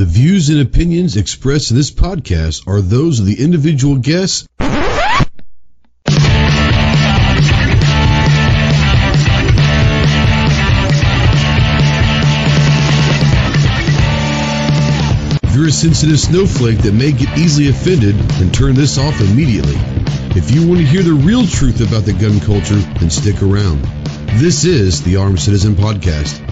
The views and opinions expressed in this podcast are those of the individual guests. If you're a sensitive snowflake that may get easily offended, then turn this off immediately. If you want to hear the real truth about the gun culture, then stick around. This is the Armed Citizen Podcast.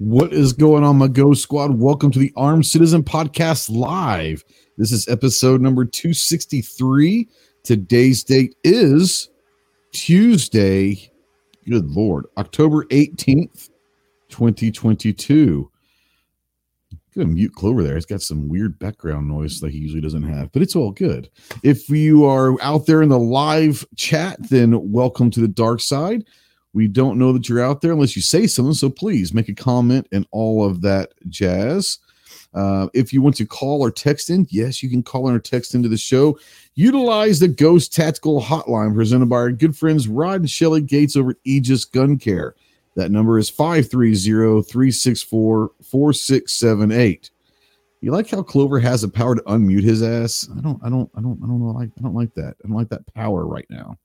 What is going on, my Ghost Squad? Welcome to the Armed Citizen Podcast Live. This is episode number 263. Today's date is Tuesday, good Lord, October 18th, 2022. Gonna mute Clover there. He's got some weird background noise that he usually doesn't have, but it's all good. If you are out there in the live chat, then welcome to the dark side. We don't know that you're out there unless you say something. So please make a comment and all of that jazz. Uh, if you want to call or text in, yes, you can call in or text into the show. Utilize the Ghost Tactical Hotline presented by our good friends Rod and Shelly Gates over at Aegis Gun Care. That number is 530 364 4678. You like how Clover has the power to unmute his ass? I don't, I don't, I don't, I don't. I, I don't like that. I don't like that power right now.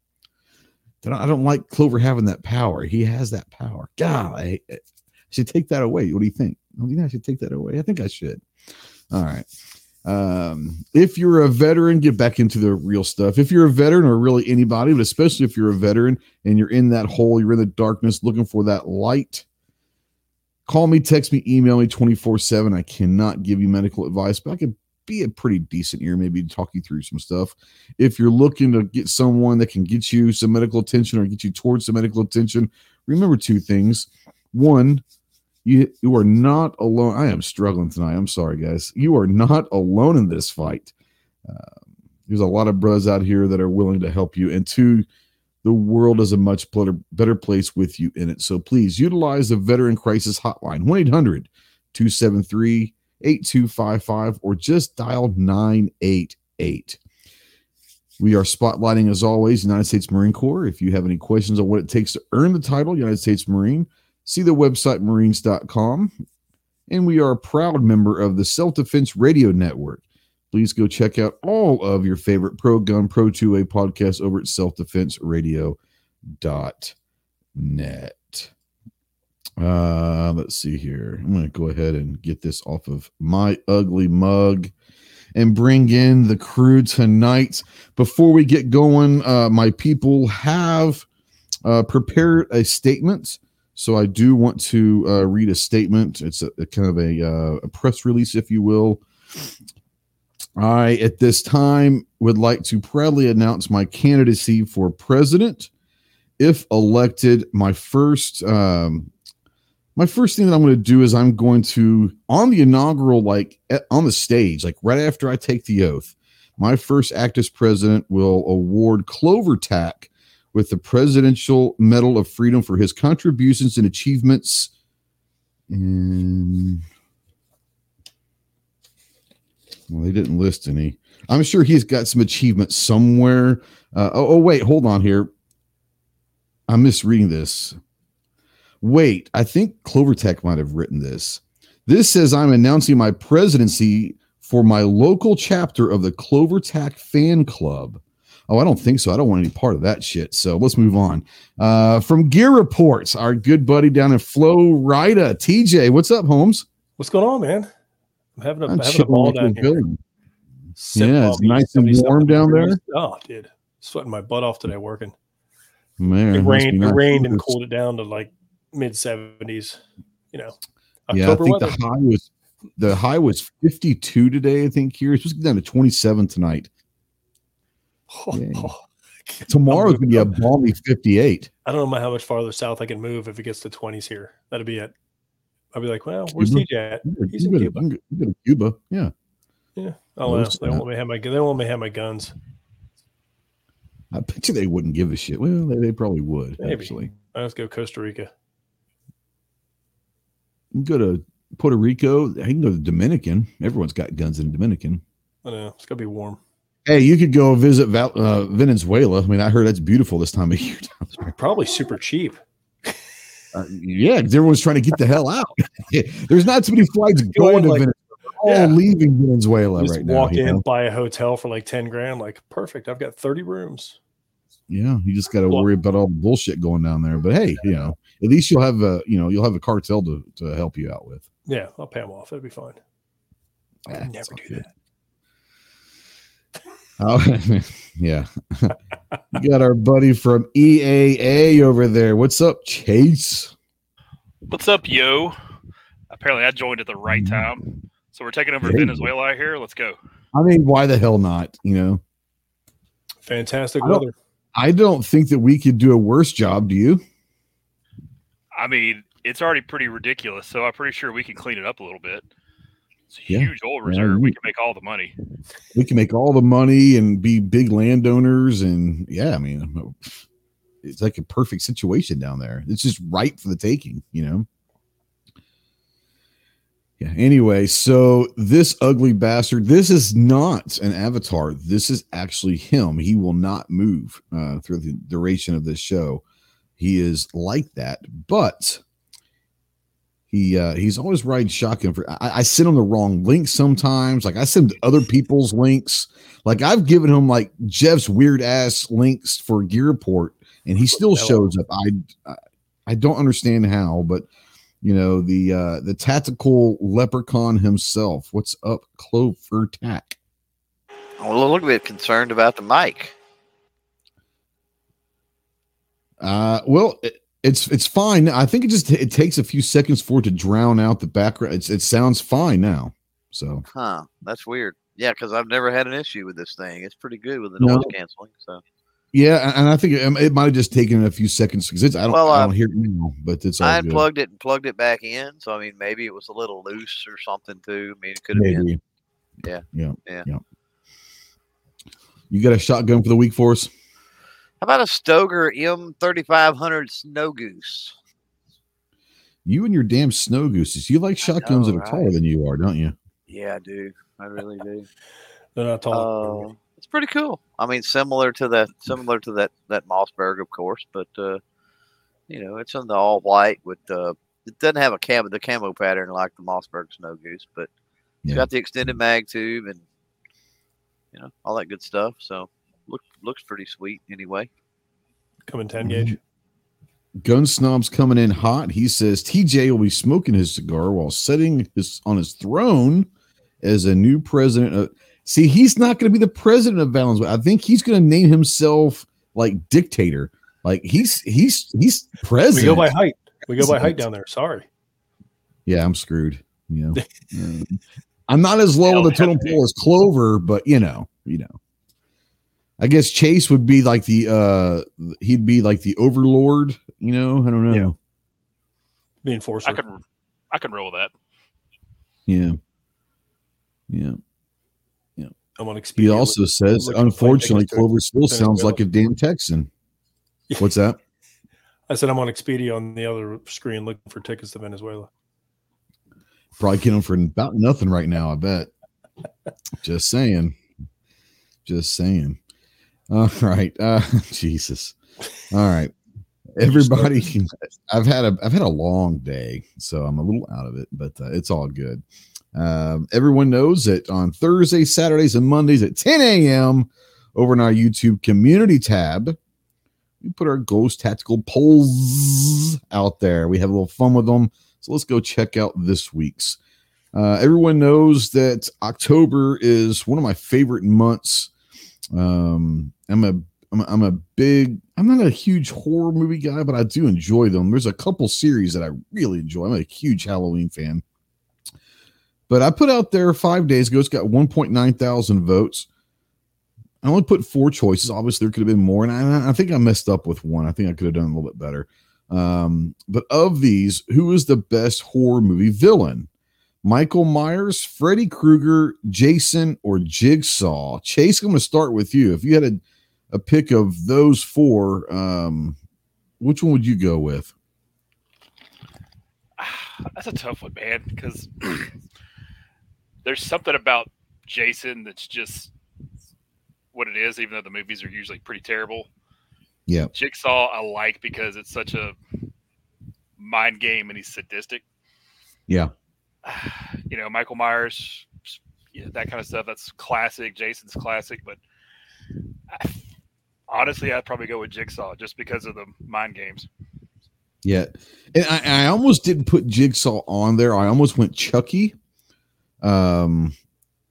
I don't, I don't like Clover having that power. He has that power. God, I, I should take that away. What do you think? Think I should take that away? I think I should. All right. Um, if you're a veteran, get back into the real stuff. If you're a veteran or really anybody, but especially if you're a veteran and you're in that hole, you're in the darkness looking for that light, call me, text me, email me 24 7. I cannot give you medical advice, but I can be a pretty decent ear, maybe to talk you through some stuff. If you're looking to get someone that can get you some medical attention or get you towards some medical attention, remember two things. One, you you are not alone. I am struggling tonight. I'm sorry, guys. You are not alone in this fight. Uh, there's a lot of brothers out here that are willing to help you. And two, the world is a much better, better place with you in it. So please utilize the Veteran Crisis Hotline, 1 800 273 8255, or just dial 988. We are spotlighting, as always, United States Marine Corps. If you have any questions on what it takes to earn the title United States Marine, see the website marines.com. And we are a proud member of the Self Defense Radio Network. Please go check out all of your favorite pro gun, pro 2A podcasts over at selfdefenseradio.net. Uh, let's see here. I'm going to go ahead and get this off of my ugly mug and bring in the crew tonight. Before we get going, uh, my people have uh, prepared a statement. So I do want to uh, read a statement. It's a, a kind of a, uh, a press release, if you will. I, at this time, would like to proudly announce my candidacy for president. If elected, my first um, my first thing that I'm going to do is I'm going to on the inaugural like on the stage like right after I take the oath my first act as president will award Clover Tack with the Presidential Medal of Freedom for his contributions and achievements. And well they didn't list any. I'm sure he's got some achievements somewhere. Uh, oh, oh wait hold on here. I'm misreading this Wait, I think Clovertech might have written this. This says I'm announcing my presidency for my local chapter of the Clovertac fan club. Oh, I don't think so. I don't want any part of that shit. So let's move on. Uh, from Gear Reports, our good buddy down in Flow Florida, TJ. What's up, Holmes? What's going on, man? I'm having a, I'm having a ball down here. Yeah, it's nice and warm down there. Oh, dude, sweating my butt off today working. Man, it rained. Nice. It rained and cooled it down to like mid 70s. You know, October yeah, I think weather. the high was the high was 52 today. I think here it's supposed to get down to 27 tonight. Oh, Tomorrow's gonna be a balmy 58. I don't know how much farther south I can move if it gets to 20s here. That'd be it. I'd be like, well, where's Cuba? TJ at? He's in Cuba. Go to Cuba. Yeah. Yeah. Oh, well, they won't have my they won't have my guns. I bet you they wouldn't give a shit. Well, they, they probably would Maybe. actually. Let's go Costa Rica go to Puerto Rico. I can go to Dominican. Everyone's got guns in Dominican. I know it's gonna be warm. Hey, you could go visit Val, uh, Venezuela. I mean, I heard that's beautiful this time of year. Probably super cheap. Uh, yeah, everyone's trying to get the hell out. There's not too many flights going to like- Venezuela. Yeah. all leaving Venezuela Just right now. walk you in, know? buy a hotel for like 10 grand. Like, perfect. I've got 30 rooms. Yeah, you just got to worry about all the bullshit going down there. But hey, you know, at least you'll have a you know you'll have a cartel to to help you out with. Yeah, I'll pay them off. It'll be fine. I Yeah, would never do good. that. Oh, yeah. you got our buddy from EAA over there. What's up, Chase? What's up, yo? Apparently, I joined at the right mm-hmm. time. So we're taking over There you go. Venezuela here. Let's go. I mean, why the hell not? You know, Fantastic I don't- weather. I don't think that we could do a worse job. Do you? I mean, it's already pretty ridiculous. So I'm pretty sure we can clean it up a little bit. It's a Yeah. huge oil reserve. we- we can make all the money. We can make all the money and be big landowners, and yeah, I mean, it's like a perfect situation down there. It's just right for the taking. You know. Yeah. Anyway, so this ugly bastard, this is not an avatar. This is actually him. He will not move uh, through the duration of this show. He is like that, but he uh, he's always riding shotgun for. I, I send him the wrong link sometimes. Like I send other people's links. Like I've given him like Jeff's weird ass links for Gear Report, and he still shows up. I I- I don't understand how, but you know the uh the tactical leprechaun himself what's up clover tack I'm a little bit concerned about the mic. Uh well it, it's it's fine i think it just it takes a few seconds for it to drown out the background it's, it sounds fine now so Huh. That's weird. Yeah, because I've never had an issue with this thing. It's pretty good with the No. noise canceling. So yeah and- i think it, it might have just taken a few seconds because it's i don't, Well, I uh, don't hear it now but it's I unplugged it and plugged it back in. So I mean, maybe it was a little loose or something too. I mean, it could have been. Yeah. yeah Yeah. yeah you got a shotgun for the week for us about a Stoeger M3500 Snow Goose? you and your damn snow gooses you like shotguns know, that are taller than you are don't you Yeah, I do. I really do. They're not tall. Uh, it's pretty cool. I mean, similar to that, similar to that that Mossberg, of course, but uh, you know, it's in the all white with uh, it doesn't have a camo the camo pattern like the Mossberg Snow Goose, but it's Yeah. got the extended mag tube and you know all that good stuff. So look looks pretty sweet anyway. Coming 10 gauge. Gun snob's coming in hot. He says TJ will be smoking his cigar while sitting his on his throne as a new president. Of, see, he's not going to be the president of Valenzuela. I think he's going to name himself like dictator. Like he's he's he's president. We go by height. We go by height down there. Sorry. yeah, I'm screwed. You know, Uh, I'm not as low on the totem pole as Clover, but you know, you know. I guess Chase would be like the uh he'd be like the overlord. You know, I don't know. Yeah. The enforcer. I can, I can roll with that. Yeah. Yeah. Yeah. I'm on Expedia. He also says, looking unfortunately, Clover still sounds like a damn Texan. What's that? I said I'm on Expedia on the other screen looking for tickets to Venezuela. Probably getting them for about nothing right now, I bet. Just saying. Just saying. All right. Uh Jesus. All right. Everybody I've had a I've had a long day, so I'm a little out of it, but uh, it's all good. Um, everyone knows that on Thursdays, Saturdays, and Mondays at 10 a.m. over in our YouTube community tab, we put our Ghost Tactical polls out there. We have a little fun with them. So let's go check out this week's. Uh, everyone knows that October is one of my favorite months. Um, I'm a I'm a, I'm a big I'm not a huge horror movie guy, but I do enjoy them. There's a couple series that I really enjoy. I'm a huge Halloween fan. But I put out there five days ago. It's got 1.9 thousand votes. I only put four choices. Obviously, there could have been more, and I, I think I messed up with one. I think I could have done a little bit better. Um, but of these, who is the best horror movie villain? Michael Myers, Freddy Krueger, Jason, or Jigsaw? Chase, I'm going to start with you. If you had a, a pick of those four, um, which one would you go with? That's a tough one, man, because there's something about Jason that's just what it is, even though the movies are usually pretty terrible. Yeah. Jigsaw I like because it's such a mind game and he's sadistic. Yeah. You know, Michael Myers, yeah, that kind of stuff. That's classic. Jason's classic, but I, honestly, I'd probably go with Jigsaw just because of the mind games. Yeah, and I, I almost didn't put Jigsaw on there. I almost went Chucky, um,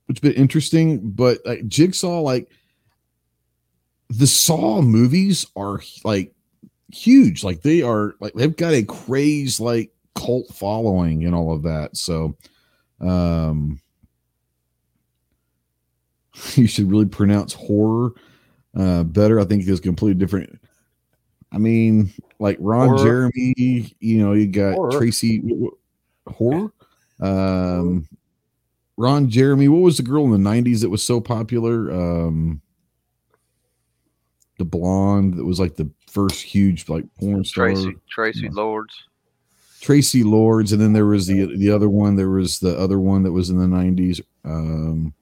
which been interesting. But like Jigsaw, like the Saw movies are like huge. Like they are like they've got a craze like cult following and all of that. So, um, you should really pronounce horror uh better. I think it's completely different. I mean, like Ron Horror. Jeremy, you know, you got Horror. Tracy horror. Um Ron Jeremy, what was the girl in the 90s that was so popular? Um the blonde that was like the first huge like porn star. Tracy Traci Lords. Traci Lords, and then there was the the other one. There was the other one that was in the nineties. Um,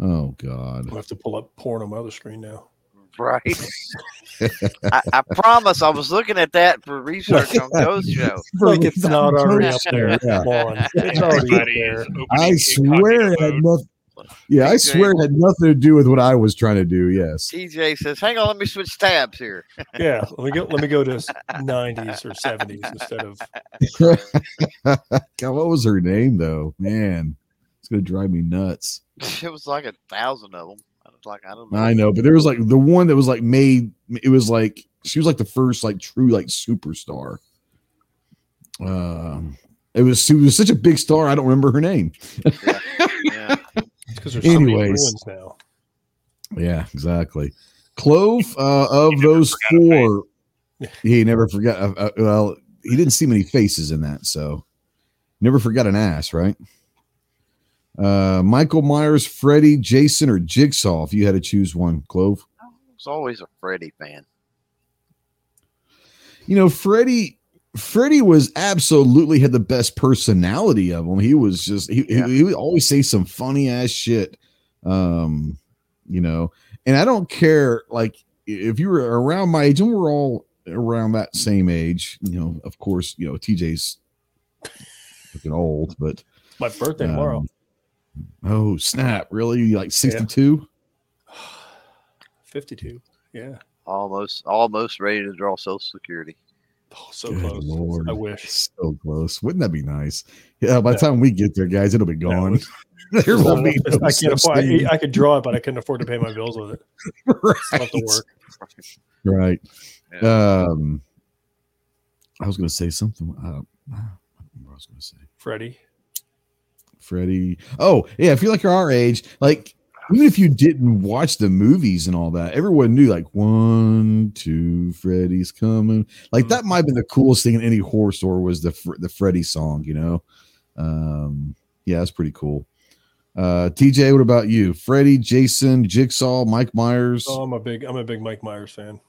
oh God, I'll have to pull up porn on my other screen now. Right. I, I promise I was looking at that for research on Ghost Show. Like it's not already up there. Yeah. It's already up there. I swear it had nothing. Yeah, I TJ. swear it had nothing to do with what I was trying to do. Yes. TJ says, "Hang on, let me switch tabs here." Yeah, let me go. Let me go to '90s or '70s instead of. God, what was her name though? Man, it's gonna drive me nuts. It was like a thousand of them. I was like, I don't know. I know, but there was like the one that was like made. It was like she was like the first like true like superstar. Um, it was she was such a big star. I don't remember her name. Yeah. yeah. Because there's so many new now. Yeah, exactly. Clove uh, of those four, he never forgot. Uh, uh, well, he didn't see many faces in that, so never forgot an ass, right? Uh, Michael Myers, Freddy, Jason, or Jigsaw. If you had to choose one, Clove. I was always a Freddy fan. You know, Freddie Freddie was absolutely had the best personality of him. He was just he, Yeah. he, he would always say some funny ass shit. Um, you know, and I don't care like if you were around my age and we're all around that same age, you know, of course, you know, TJ's looking old, but my birthday tomorrow. Oh snap, really? You Like 62? 52. Yeah. Almost, almost ready to draw Social Security. Oh, so Good close. Lord. I wish. So close. Wouldn't that be nice? Yeah, by the Yeah. time we get there, guys, it'll be gone. it's- there won't be no I can't afford. I, I could draw it, but I couldn't afford to pay my bills with it. I'll have to right. work. Right. Yeah. Um, I was going to say something. Uh, I don't remember what I was going to say. Freddie. Freddie. Oh, yeah. If you're like our age, like even if you didn't watch the movies and all that, everyone knew like one, two, Freddy's coming. Like that might have been the coolest thing in any horror store was the the Freddy song. You know. Um, yeah, that's pretty cool. Uh, TJ, what about you? Freddy, Jason, Jigsaw, Mike Myers. Oh, I'm a big. I'm a big Mike Myers fan.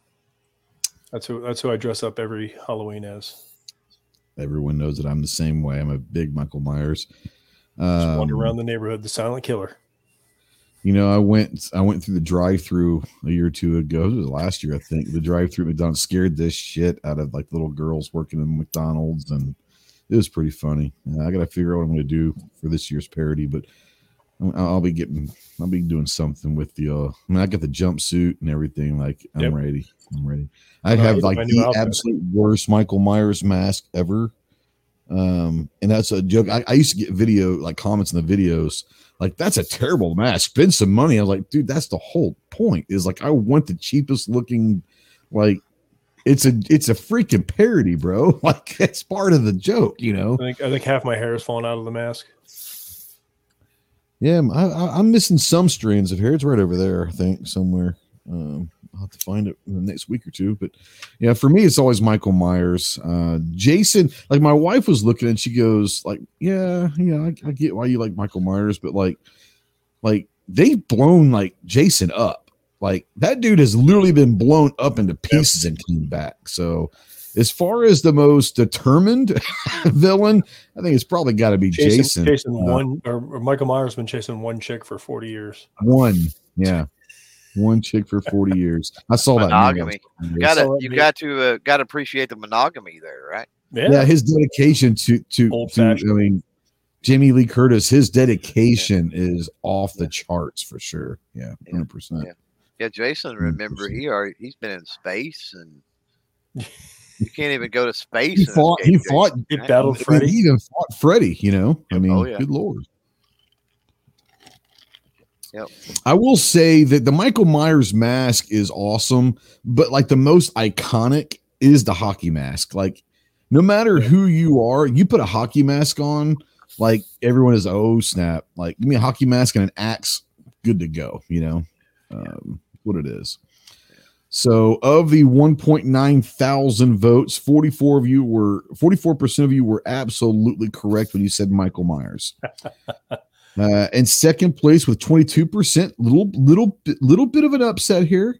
That's who. That's who I dress up every Halloween as. Everyone knows that I'm the same way. I'm a big Michael Myers. Just wander Um, around the neighborhood, the silent killer. You know, I went I went through the drive-through a year or two ago. It was last year, I think. The drive-through McDonald's scared this shit out of like little girls working in McDonald's, and it was pretty funny. I got to figure out what I'm going to do for this year's parody, but I'll, be getting I'll be doing something with the. uh I mean, I got the jumpsuit and everything. Like I'm Yep. ready. I'm ready. I have like the absolute worst Michael Myers mask ever. Um, and that's a joke. I, I used to get video like comments in the videos like that's a terrible mask. Spend some money. I was like, dude, that's the whole point. Is like I want the cheapest looking, like it's a it's a freaking parody, bro. Like it's part of the joke, you know. I think. I think half my hair is falling out of the mask. Yeah, I, I, I'm missing some strands of hair. It's right over there, I think, somewhere. Um, I'll have to find it in the next week or two. But yeah, for me, it's always Michael Myers. Uh, Jason, like my wife was looking and she goes, like, yeah, yeah, I, I get why you like Michael Myers, but like, like they've blown like Jason up. Like that dude has literally been blown up into pieces and came back. So as far as the most determined villain, I think it's probably got to be Jason, Jason. Jason Uh, one or, or Michael Myers been chasing one chick for 40 years. One, yeah, one chick for forty years. I saw that. meme. Monogamy. Got to So, you got to uh, got to appreciate the monogamy there, right? Yeah. Yeah, his dedication to to, Old to I mean, Jamie Lee Curtis, his dedication is off the charts for sure. Yeah, Yeah. hundred percent. Yeah. Yeah, Jason, remember he already he's been in space and you can't even go to space. He fought. He Jason. fought. He battled Freddy. he even fought Freddy. You know, I mean, Oh, yeah. good lord. Yep. I will say that the Michael Myers mask is awesome, but like the most iconic is the hockey mask. Like, no matter who you are, you put a hockey mask on, like everyone is oh snap! Like, give me a hockey mask and an axe, good to go. You know, um, what it is. So, of the 1.9 thousand votes, 44 of you were 44% of you were absolutely correct when you said Michael Myers. Uh, and second place with 22%, little little little bit of an upset here.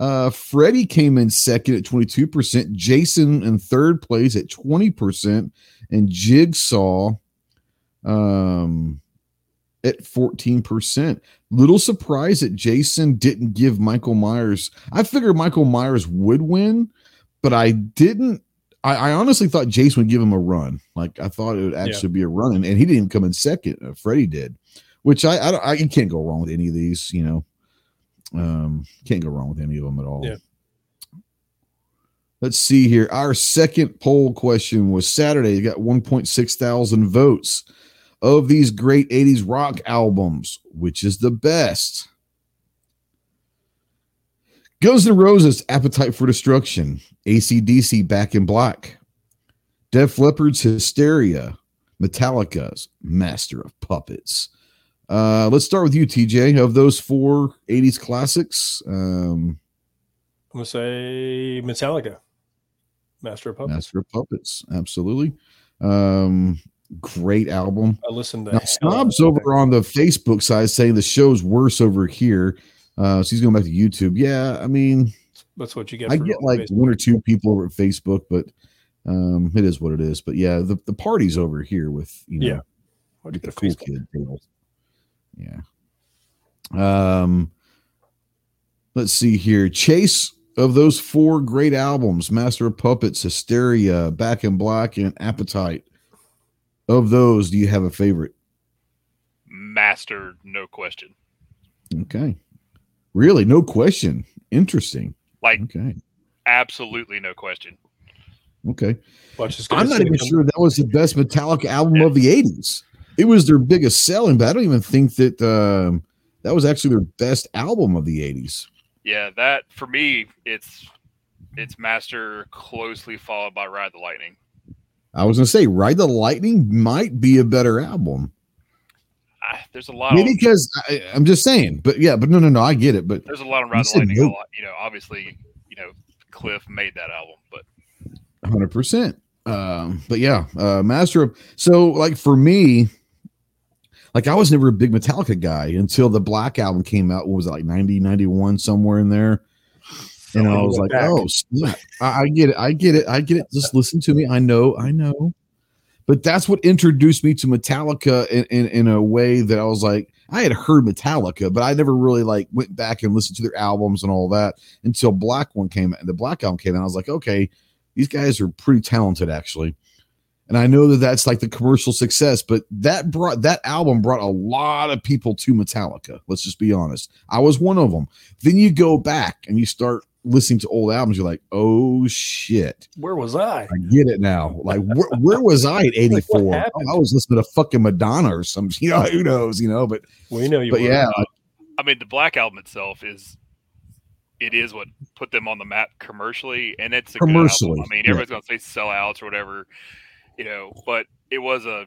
Uh, Freddie came in second at 22%, Jason in third place at 20%, and Jigsaw um at 14%. Little surprise that Jason didn't give Michael Myers. I figured Michael Myers would win, but I didn't. I, I honestly thought Jason would give him a run. Like I thought it would actually be a run, and, and he didn't even come in second. Uh, Freddie did, which I I, don't, I can't go wrong with any of these. You know, um, can't go wrong with any of them at all. Yeah. Let's see here. Our second poll question was Saturday. You got 1.6 thousand votes of these great 80s rock albums, which is the best? Guns N' Roses, Appetite for Destruction, ACDC, Back in Black, Def Leppard's Hysteria, Metallica's Master of Puppets. Uh, let's start with you, TJ. Of those four 80s classics, um, I'm gonna say Metallica, Master of Puppets. Master of Puppets, absolutely. Um, great album. I listened to Now, Snob's over on the Facebook side saying the show's worse over here. Uh, so he's going back to YouTube. Yeah, I mean, That's what you get. I get like Facebook. one or two people over at Facebook, but um, it is what it is. But yeah, the, the party's over here with you know Yeah. What with you the get cool Facebook. kid deal. Yeah. Um, let's see here. Chase of those four great albums, Master of Puppets, Hysteria, Back in Black, and Appetite. Of those, do you have a favorite? Master, no question. Okay. Really? No question. Interesting. Like Okay. absolutely no question. Okay. Watch. I'm not even come- sure that was the best Metallica album of the 80s. It was their biggest selling, but I don't even think that um, that was actually their best album of the 80s. Yeah, that for me, it's it's Master closely followed by Ride the Lightning. I was going to say, Ride the Lightning might be a better album. I, there's a lot. Maybe of, because I, I'm just saying, but yeah, but no, no, no, I get it. But there's a lot of You Ride the Lightning. no. You know, obviously, you know, Cliff made that album, but 100%. Um, but yeah, uh, Master of, so like for me, like I was never a big Metallica guy until the Black album came out. What was it like 90, 91, somewhere in there? And I was like, back. oh. I, I get it. I get it. I get it. Just listen to me. I know. I know. But that's what introduced me to Metallica in, in, in a way that I was like, I had heard Metallica, but I never really like went back and listened to their albums and all that until Black one came out. And the Black album came out. I was like, okay, these guys are pretty talented actually. And I know that that's like the commercial success, but that brought that album brought a lot of people to Metallica. Let's just be honest. I was one of them. Then you go back and you start listening to old albums. You're like, oh shit, Where was I? I get it now. Like, where, where was I at 84? happened? I was listening to fucking Madonna or some, you know, who knows, you know, but, We know you. but were. yeah, I mean, the Black album itself is it is what put them on the map commercially, and it's a good album. Commercially, I mean, yeah. everybody's gonna say sellouts or whatever, you know, but it was a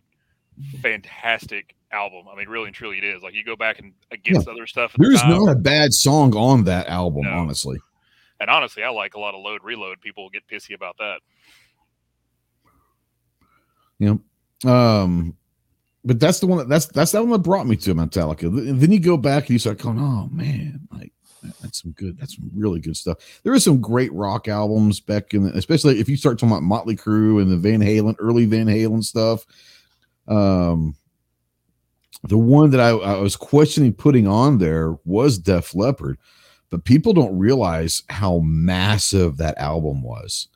fantastic album. I mean, really and truly, it is. Like you go back and against other stuff. At the there's not a bad song on that album, No. honestly. And honestly, I like a lot of load reload. People get pissy about that. Yep. Um, but that's the one that that's that's that one that brought me to Metallica. Th- Then you go back and you start going, oh man, like that's some good, that's some really good stuff. There is some great rock albums back in, the, especially if you start talking about Motley Crue and the Van Halen, early Van Halen stuff. Um, the one that I, I was questioning putting on there was Def Leppard, but people don't realize how massive that album was.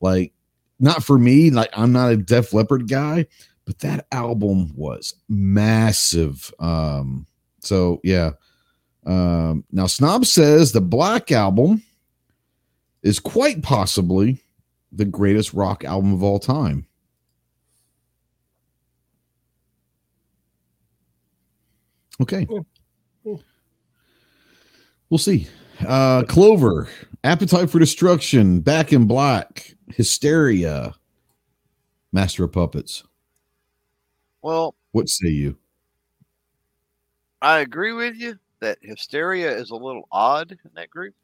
Like not for me. Like I'm not a Def Leppard guy, but that album was massive. Um, so yeah. Um, now Snob says the Black Album is quite possibly the greatest rock album of all time. Okay. We'll see. Uh, Clover, Appetite for Destruction, Back in Black, Hysteria, Master of Puppets. Well, What say you? I agree with you that hysteria is a little odd in that group.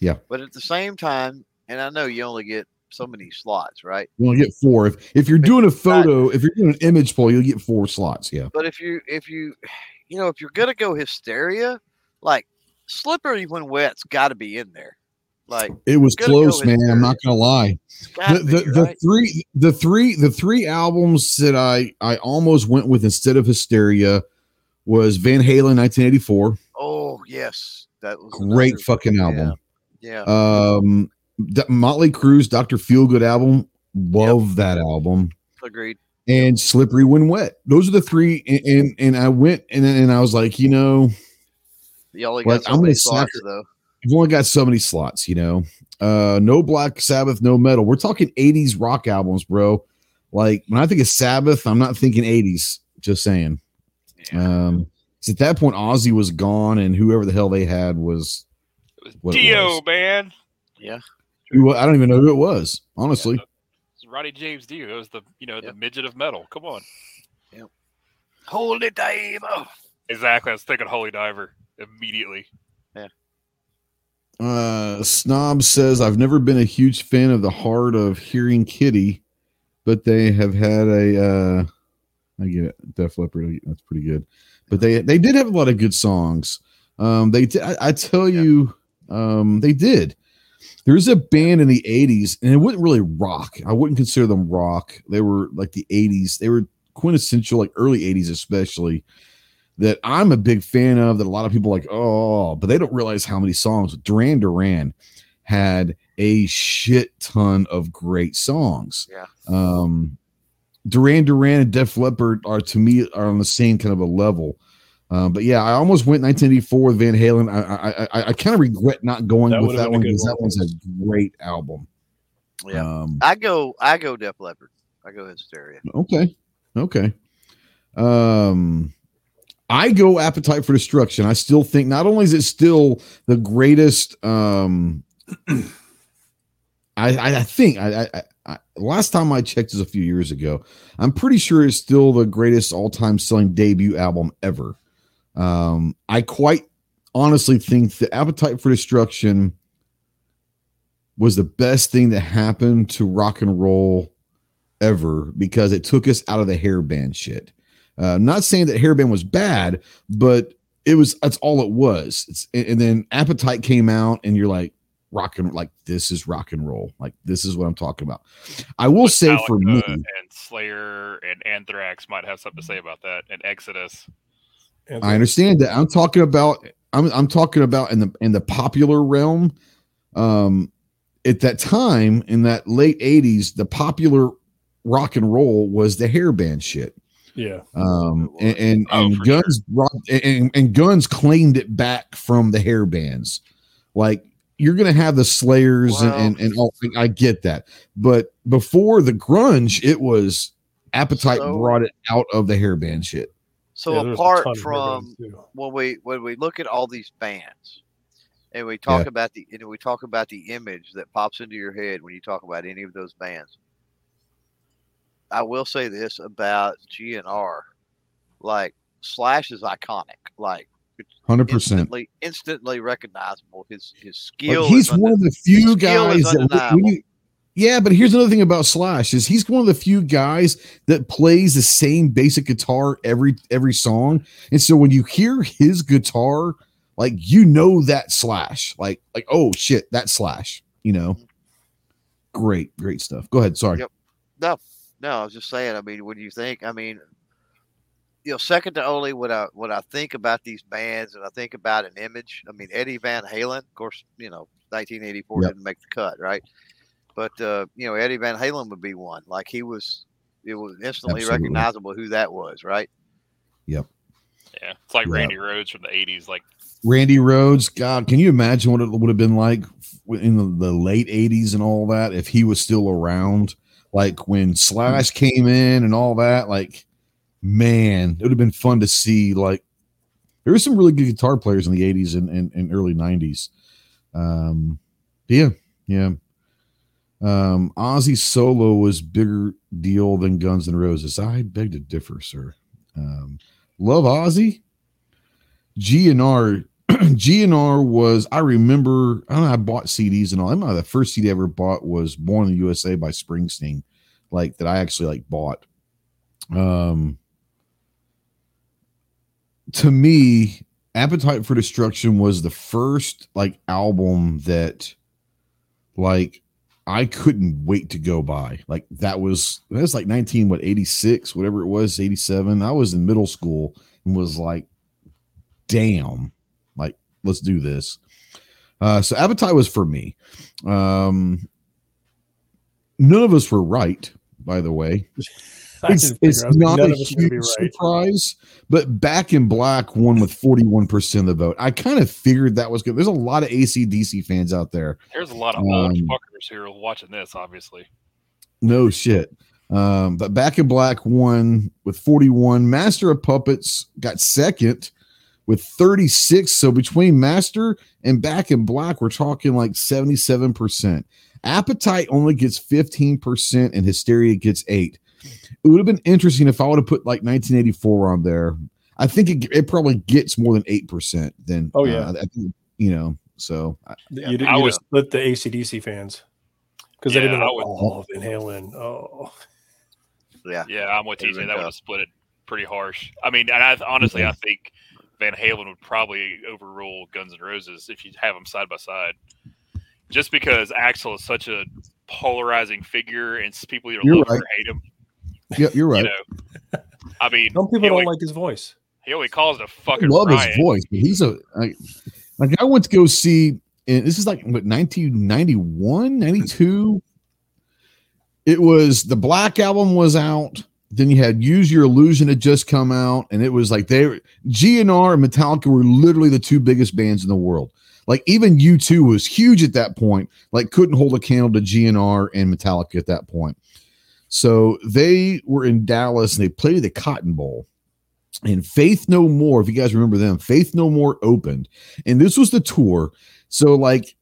Yeah. But at the same time, and I know you only get so many slots, right? You to get four. If, if you're doing a photo, if you're doing an image poll, you'll get four slots. Yeah. But if you if you you know if you're gonna go hysteria, like slippery when wet's got to be in there. Like It was close, man. I'm not gonna lie. The, the, be, the right? three the three the three albums that I I almost went with instead of Hysteria was Van Halen 1984. oh yes, that was Great fucking album. Yeah, Um D- Motley Crue's Dr. Feelgood album. Love that album. agreed. And Slippery When Wet. Those are the three. And and, and I went and and I was like, you know, You only Like, got so I'm many gonna slots sacri- though. I've only got so many slots, you know. Uh no Black Sabbath, no metal. We're talking 80s rock albums, bro. Like when I think of Sabbath, I'm not thinking 80s. Just saying. Yeah. Um 'cause at that point Ozzy was gone and whoever the hell they had was was What Dio, was. man. who I don't even know who it was, honestly. It's Ronnie James Dio. It was the you know the midget of metal. Come on. Hold it, Dave. Oh. Exactly. I was thinking Holy Diver immediately. Uh, Snob says, I've never been a huge fan of the heart of hearing Kitty, but they have had a, uh, I get it. Def Leppard. That's pretty good. But they, they did have a lot of good songs. Um, they did, I, I tell Yeah. you, um, they did. There's a band in the 80s, and it wasn't really rock. I wouldn't consider them rock. They were like the 80s. They were quintessential, like early 80s, especially that I'm a big fan of that a lot of people like, oh, but they don't realize how many songs. Duran Duran had a shit ton of great songs. Yeah. Um, Duran Duran and Def Leppard are to me are on the same kind of a level. Um, but yeah, I almost went 1984 with Van Halen. I I I, I kind of regret not going That with that been a one because that one. one's a great album. Yeah. Um, I go. I go. Def Leppard. I go hysteria. Okay. Okay. Um I go appetite for destruction. I still think not only is it still the greatest um I I, think I, I I last time I checked is a few years ago. I'm pretty sure it's still the greatest all-time selling debut album ever. Um I quite honestly think the appetite for destruction was the best thing that happened to rock and roll ever because it took us out of the hair band shit. Uh, I'm not saying that hairband was bad, but it was that's all it was. It's, and and then Appetite came out, and you're like rock and like this is rock and roll. Like this is what I'm talking about. I will say for me, and Slayer and Anthrax might have something to say about that, and Exodus. And I understand that. I'm talking about I'm I'm talking about in the in the popular realm. Um at that time in that late 80s, the popular rock and roll was the hairband shit. Yeah. Um and and, Oh, and for guns brought and, and guns claimed it back from the hair bands. Like you're gonna have the slayers Well- and, and and all I get that. But before the grunge, it was appetite So- brought it out of the hair band shit. So Yeah, apart from when we when we look at all these bands and we talk Yeah. about the and we talk about the image that pops into your head when you talk about any of those bands. I will say this about GNR. Like Slash is iconic. Like Hundred percent. instantly instantly recognizable. His his skill Like he's one of the few guys that when you- yeah, but here's another thing about Slash is he's one of the few guys that plays the same basic guitar every every song. And so when you hear his guitar, like you know that Slash. Like like oh shit, that Slash, you know. Mm-hmm. Great, great stuff. Go ahead, sorry. Yep. No, no, I was just saying. I mean, when you think, I mean, you know, second to only when I when I think about these bands and I think about an image. I mean, Eddie Van Halen, of course, you know, 1984 Yep. didn't make the cut, right? but uh, you know Eddie Van Halen would be one. Like he was, it was instantly Absolutely. recognizable who that was, right? Yep. Yeah, it's like Yeah. Randy Rhoads from the '80s. Like, Randy Rhoads, God, can you imagine what it would have been like in the, the late 80s and all that if he was still around? Like when Slash came in and all that, like, man, it would have been fun to see. Like, there were some really good guitar players in the 80s and, and, and early 90s. Um, yeah, yeah. Um, Ozzy solo was bigger deal than Guns N' Roses. I beg to differ, sir. Um, love Ozzy. GNR GNR was I remember I know I bought CDs and all. I remember the first CD I ever bought was Born in the USA by Springsteen, like that I actually like bought. Um to me, Appetite for Destruction was the first like album that like I couldn't wait to go by. Like that was that's like 19 what 86, whatever it was, 87. I was in middle school and was like damn, let's do this. Uh, so appetite was for me. Um, none of us were right, by the way. It's, didn't it's not a of us are gonna be huge right. surprise, but Back in Black won with 41% of the vote. I kind of figured that was good. There's a lot of ACDC fans out there. there's a lot of old Um, fuckers who are watching this. Obviously, No shit. Um, but Back in Black won with 41. Master of Puppets got second with 36. So between Master and Back in Black, we're talking like 77%. Appetite only gets 15% and Hysteria gets 8. It would have been interesting if I would have put like 1984 on there. I think it, it probably gets more than 8% then. Oh, yeah. uh, I think, you know, so I- You Yeah, did, I you would- just split the ACDC fans because Yeah, they'd have been I like, would- oh, Van Halen. Oh, Yeah. yeah, I'm with Would've TJ. That would have split it pretty harsh. I mean, and I honestly, Yeah. I think Van Halen would probably overrule Guns N' Roses if you have them side by side, just because Axl is such a polarizing figure, and people either You're love right. or hate him. yeah, you're right. You know, I mean, some people don't only, like his voice. he only calls it a I fucking love riot. his voice, but he's a like, like I went to go see, and this is like what 1991, 92. It was the Black album was out. Then you had Use Your Illusion had just come out, and it was like they GNR and Metallica were literally the two biggest bands in the world. Like even U2 was huge at that point, like couldn't hold a candle to GNR and Metallica at that point. So they were in Dallas and they played the Cotton Bowl and Faith No More, if you guys remember them, Faith No More opened, and this was the tour. So like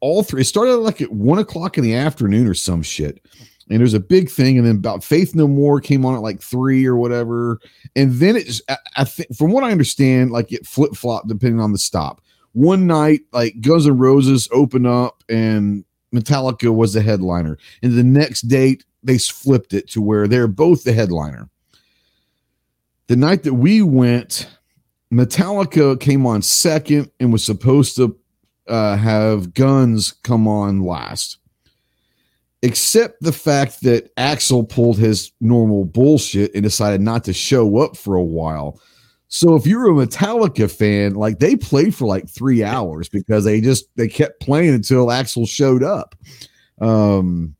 all three, it started like at one o'clock in the afternoon or some shit, and it was a big thing, and then about Faith No More came on at like three or whatever, and then it's I, I think from what I understand, like it flip flop depending on the stop. One night, like Guns N' Roses opened up and Metallica was the headliner, and the next date they flipped it to where they're both the headliner the night that we went, Metallica came on second and was supposed to uh, have Guns come on last. Except the fact that Axl pulled his normal bullshit and decided not to show up for a while. So if you're a Metallica fan, like they played for like three hours because they just they kept playing until Axl showed up. Um,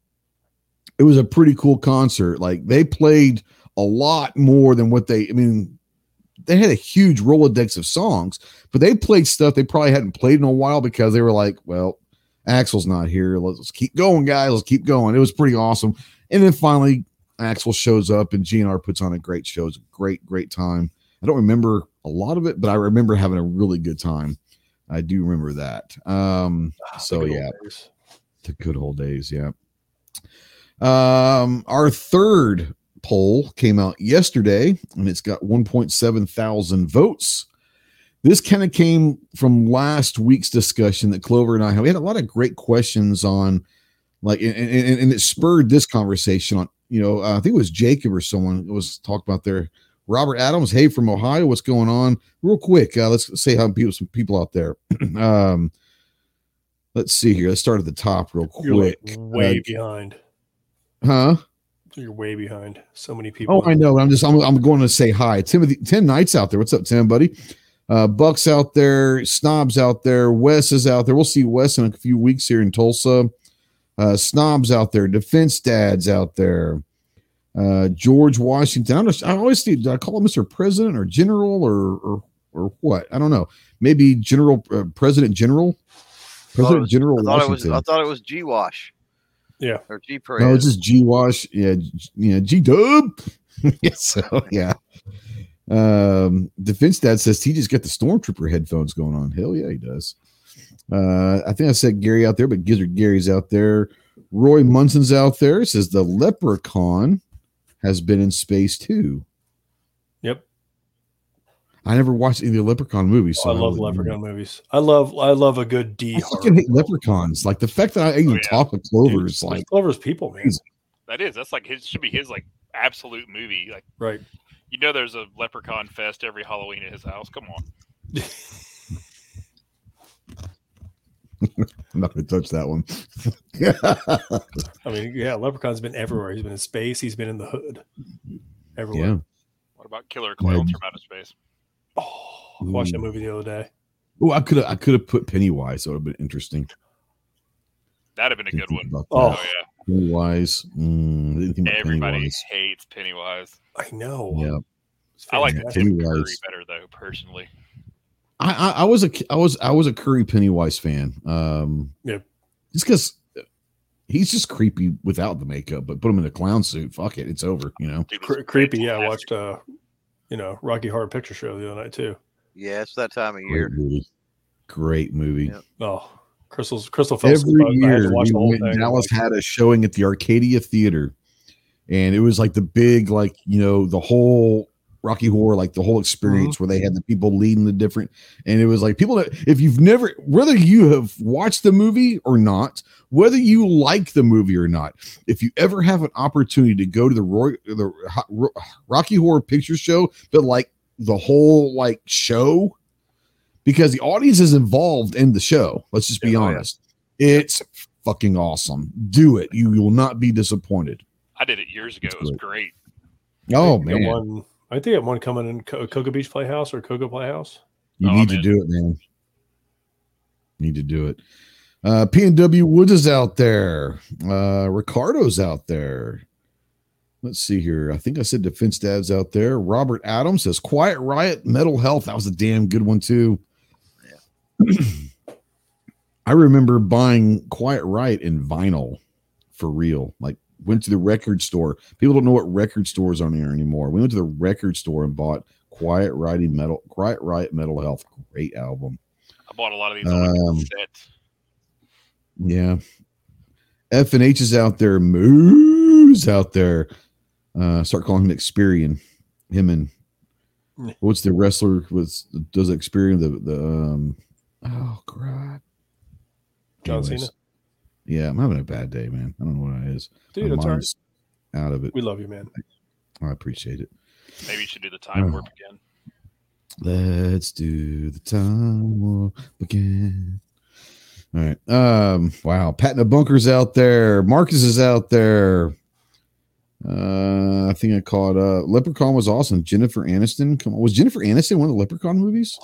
it was a pretty cool concert. Like they played a lot more than what they I mean they had a huge Rolodex of songs, but they played stuff they probably hadn't played in a while because they were like, well, Axl's not here. Let's keep going, guys. Let's keep going. It was pretty awesome. And then finally, Axl shows up and GNR puts on a great show. It's a great, great time. I don't remember a lot of it, but I remember having a really good time. I do remember that. Um, Ah, so yeah, days. the good old days. Yeah. Um, our third poll came out yesterday and it's got 1.7 thousand votes. This kind of came from last week's discussion that Clover and I had. We had a lot of great questions on, like, and, and, and it spurred this conversation on, you know, uh, I think it was Jacob or someone was talking about their Robert Adams. Hey, from Ohio, what's going on? Real quick, uh, let's say how people, some people out there. um, let's see here. Let's start at the top real You're like quick. way Uh, behind. Huh? You're way behind. So many people. Oh, I know. I'm just I'm, I'm going to say hi. Timothy Tim Knights out there. What's up, Tim, buddy? Uh Bucks out there, Snobs out there, Wes is out there. We'll see Wes in a few weeks here in Tulsa. Uh, snobs out there, defense dads out there. Uh, George Washington. I, don't I always see. Do I call him Mr. President or General or or or what? I don't know. Maybe General uh, President General. President was- General I thought it was. Washington. I thought it was G Wash. Yeah. Or G no, it's just G Wash. Yeah, G- yeah, G Dub. so yeah. Um, defense dad says he just got the stormtrooper headphones going on. Hell yeah, he does. Uh, I think I said Gary out there, but Gizzard Gary's out there. Roy Munson's out there. Says the leprechaun has been in space too. Yep. I never watched any of the leprechaun movies. So Oh, I love wouldn't know. leprechaun movies. I love I love a good D I fucking hate leprechauns. Like the fact that I even yeah. talk with Clover is like Clover's people, man. That is. That's like his should be his like absolute movie. Like Right. You know, there's a leprechaun fest every Halloween at his house. Come on. I'm not gonna touch that one. I mean, yeah, Leprechaun's been everywhere. He's been in space. He's been in the hood. Everywhere. yeah. What about Killer Klowns from Outer Space? Oh, I watched that movie the other day. Oh, I could have I could have put Pennywise. So it would have been interesting. That'd have been a good one. About Oh. that. Oh yeah. Pennywise. Mm, I didn't think about Everybody Pennywise. hates Pennywise. I know. Yeah, It's I like fantastic. Tim Curry Pennywise. better though, personally. I, I I was a I was I was a Curry Pennywise fan. Um, Yeah. just because he's just creepy without the makeup, but put him in a clown suit. Fuck it, it's over. You know. Dude, Cre- it's creepy. Yeah, I watched uh, you know, Rocky Horror Picture Show the other night too. yeah, it's that time of Great year. movie. Great movie. Yep. Oh, Crystal's Crystal asleep. Every I- I had year, to watch we the whole thing. Dallas had a showing at the Arcadia Theater, and it was like the big, like you know, the whole Rocky Horror, like the whole experience mm-hmm. where they had the people leading the different, and it was like people that if you've never, whether you have watched the movie or not, whether you like the movie or not, if you ever have an opportunity to go to the Roy, the Ro- Rocky Horror Picture Show, but like the whole like show, because the audience is involved in the show. Let's just be Yeah, oh, yeah. honest. It's fucking awesome. Do it. You will not be disappointed. I did it years ago. It was great. Oh I think I got man, one. I think I got one coming in Co- Cocoa Beach Playhouse or Cocoa Playhouse. you Oh, need to do it, man. Need to do it. Uh, P&W Woods is out there. Uh, Ricardo's out there. Let's see here. I think I said Defense Dad's out there. Robert Adams says Quiet Riot Metal Health. That was a damn good one too. I remember buying Quiet Riot in vinyl for real. Like went to the record store. People don't know what record stores are there anymore. We went to the record store and bought Quiet Riot Metal Quiet Riot Metal Health. Great album. I bought a lot of these on like Um. Yeah. F and H is out there. Moose out there. Uh, start calling him Experian. Him and what's the wrestler was does Experian the the um oh god. John Anyways. Cena. Yeah, I'm having a bad day, man. I don't know what it is. Dude, My that's all right. out of it. We love you, man. I appreciate it. Maybe you should do the time Oh. warp again. Let's do the time warp again. All right. Um, wow. Patting the bunkers out there. Marcus is out there. Uh, I think I caught uh Leprechaun was awesome. Jennifer Aniston. Come on. Was Jennifer Aniston one of the Leprechaun movies?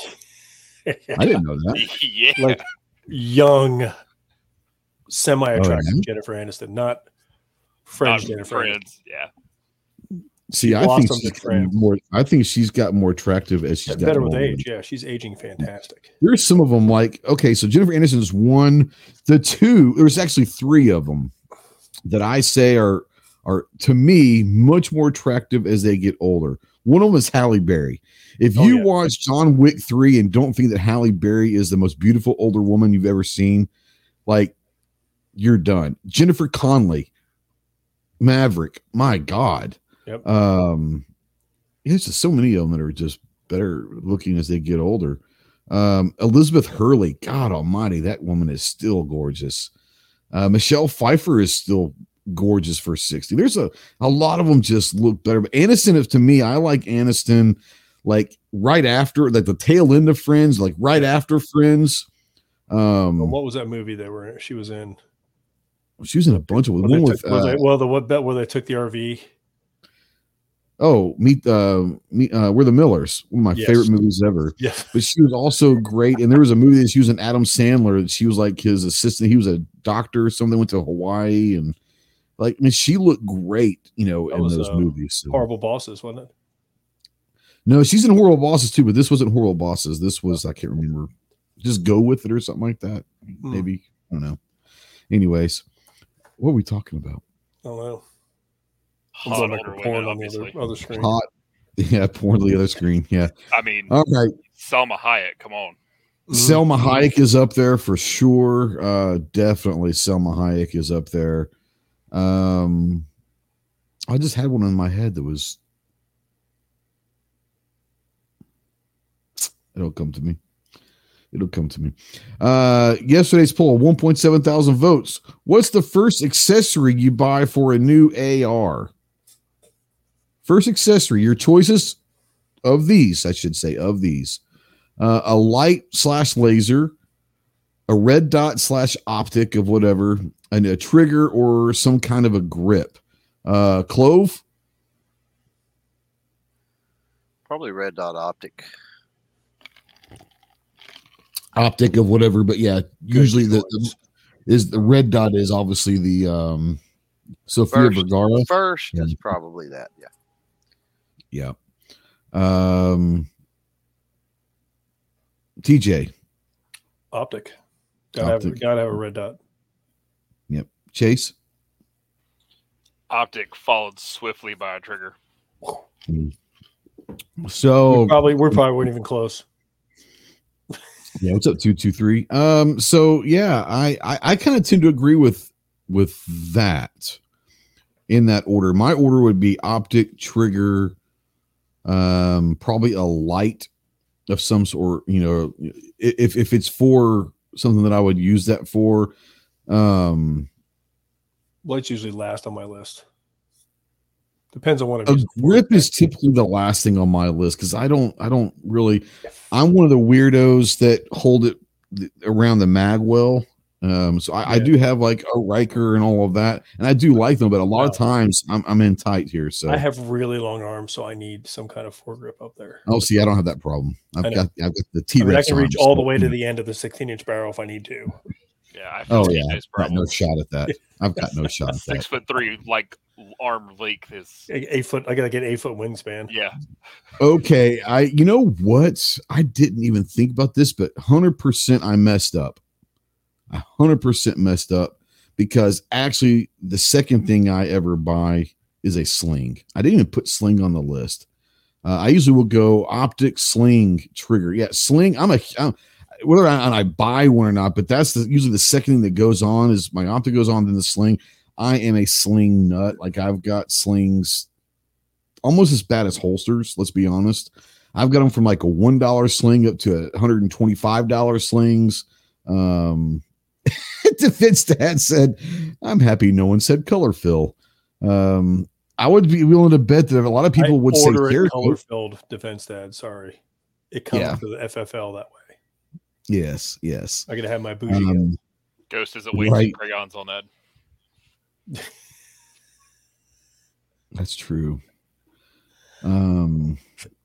I didn't know that. yeah. like young, semi-attractive Oh, yeah? Jennifer Aniston, not French Jennifer. Aniston. friends. Yeah. See, I think she's in gotten France. more I think she's got more attractive as she's She's got better with age. Yeah, she's aging fantastic. There's some of them like okay, so Jennifer Aniston is one. The two, there's actually three of them that I say are are to me much more attractive as they get older. One of them is Halle Berry. If Oh, you yeah. watch John Wick three and don't think that Halle Berry is the most beautiful older woman you've ever seen, like you're done. Jennifer Connelly, Maverick, my God. Yep. Um, there's just so many of them that are just better looking as they get older. Um, Elizabeth Hurley, God Almighty, that woman is still gorgeous. Uh, Michelle Pfeiffer is still gorgeous for 60. There's a, a lot of them just look better. But Aniston, if to me, I like Aniston like right after, like the tail end of Friends, like right after Friends. Um, what was that movie they were? She was in. she was in a bunch of the one they with took- uh, they- well, the what bet where they took the RV. oh, meet uh, meet uh, we're the Millers, one of my Yes. favorite movies ever. Yeah. But she was also great, and there was a movie that she was an Adam Sandler. She was like his assistant. He was a doctor something. Went to Hawaii and like, I mean, she looked great, you know, That in was, those uh, movies. So- Horrible bosses, wasn't it? No, she's in Horrible Bosses too, but this wasn't Horrible Bosses. This was I can't remember. Just go with it or something like that. Hmm. Maybe I don't know. Anyways, what are we talking about? I don't know. I'm Hot going back older to women, porn on the other, other screen. Hot. Yeah, porn to the other screen. Yeah. I mean, All right. Salma Hayek. Come on. Mhm. Salma Hayek is up there for sure. Uh definitely Salma Hayek is up there. Um I just had one in my head that was it'll come to me. It'll come to me. Uh yesterday's poll, 1.7 thousand votes. What's the first accessory you buy for a new AR? First accessory, your choices of these, I should say, of these uh, a light slash laser, a red dot slash optic of whatever, and a trigger or some kind of a grip. Uh, clove, Probably red dot optic. optic of whatever, but yeah, usually the, the is the red dot is obviously the um Sofia First. Vergara. First Yeah. is probably that. Yeah. Yeah. Um TJ, Optic. Gotta have, Optic. gotta have a red dot. Chase. Optic followed swiftly by a trigger. So we probably we're probably weren't even close. Yeah, what's up, two two three? Um, so yeah, I I, I kind of tend to agree with with that in that order. My order would be optic trigger, um, probably a light of some sort. You know, if if it's for something that I would use that for, um, Lights usually last on my list. Depends on what I'm a grip is typically the last thing on my list because I don't I don't really I'm one of the weirdos that hold it around the mag well. Um, so I, I do have like a Riker and all of that, and I do like them, but a lot of times I'm, I'm in tight here. So I have really long arms, so I need some kind of foregrip up there. oh, see, I don't have that problem. I've got I've got the T I, mean, I Rex. can reach all the way to the end of the 16 inch barrel if I need to. Yeah, I feel Oh TJ's yeah, got no shot at that. I've got no shot A at six foot three, like arm length is. Eight, eight foot. I gotta get eight foot wingspan. Yeah, Okay, I you know what? I didn't even think about this, but hundred percent I messed up. I hundred percent messed up because actually the second thing I ever buy is a sling. I didn't even put sling on the list. Uh, I usually will go optic sling trigger. Yeah, sling. I'm a I'm, whether I, I buy one or not, but that's the, usually the second thing that goes on is my optic goes on, then the sling. I am a sling nut. Like I've got slings almost as bad as holsters. Let's be honest. I've got them from like a one dollar sling up to a hundred and twenty five dollar slings. Um, Defense Dad said, "I'm happy no one said color fill." Um, I would be willing to bet that a lot of people I would say color filled defense dad. Sorry, it comes Yeah. to the FFL that way. Yes, yes. I gotta have my bougie. Um, Ghost isn't wasting Right. crayons on that. that's true. Um,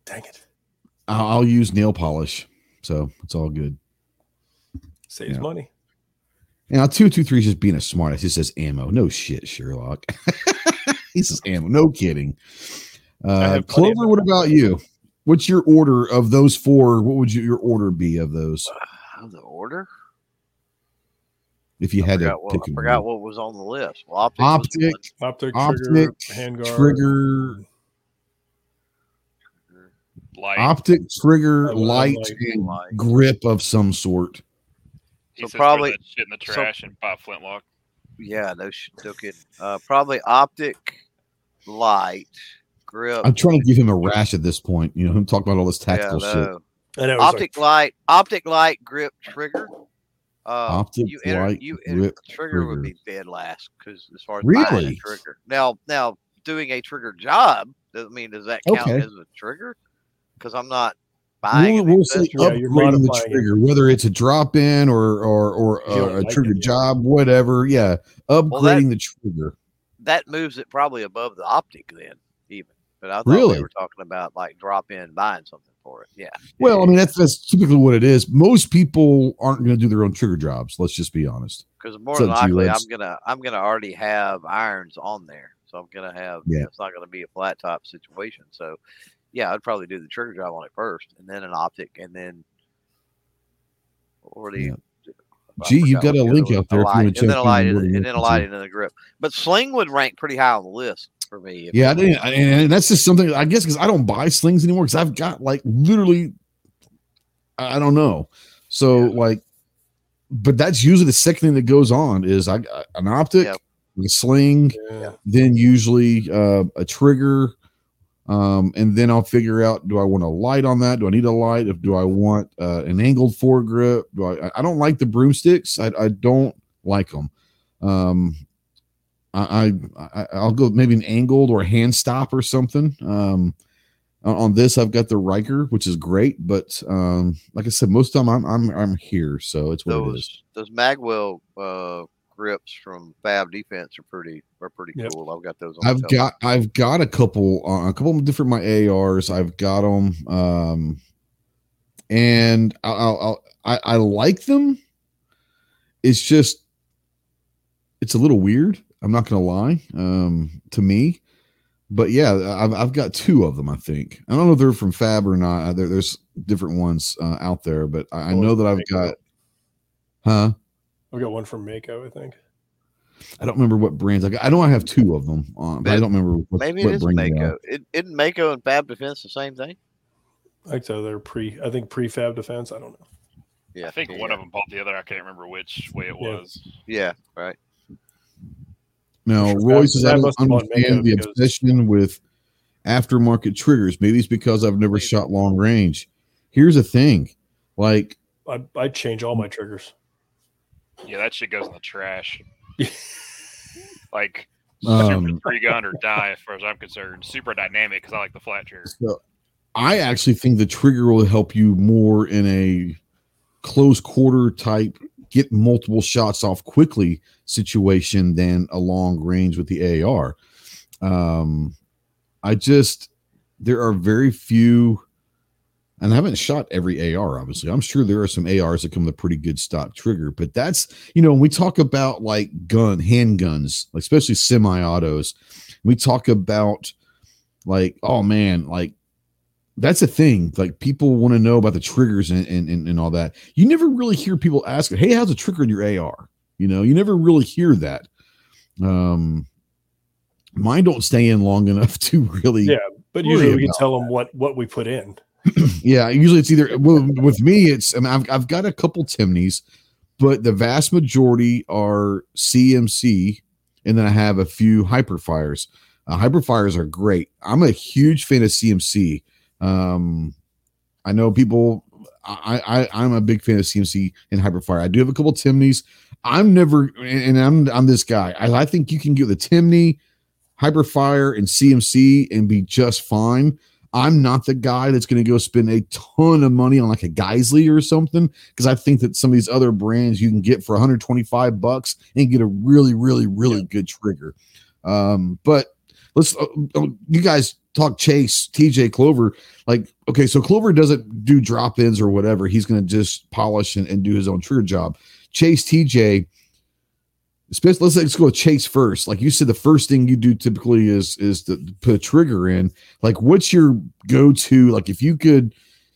Dang it, I'll, I'll use nail polish, so it's all good. saves Yeah. money. Now two two three is just being a smartass. He says ammo. No shit, Sherlock. he says ammo. No kidding. Uh, have plenty of Clover, what about you? What's your order of those four? What would you, your order be of those Uh, the order? if you I had to forgot, what, pick I a forgot one? what was on the list. Well, optic. was Optic, one. Optic, Optic, trigger, handguard, trigger, Like optic, trigger, I would- I light, and light. grip of some sort. he so says, probably- that shit in the so- trash and buy flintlock. Yeah, no, sh- no kidding. Uh, probably optic, light, grip. I'm trying to give him a rash at this point. You know, him talking about all this yeah, tactical shit. no. I know, it's Optic light, optic light, grip, trigger. Uh, Optic you enter, light, you enter, grip, trigger, would be dead last because as far as buying a Really? trigger. Now, now doing a trigger job doesn't mean does that count Okay. as a trigger? Because I'm not buying. We'll, we'll say accessory. Yeah, upgrading the modifying it. trigger, whether it's a drop in or or or If you don't uh, a trigger it, yeah. job, whatever. Yeah, upgrading that- the trigger. that moves it probably above the optic then, even But I thought Really? we were talking about like drop in buying something for it. Yeah. Really? We were talking about like drop in buying something for it. Yeah. Well, I mean that's that's typically what it is. Most people aren't going to do their own trigger jobs. Let's just be honest. because more than you, likely I'm gonna I'm gonna already have irons on there, so I'm gonna have Yeah. it's not gonna be a flat top situation. So yeah, I'd probably do the trigger job on it first, and then an optic, and then the Yeah. Gee, you've got a link out there if you light- wanna and then a light, and, and then a light then a grip. But sling would rank pretty high on the list for me. Yeah, I didn't, and and that's just something I guess because I don't buy slings anymore because I've got like literally, I I don't know. So Yeah. like, but that's usually the second thing that goes on is I an optic, Yep. a sling, Yeah. then usually uh, a trigger, um, and then I'll figure out do I want a light on that? Do I need a light? If do I want uh, an angled foregrip? Do I? I don't like the broomsticks. I, I don't like them. Um, I, I I- I'll go maybe an angled or a hand stop or something. Um, on- on this I've got the Riker, which is great, but um, like I said, most of the time I'm I'm I'm here, so it's what it is. those those Magwell uh, grips from Fab Defense are pretty are pretty Yep. cool. I've got those. on I've got I've got a couple uh, a couple of different my ARs. I've got them, um, and I'll, I'll, I'll I I like them. It's just it's a little weird. I'm not gonna lie, um, to me. But yeah, I've I've got two of them. I think I don't know if they're from Fab or not. There, there's different ones uh, out there, but I, I know that I've got. Huh? I've got one from Mako, I think. I don't remember what brands I got. I know I have two of them, on, but I don't remember what, Maybe what it is brand. Mako. It, isn't Mako and Fab Defense the same thing? I think so. They're pre. I think prefab defense. I don't know. Yeah, I think yeah, one of them bought the other. I can't remember which way it Yeah. was. Yeah, right. No, Sure, Roy Fab- says I don't must have bought understand the because- obsession with aftermarket triggers. Maybe it's because I've never shot long range. Here's the thing, like I I change all my triggers. Yeah, that shit goes in the trash. like Um, super three gun or die, as far as I'm concerned. Super dynamic because I like the flat trigger. so I actually think the trigger will help you more in a close quarter type, get multiple shots off quickly situation than a long range with the AR. Um, I just there are very few, and I haven't shot every AR. Obviously, I'm sure there are some ARs that come with a pretty good stock trigger, but that's you know when we talk about like gun handguns, like especially semi-autos, we talk about like oh man, like that's a thing. Like people want to know about the triggers and, and and and all that. You never really hear people ask, "Hey, how's a trigger in your AR?" You know, you never really hear that. Um, mine don't stay in long enough to really. Yeah, But usually we can tell them what what we put in. Yeah, usually it's either well, with me. It's I mean, I've I've got a couple Timneys, but the vast majority are CMC, and then I have a few Hiperfires. Uh, Hiperfires are great. I'm a huge fan of CMC. Um, I know people. I, I I'm a big fan of CMC and Hiperfire. I do have a couple Timneys. I'm never, and I'm I'm this guy. I, I think you can get the Timney, Hiperfire, and CMC and be just fine. I'm not the guy that's going to go spend a ton of money on like a Geissele or something because I think that some of these other brands you can get for 125 bucks and get a really, really, really good trigger. Um, but let's uh, you guys talk Chase, TJ Clover. Like, okay, so Clover doesn't do drop ins or whatever. He's going to just polish and, and do his own trigger job. Chase, TJ, especially let's, let's go with Chase first. Like you said, the first thing you do typically is is to put a trigger in. Like, what's your go to? Like, if you could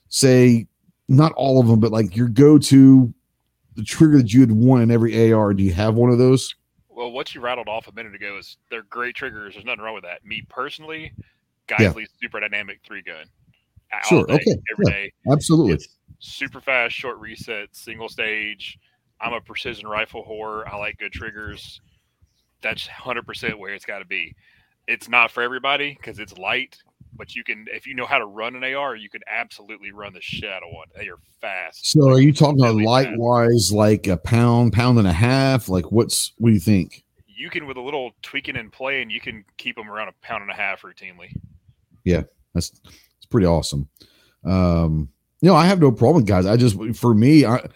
say not all of them, but like your go to the trigger that you would want in every AR. Do you have one of those? Well, what you rattled off a minute ago is they're great triggers. There's nothing wrong with that. Me personally, Yeah. Geissele's super dynamic three gun. Sure, day, okay, every yeah. day. Absolutely. It's super fast, short reset, single stage. I'm a precision rifle whore. I like good triggers. That's 100% where it's got to be. It's not for everybody because it's light, but you can, if you know how to run an AR, you can absolutely run the shit out of one. They are fast. So, are you talking about light fast. wise, like a pound, pound and a half? Like, what's what do you think? You can, with a little tweaking and playing, you can keep them around a pound and a half routinely. Yeah, that's it's pretty awesome. Um, you know, I have no problem, guys. I just for me, I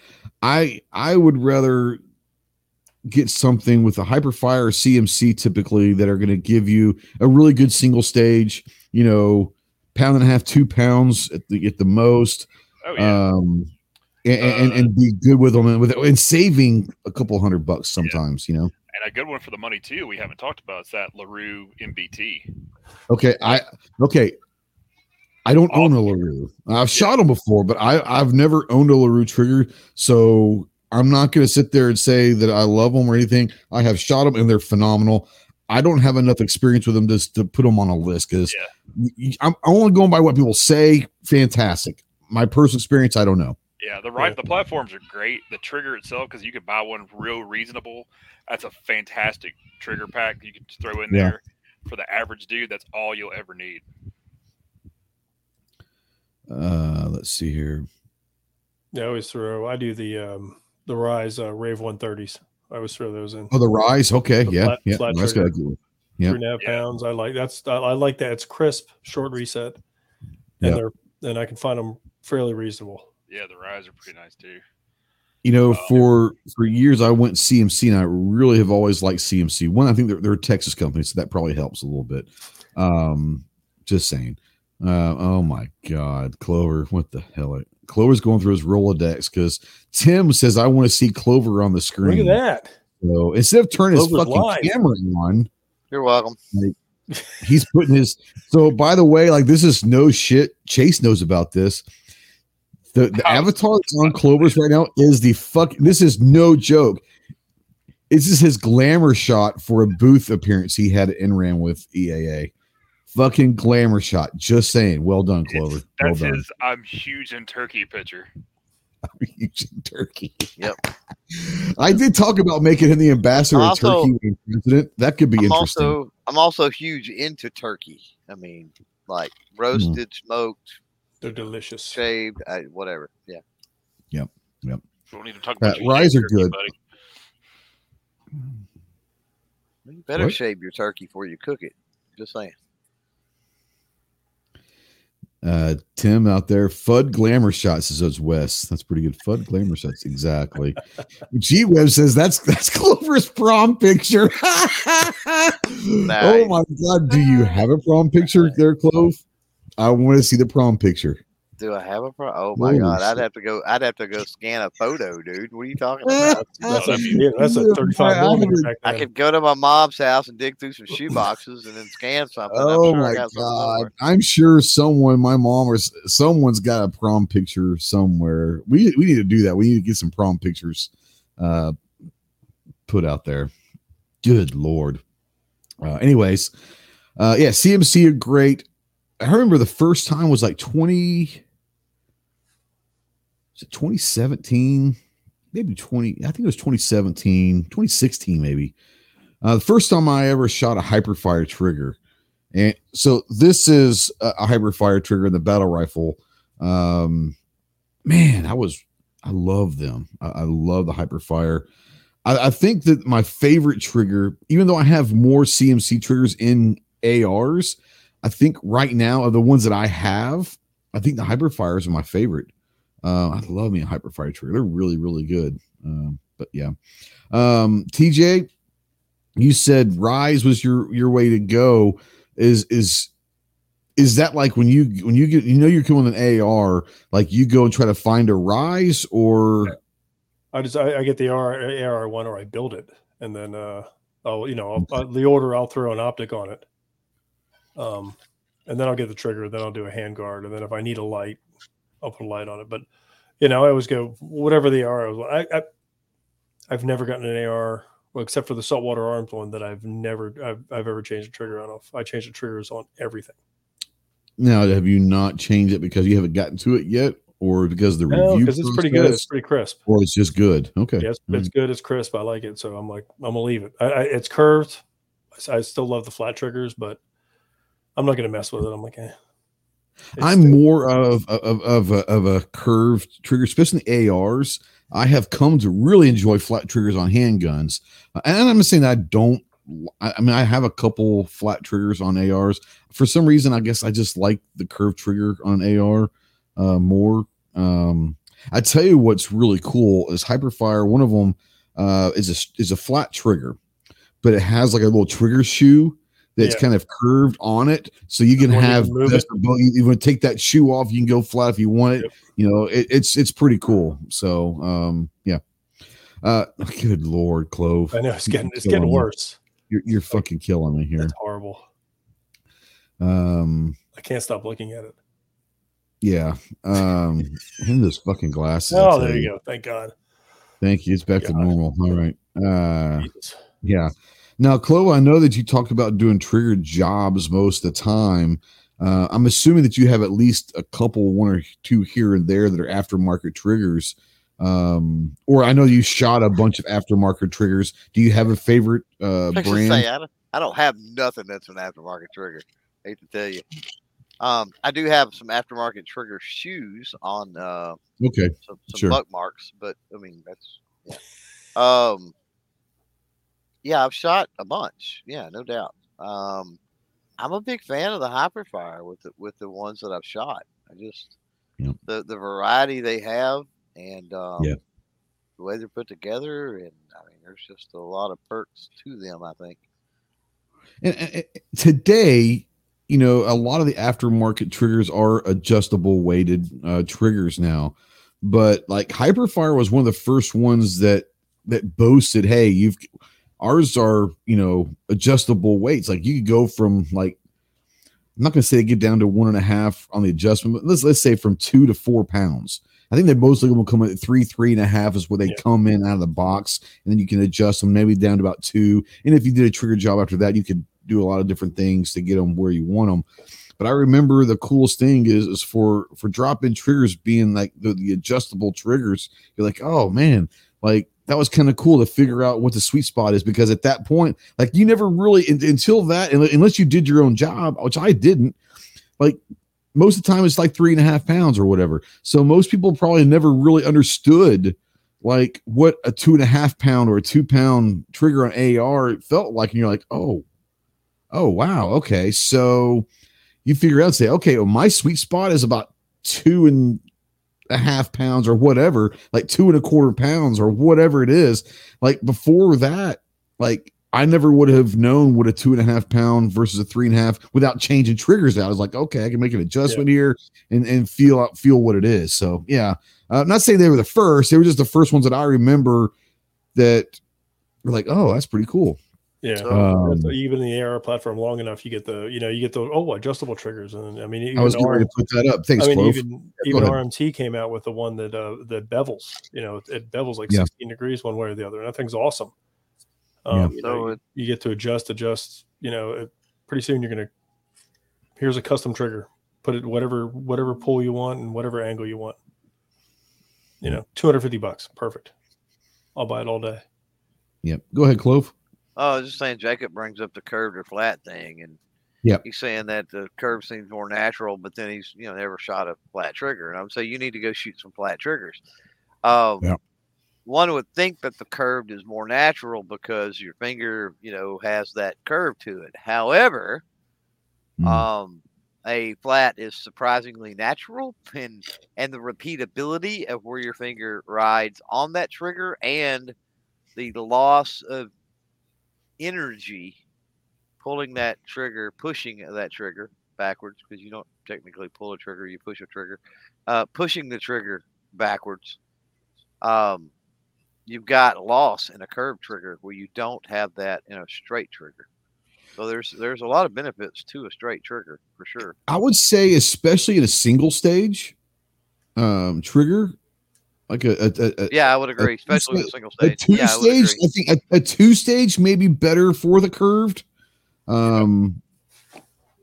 I I would rather get something with a hiperfire or CMC typically that are going to give you a really good single stage. you know, pound and a half, two pounds at the at the most. Oh yeah. Um, and, and, Uh, and be good with them and with and saving a couple hundred bucks sometimes, you know. and a good one for the money too. We haven't talked about is that LaRue MBT. Okay, I okay. I don't own a LaRue. I've shot them before, but I I've never owned a LaRue trigger, so I'm not going to sit there and say that I love them or anything. I have shot them and they're phenomenal. I don't have enough experience with them just to put them on a list because yeah. I'm only going by what people say. Fantastic. My personal experience, I don't know. Yeah, the right the platforms are great. The trigger itself, because you can buy one real reasonable. That's a fantastic trigger pack you can throw in Yeah. there for the average dude. That's all you'll ever need. Uh, let's see here. Yeah, I always throw. I do the um the Rise uh, Rave 130s. I always throw those in. Oh, the rise. Okay, The yeah, flat- yeah. flat That's trigger. got a good one. Yep. Three and a half Yeah. pounds. I like that's. I, I like that. It's crisp, short reset, and Yep. they're and I can find them fairly reasonable. Yeah, the rides are pretty nice too. You know, Uh, for for years I went CMC, and I really have always liked CMC. One, I think they're, they're a Texas company, so that probably helps a little bit. Um, just saying. Uh, oh my God, Clover, what the hell? Clover's going through his Rolodex because Tim says I want to see Clover on the screen. Look at that. So instead of turning his fucking live. camera on, You're welcome. he's putting his. So by the way, like this is no shit. Chase knows about this. The the How- avatar that's on Clover's right now is the fuck. This is no joke. This is his glamour shot for a booth appearance he had at NRAM with EAA. Fucking glamour shot. Just saying. Well done, Clover. It's- Well That's done. his I'm huge in turkey picture. Huge in Turkey. Yep. I did talk about making him the ambassador of Turkey president. That could be I'm interesting. also I'm also huge into turkey. I mean, like Hmm. roasted, smoked, They're delicious. shaved, I, whatever. Yeah. Yep. Yep. We don't need to talk Uh, about your rise are good. buddy. You better What? shave your turkey before you cook it. Just saying. Uh, Tim out there, Fud Glamour Shots says it's Wes. That's pretty good. Fud Glamour Shots, exactly. G Web says that's that's Clover's prom picture. Oh my god, do you have a prom picture there, Clove? I want to see the prom picture. Do I have a prom? Oh my Holy god, I'd have to go. I'd have to go scan a photo, dude. What are you talking about? That's a, I yeah, that's a 35 millimeter back I then. could go to my mom's house and dig through some shoe boxes and then scan something. Oh sure my god! somewhere. I'm sure someone, my mom or someone's got a prom picture somewhere. We we need to do that. We need to get some prom pictures uh, put out there. Good lord. Uh, anyways, uh, yeah, CMC are great. I remember the first time was like 20 was it 2017 maybe 20 i think it was 2017 2016 maybe. Uh, the first time i ever shot a hiperfire trigger. And so this is a, a hiperfire trigger in the battle rifle. Um man i was i love them. I, I love the hiperfire I, I think that my favorite trigger even though i have more cmc triggers in ars i think right now of the ones that i have i think the hiperfires are my favorite uh, I love me a hiperfire trigger. They're really, really good. Um, but yeah. Um, TJ, you said Rise was your your way to go. Is is is that like when you when you get you know you're killing an AR, like you go and try to find a Rise or I just I, I get the AR, AR one or I build it, and then uh, I'll you know I'll, uh, the order I'll throw an optic on it, um, and then I'll get the trigger. Then I'll do a hand guard, and then if I need a light, I'll put a light on it. But you know I always go whatever the AR. is. I, I I've never gotten an AR well, except for the saltwater arms one that I've never I've, I've ever changed a trigger on. off. I change the triggers on everything. now have you not changed it because you haven't gotten to it yet, or because the No, review because it's pretty good. It's pretty crisp. or it's just good? Okay, Yeah, it's, Mm. it's good. It's crisp. I like it. So I'm like, I'm gonna leave it. I, I, it's curved. I still love the flat triggers, but I'm not gonna mess with it. I'm like, eh. I'm more of of of a, of a curved trigger, especially in ARs. I have come to really enjoy flat triggers on handguns, and I'm not saying that I don't. I, I mean, I have a couple flat triggers on ARs. For some reason, I guess I just like the curved trigger on AR uh, more. Um, I tell you what's really cool is Hiperfire. One of them uh, is a is a flat trigger, but it has like a little trigger shoe that's Yeah. kind of curved on it, so you can you have can you, you want to take that shoe off, you can go flat if you want it. Yep. You know, it, it's it's pretty cool. So um, yeah. Uh, good lord, Clove, I know it's getting it's getting worse. You're you're fucking killing me here. It's horrible. Um, I can't stop looking at it. yeah. Um, him those fucking glasses. Oh, there you go. Thank God. Thank you. It's back to normal. All right. Uh, Jesus. Yeah. Now, Chloe, I know that you talked about doing triggered jobs most of the time. Uh, I'm assuming that you have at least a couple, one or two here and there that are aftermarket triggers. Um, or I know you shot a bunch of aftermarket triggers. Do you have a favorite uh, I brand? say I don't, I don't have nothing that's an aftermarket trigger. I hate to tell you. Um, I do have some aftermarket trigger shoes on uh, Okay. some, some Sure. buck marks, but I mean that's yeah. Um, yeah, I've shot a bunch. Yeah, no doubt. Um, I'm a big fan of the Hiperfire with the with the ones that I've shot. I just Yep. the the variety they have and um, Yeah. the way they're put together, and I mean, there's just a lot of perks to them. I think. And, and- and today, you know, a lot of the aftermarket triggers are adjustable weighted uh, triggers now, but like Hiperfire was one of the first ones that that boasted, "Hey, you've ours are you know adjustable weights. Like you could go from like I'm not going to say get down to one and a half on the adjustment, but let's let's say from two to four pounds." I think they mostly will come in at three, three and a half is where they Yeah. come in out of the box, and then you can adjust them maybe down to about two. And if you did a trigger job after that, you could do a lot of different things to get them where you want them. But I remember the coolest thing is is for for drop in triggers being like the, the adjustable triggers. You're like, oh man, like that was kind of cool to figure out what the sweet spot is because at that point, like you never really until that unless you did your own job, which I didn't. Like most of the time, it's like three and a half pounds or whatever. So most people probably never really understood like what a two and a half pound or a two pound trigger on AR felt like, and you're like, oh, oh wow, okay. So you figure out, say, okay, well, my sweet spot is about two and a half pounds or whatever, like two and a quarter pounds or whatever it is. Like before that, like I never would have known what a two and a half pound versus a three and a half without changing triggers out. I was like, okay, I can make an adjustment here and, and feel out feel what it is. So yeah. Uh, I'm not saying they were the first, they were just the first ones that I remember that were like, oh, that's pretty cool. Yeah. Um, even in the AR platform long enough, you get the you know you get the oh adjustable triggers, and I mean even I was getting R- ready to put that up. Thanks, I mean Clove. even go even. RMT came out with the one that uh that bevels, you know, it, it bevels like Yeah. 16 degrees one way or the other, and that thing's awesome. Yeah. Um, you, So know, you, it- you get to adjust, adjust. You know, it, pretty soon you're gonna here's a custom trigger. Put it whatever whatever pull you want and whatever angle you want. You know, 250 bucks, perfect. I'll buy it all day. Yep. Go ahead, Clove. Oh, I was just saying, Jacob brings up the curved or flat thing, and Yep. he's saying that the curve seems more natural, but then he's you know never shot a flat trigger, and I would say you need to go shoot some flat triggers. Um, Yeah. One would think that the curved is more natural because your finger, you know, has that curve to it. However, Mm. um, a flat is surprisingly natural, and and the repeatability of where your finger rides on that trigger and the loss of energy pulling that trigger, pushing that trigger backwards because you don't technically pull a trigger, you push a trigger, uh, pushing the trigger backwards. Um, you've got loss in a curved trigger where you don't have that in a straight trigger. So there's there's a lot of benefits to a straight trigger for sure. I would say, especially in a single stage um, trigger, like a, a, a, Yeah, I would agree, especially with single a two yeah, stage. agree. I think a, two stage may be better for the curved. Um,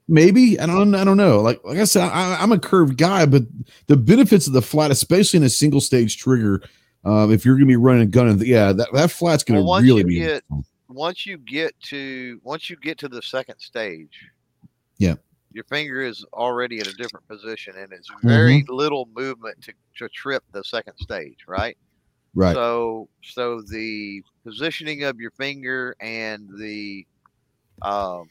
maybe I don't. I don't know. Like like I said, I, I'm a curved guy, but the benefits of the flat, especially in a single stage trigger, um, if you're going to be running a gun, and yeah, that that flat's going to Well, really be. get- once you get to once you get to the second stage Yeah. Your finger is already at a different position and it's Mm-hmm. very little movement to, to trip the second stage right right. so so the positioning of your finger and the um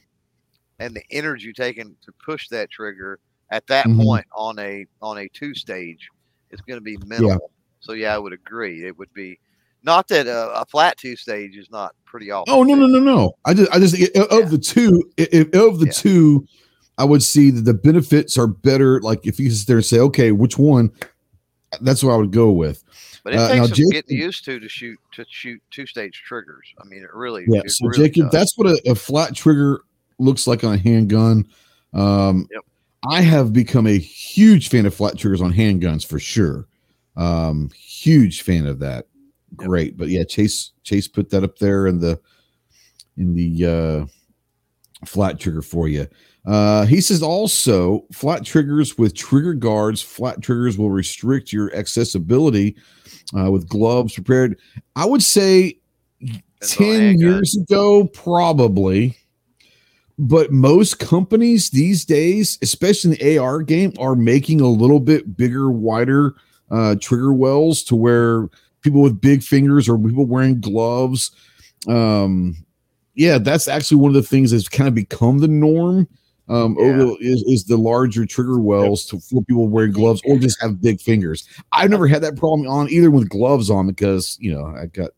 and the energy taken to push that trigger at that Mhm. point on a on a two stage is going to be minimal so yeah i would agree it would be Not that uh, a flat two stage is not pretty awful. Oh no no no no! I just I just of Yeah. the two if, of the Yeah. two, I would see that the benefits are better. Like if you sit there and say, okay, which one? That's what I would go with. But it Uh, takes some Jason- getting used to to shoot to shoot two stage triggers. I mean, it really. Yeah. it So really Jacob, does. that's what a, a flat trigger looks like on a handgun. Um, Yep. I have become a huge fan of flat triggers on handguns for sure. Um, huge fan of that. Yep. Great, but yeah, Chase Chase put that up there in the in the uh, flat trigger for you. Uh, he says also flat triggers with trigger guards. Flat triggers will restrict your accessibility uh, with gloves prepared. I would say on 10 handgun. years ago probably but most companies these days especially in the ar game are making a little bit bigger wider uh, trigger wells to where people with big fingers or people wearing gloves um, yeah that's actually one of the things that's kind of become the norm um, Yeah. over is, is the larger trigger wells to for people wearing gloves or just have big fingers i've never had that problem on either with gloves on because you know i got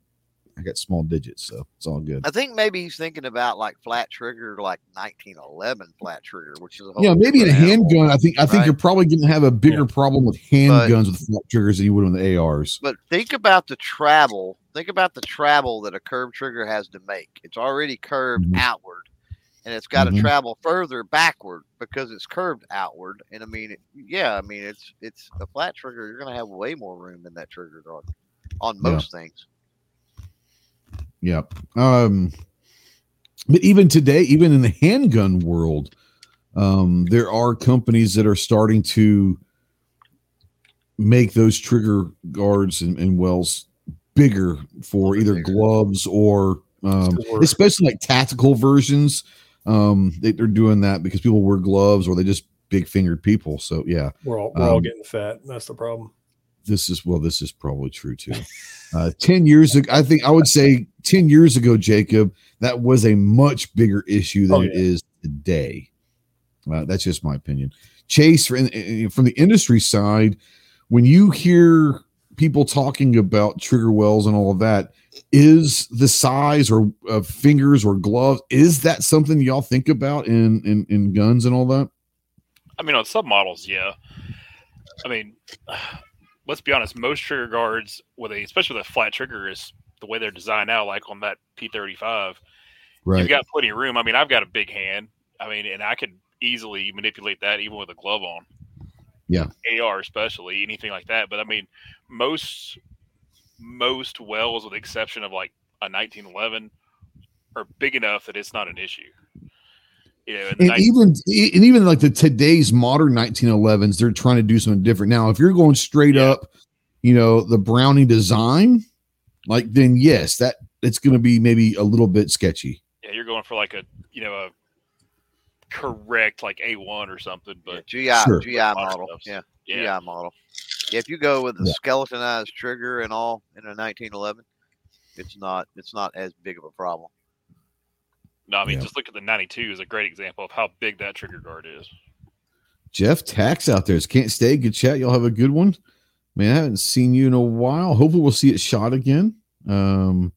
I got small digits, so it's all good. I think maybe he's thinking about like flat trigger, like 1911 flat trigger, which is a whole Yeah, maybe in a handgun, I think I think right? you're probably going to have a bigger Yeah. problem with handguns with flat triggers than you would with the ARs. But think about the travel. Think about the travel that a curved trigger has to make. It's already curved Mhm. outward, and it's got to travel further backward because it's curved outward. And I mean, it, yeah, I mean it's it's a flat trigger. You're going to have way more room in that trigger guard on Yeah. most things. Yeah. Um, but even today, even in the handgun world, um, there are companies that are starting to make those trigger guards and, and wells bigger for either bigger. gloves or um, Or- especially like tactical versions. Um, they, they're doing that because people wear gloves or they just big fingered people. So yeah, We're all we're all Um, getting fat. That's the problem. this is well, this is probably true too. Uh, 10 years ago, I think I would say 10 years ago, Jacob, that was a much bigger issue than Oh, yeah. is today. Uh, that's just my opinion. Chase, from the industry side, when you hear people talking about trigger wells and all of that, is the size or of fingers or gloves, is that something y'all think about in, in, in guns and all that? I mean, on some models, yeah. I mean, let's be honest. Most trigger guards, with a especially with a flat trigger, is the way they're designed now. Like on that P35, you've got plenty of room. I mean, I've got a big hand. I mean, and I could easily manipulate that even with a glove on. Yeah. AR especially anything like that. But I mean, most most wells, with the exception of like a 1911, are big enough that it's not an issue. You know, and and 19 even and even like the today's modern 1911s they're trying to do something different now if you're going straight Yeah. up you know the brownie design like then yes that it's going to be maybe a little bit sketchy yeah, you're going for like a you know a correct like A1 or something. But GI Sure. GI model, stuff. yeah, yeah, GI model. Yeah, if you go with a Yeah. skeletonized trigger and all in a 1911, it's not it's not as big of a problem. no, I mean Yeah. just look at the 92 is a great example of how big that trigger guard is. jeff tax out there can't stay good chat y'all have a good one man i haven't seen you in a while hopefully we'll see it shot again um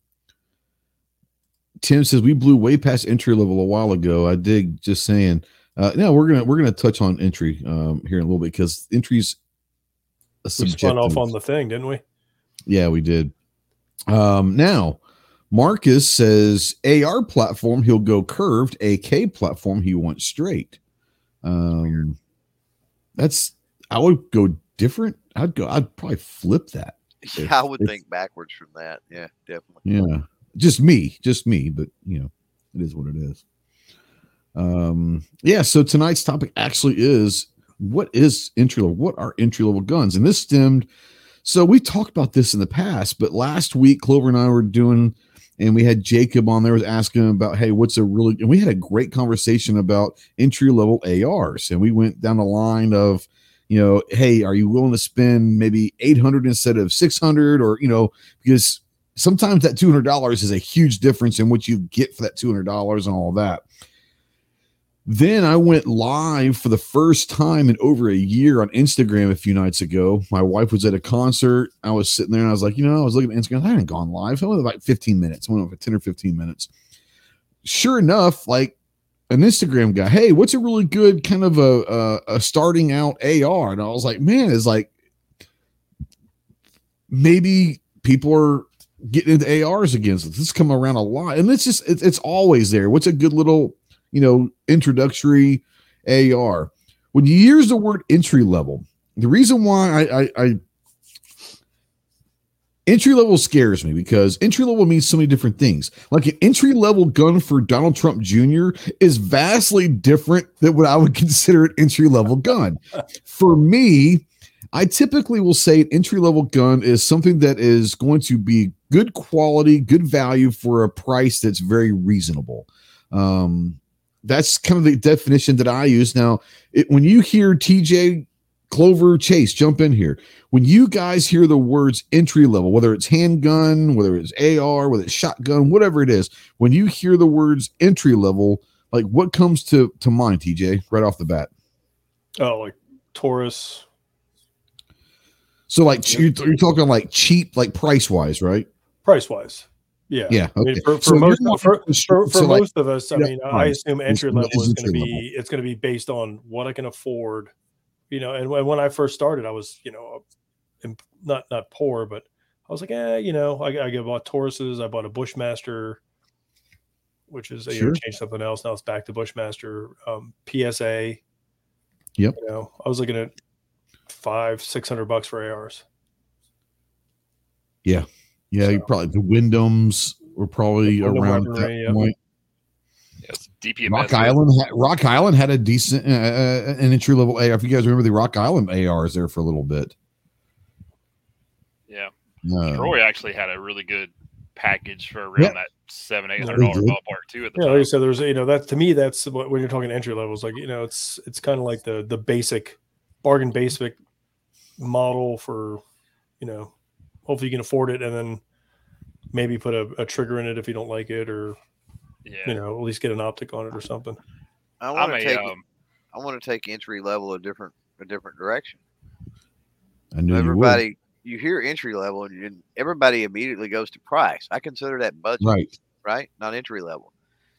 tim says we blew way past entry level a while ago i dig just saying uh no we're gonna we're gonna touch on entry um here in a little bit because entries. a We spun off on the thing, didn't we? Yeah, we did. Um, now, Marcus says AR platform, he'll go curved. AK platform, he wants straight. Um, that's, I would go different. I'd go, I'd probably flip that. Yeah, I would if- think backwards from that. Yeah, definitely. Yeah. Just me, just me, but you know, it is what it is. Um, yeah. So tonight's topic actually is what is entry level? What are entry level guns? And this stemmed. So we talked about this in the past, but last week Clover and I were doing, and we had Jacob on there was asking about, hey, what's a really? And we had a great conversation about entry level ARs, and we went down the line of, you know, hey, are you willing to spend maybe eight hundred instead of six hundred, or you know, because sometimes that two hundred dollars is a huge difference in what you get for that two hundred dollars and all that. Then I went live for the first time in over a year on Instagram a few nights ago. My wife was at a concert. I was sitting there and I was like, you know, I was looking at Instagram. I hadn't gone live. I went like 15 minutes. I went over 10 or 15 minutes. Sure enough, like an Instagram guy, hey, what's a really good kind of a, a, a starting out AR? And I was like, man, it's like maybe people are getting into ARs again. So this is coming around a lot. And it's just it's, it's always there. What's a good little you know, introductory AR. When you use the word entry level, the reason why I, I, I entry level scares me because entry level means so many different things. Like an entry level gun for Donald Trump Jr. is vastly different than what I would consider an entry level gun. For me, I typically will say an entry level gun is something that is going to be good quality, good value for a price that's very reasonable. Um, that's kind of the definition that I use. Now, it, when you hear TJ Clover Chase jump in here, when you guys hear the words entry level, whether it's handgun, whether it's AR, whether it's shotgun, whatever it is, when you hear the words entry level, like what comes to to mind, TJ, right off the bat? Oh, like Taurus. So, like you're, you're talking like cheap, like price wise, right? Price wise. Yeah, yeah. Okay. I mean, for, for so most for, for, for so most like, of us, I mean, I assume entry level is going to be level. it's going to be based on what I can afford. You know, and when, when I first started, I was you know, not not poor, but I was like, eh, you know, I, I bought Tauruses, I bought a Bushmaster, which is sure. you know, changed something else. Now it's back to Bushmaster, um, PSA. Yep. You know, I was looking at five, six hundred bucks for ARs. Yeah. Yeah, so. probably the Windhams were probably around that yeah. point. Yes, DPMS. Rock Island, had, Rock Island had a decent uh, uh an entry level AR. If you guys remember the Rock Island ARs there for a little bit. Yeah, uh, Troy actually had a really good package for around yeah. that seven eight hundred dollar ballpark too. At the yeah, time. like I said, there's you know that to me that's what when you're talking entry levels, like you know it's it's kind of like the the basic bargain basic model for you know hopefully you can afford it and then maybe put a, a trigger in it if you don't like it or yeah. you know at least get an optic on it or something. I want to take um, i want to take entry level a different a different direction. I knew everybody you, you, hear entry level and everybody immediately goes to price. I consider that budget right. right? Not entry level.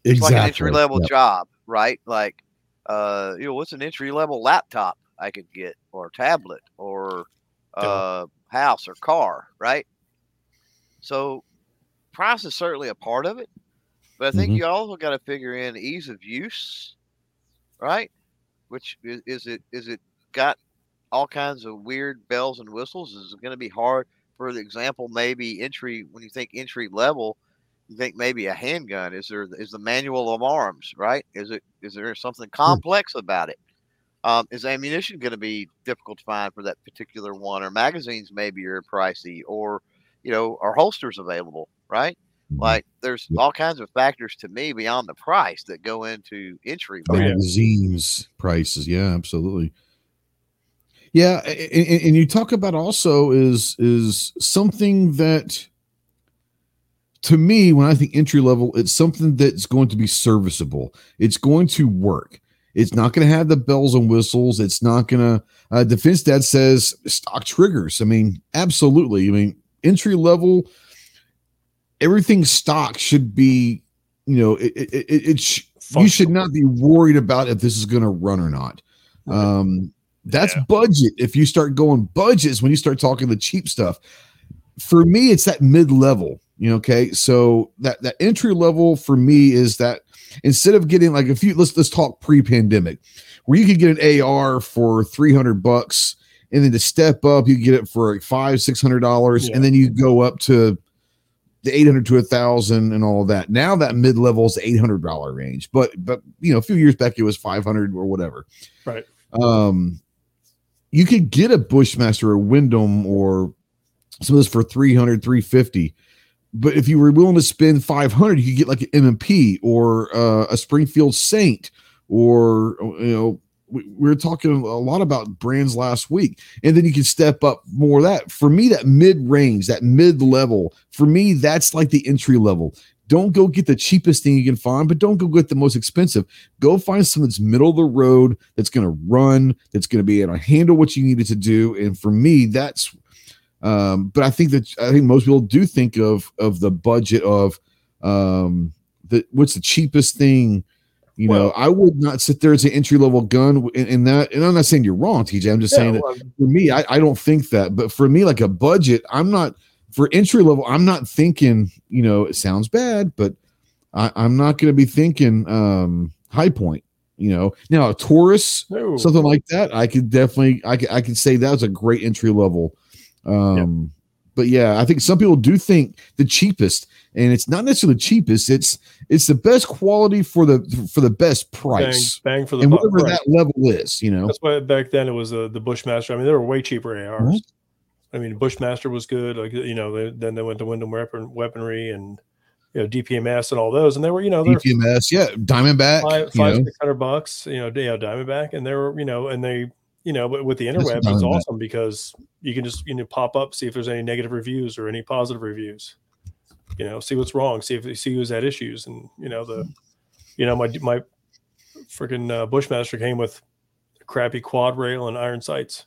Exactly. it's like an entry level yep. job right? Like uh you know what's an entry level laptop i could get or tablet or uh house or car, right? So price is certainly a part of it, but I think mm-hmm. you also got to figure in ease of use, right? Which is, is it is it got all kinds of weird bells and whistles? Is it going to be hard? For the example, maybe entry when you think entry level, you think maybe a handgun. Is there is the manual of arms right? Is it is there something complex about it? Um, is ammunition going to be difficult to find for that particular one, or magazines maybe are pricey, or you know, are holsters available? Right? Mm-hmm. Like, there's all kinds of factors to me beyond the price that go into entry. Magazines prices, yeah, absolutely. Yeah, and, and you talk about also is is something that to me when I think entry level, it's something that's going to be serviceable. It's going to work it's not going to have the bells and whistles. It's not going to. Uh, Defense Dad says stock triggers. I mean, absolutely. I mean, entry level, everything stock should be. You know, it it, it, it sh- you should not be worried about if this is going to run or not. Um, that's yeah. budget. If you start going budgets, when you start talking the cheap stuff, for me, it's that mid level. You know, okay. So that that entry level for me is that instead of getting like a few let's let's talk pre-pandemic where you could get an AR for 300 bucks and then to step up you get it for like five six hundred dollars yeah. and then you go up to the 800 to a thousand and all of that. Now that mid-level is 800 dollar range but but you know a few years back it was 500 or whatever. Right. Um you could get a bushmaster or Windham or some of this for 300 350 but if you were willing to spend 500 you could get like an M&P or uh, a Springfield Saint or you know we, we were talking a lot about brands last week and then you can step up more that for me that mid range that mid level for me that's like the entry level don't go get the cheapest thing you can find, but don't go get the most expensive. Go find something that's middle of the road, that's going to run, that's going to be able to handle what you needed to do. And for me, that's. Um, but I think that I think most people do think of of the budget of um the what's the cheapest thing you know, I would not sit there as an entry level gun in, in that. And I'm not saying you're wrong, TJ. I'm just Yeah, saying that well, for me, I, I don't think that. But for me, like a budget, I'm not for entry level. I'm not thinking. You know, it sounds bad, but I, I'm not going to be thinking um Hi-Point. You know, now a Taurus, something like that, I could definitely, I could, I could say that was a great entry level. Um, but yeah, I think some people do think the cheapest, and it's not necessarily the cheapest. It's it's the best quality for the for the best price, bang for the and whatever right. that level is. You know, That's why back then it was uh, the Bushmaster. I mean, they were way cheaper ARs. Mhm. I mean, Bushmaster was good. Like you know, they, then they went to Windham weapon weaponry and you know DPMS and all those, and they were you know DPMS, yeah, Diamondback, five, five six hundred bucks. You know, yeah, Diamondback, and they were you know, and they you know, but with the That's interwebs, it's Diamondback. awesome because you can just you know pop up, see if there's any negative reviews or any positive reviews. You know, see what's wrong, see if see who's had issues, and you know the, you know my my freaking uh, Bushmaster came with crappy quad rail and iron sights.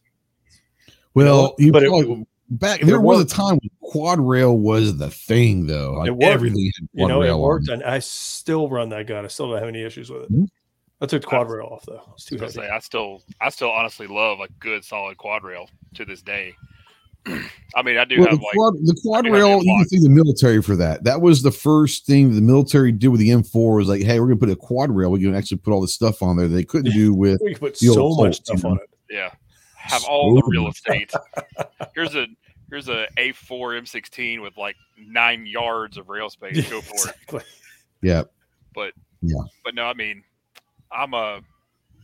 Well, you but it- probably, back it there was a time when quad rail was the thing, though. Like It worked. everything had You know, it rail on worked, it. and I still run that gun. I still don't have any issues with it. Mhm. I took the quad rail off though. It's too I heavy. say, I still, I still honestly love a good solid quad rail to this day. I mean, I do Well, have the like, quad, the quad do have rail, you can quad. see the military for that. That was the first thing the military did with the M4 was like, hey, we're gonna put a quad rail. We can actually put all this stuff on there they couldn't do with. We could put the so Colt, much you stuff know? on it. yeah, have all the real estate. Here's a here's a A4 M16 with like nine yards of rail space. Go for it. Exactly. Yeah, But Yeah. but no, I mean, I'm a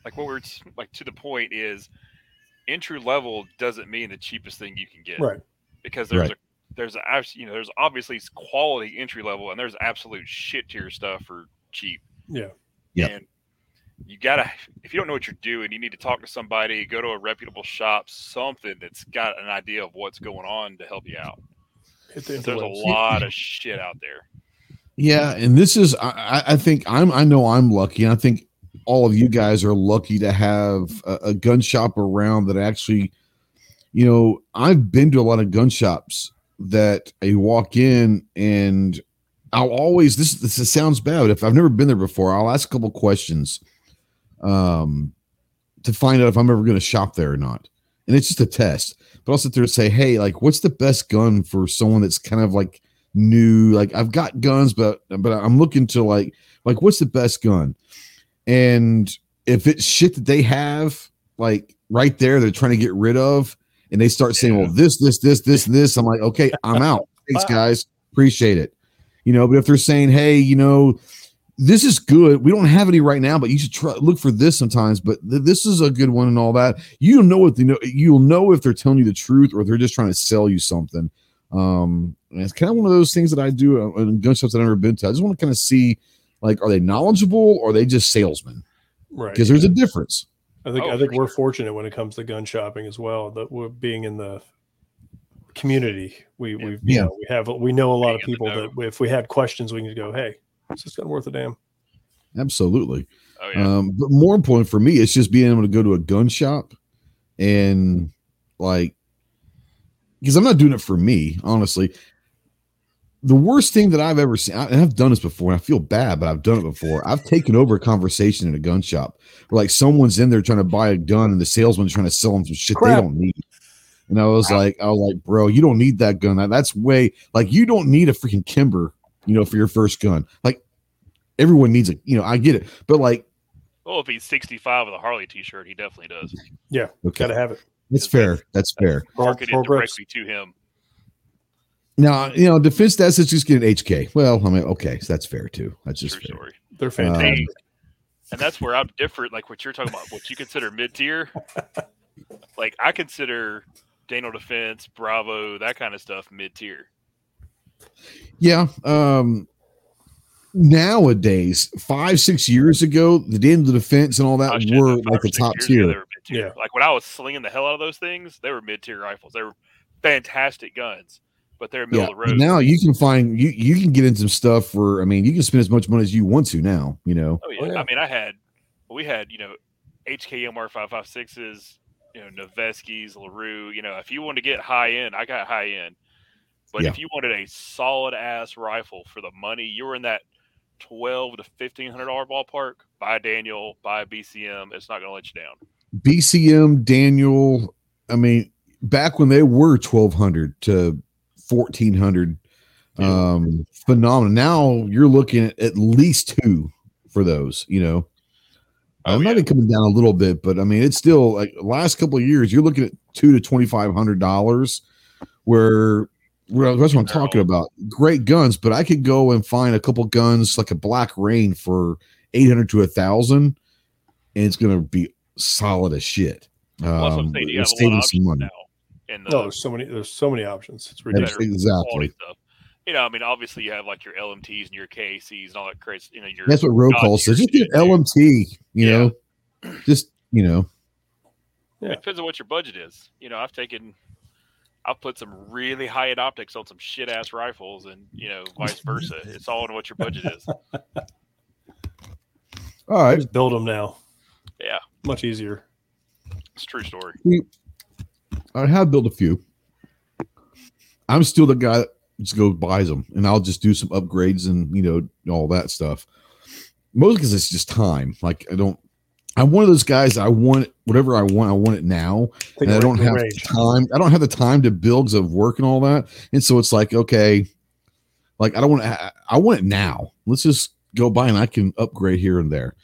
like what we're like to the point is entry level doesn't mean the cheapest thing you can get. Right. because there's Right. a there's a you know there's obviously quality entry level and there's absolute shit tier stuff for cheap. Yeah. Yep. And you gotta if you don't know what you're doing, you need to talk to somebody, go to a reputable shop, something that's got an idea of what's going on to help you out. Hit There's a interwebs. lot of shit out there. yeah, and this is I, I- I think I'm I know I'm lucky, and I think all of you guys are lucky to have a, a gun shop around that actually, you know, I've been to a lot of gun shops that I walk in and I'll always this this sounds bad. If I've never been there before, I'll ask a couple questions um to find out if I'm ever going to shop there or not. And it's just a test. But I'll sit there and say, hey, like what's the best gun for someone that's kind of like new? Like I've got guns, but but I'm looking to like like what's the best gun? And if it's shit that they have, like right there, they're trying to get rid of, and they start saying, Well, this, this, this, this, this, I'm like, okay, I'm out. Thanks, guys. Appreciate it. You know, but if they're saying, Hey, you know, this is good. We don't have any right now, but you should try look for this sometimes. But th- this is a good one and all that. You know what they know. You'll know if they're telling you the truth or they're just trying to sell you something. Um, and it's kind of one of those things that I do uh, in gun shops that I've never been to. I just want to kind of see, like, are they knowledgeable or are they just salesmen? Right. Because there's a difference. I think Oh, I think for we're sure. fortunate when it comes to gun shopping as well. That we're being in the community. We Yeah. we you Yeah. know, we have we know a lot of Being in the people that if we had questions, we can go, "Hey, is this gun worth a damn?" Absolutely. Oh yeah. Um, but more important for me, it's just being able to go to a gun shop and like, because I'm not doing it for me, honestly. The worst thing that I've ever seen, I- and I've done this before, and I feel bad, but I've done it before. I've taken over a conversation in a gun shop where like someone's in there trying to buy a gun, and the salesman's trying to sell them some shit Crap. they don't need. And I was like, I was like, bro, you don't need that gun. That's way like you don't need a freaking Kimber, you know, for your first gun. Like everyone needs it, you know. I get it, but like well, if he's 65 with a Harley T-shirt, he definitely does. Yeah, Okay, gotta have it. that's fair. That's fair. Market it Pro grips. directly to him. Now, you know, defense stats is just get an HK. Well, I mean, okay, so that's fair too. That's just True fair. story. They're fantastic. Um, and that's where I'm different. Like what you're talking about, what you consider mid tier. like I consider Daniel Defense, Bravo, that kind of stuff mid tier. Yeah. Um nowadays, five, six years ago, the Daniel Defense and all that shit, were five like the top years ago, tier. they were mid-tier. Yeah. Like when I was slinging the hell out of those things, they were mid tier rifles. They were fantastic guns. But they're middle Yeah. of the road. Now you can find you you can get in some stuff for I mean you can spend as much money as you want to now. You know. Oh yeah. Oh, yeah. I mean, I had we had you know HKMR five five sixes, you know Noveskis, LaRue. You know, if you want to get high end, I got high end. But Yeah. if you wanted a solid ass rifle for the money, you were in that twelve to fifteen hundred dollar ballpark. Buy Daniel, buy BCM. It's not going to let you down. BCM Daniel. I mean, back when they were twelve hundred to fourteen hundred, um, phenomenal. Now you're looking at at least two for those. You know, Oh, I'm yeah. not coming down a little bit, but I mean, it's still like last couple of years. You're looking at two to twenty five hundred dollars, where. Well, that's what I'm talking about. Great guns, but I could go and find a couple guns like a Black Rain for eight hundred to a thousand, and it's going to be solid as shit. Well, that's what I'm Um, saying. You it's have a lot of saving some options money. now. In the No, there's so many. There's so many options. It's ridiculous. exactly. stuff. You know, I mean, obviously you have like your LMTs and your KCs and all that crazy. You know, your That's what road God call says. Just get. LMT. You Yeah. know, just you know. Yeah. It depends on what your budget is. You know, I've taken, I've put some really high end optics on some shit ass rifles, and you know, vice versa. It's all on what your budget is. All right. Just build them now. Yeah. Much easier. It's a true story. I have built a few. I'm still the guy that just goes buys them, and I'll just do some upgrades and you know all that stuff. Mostly because it's just time. Like I don't. I'm one of those guys. I want whatever I want. I want it now, Take and I don't have time. I don't have the time to build 'cause of work and all that. And so it's like okay, like I don't want to. I want it now. Let's just go buy and I can upgrade here and there.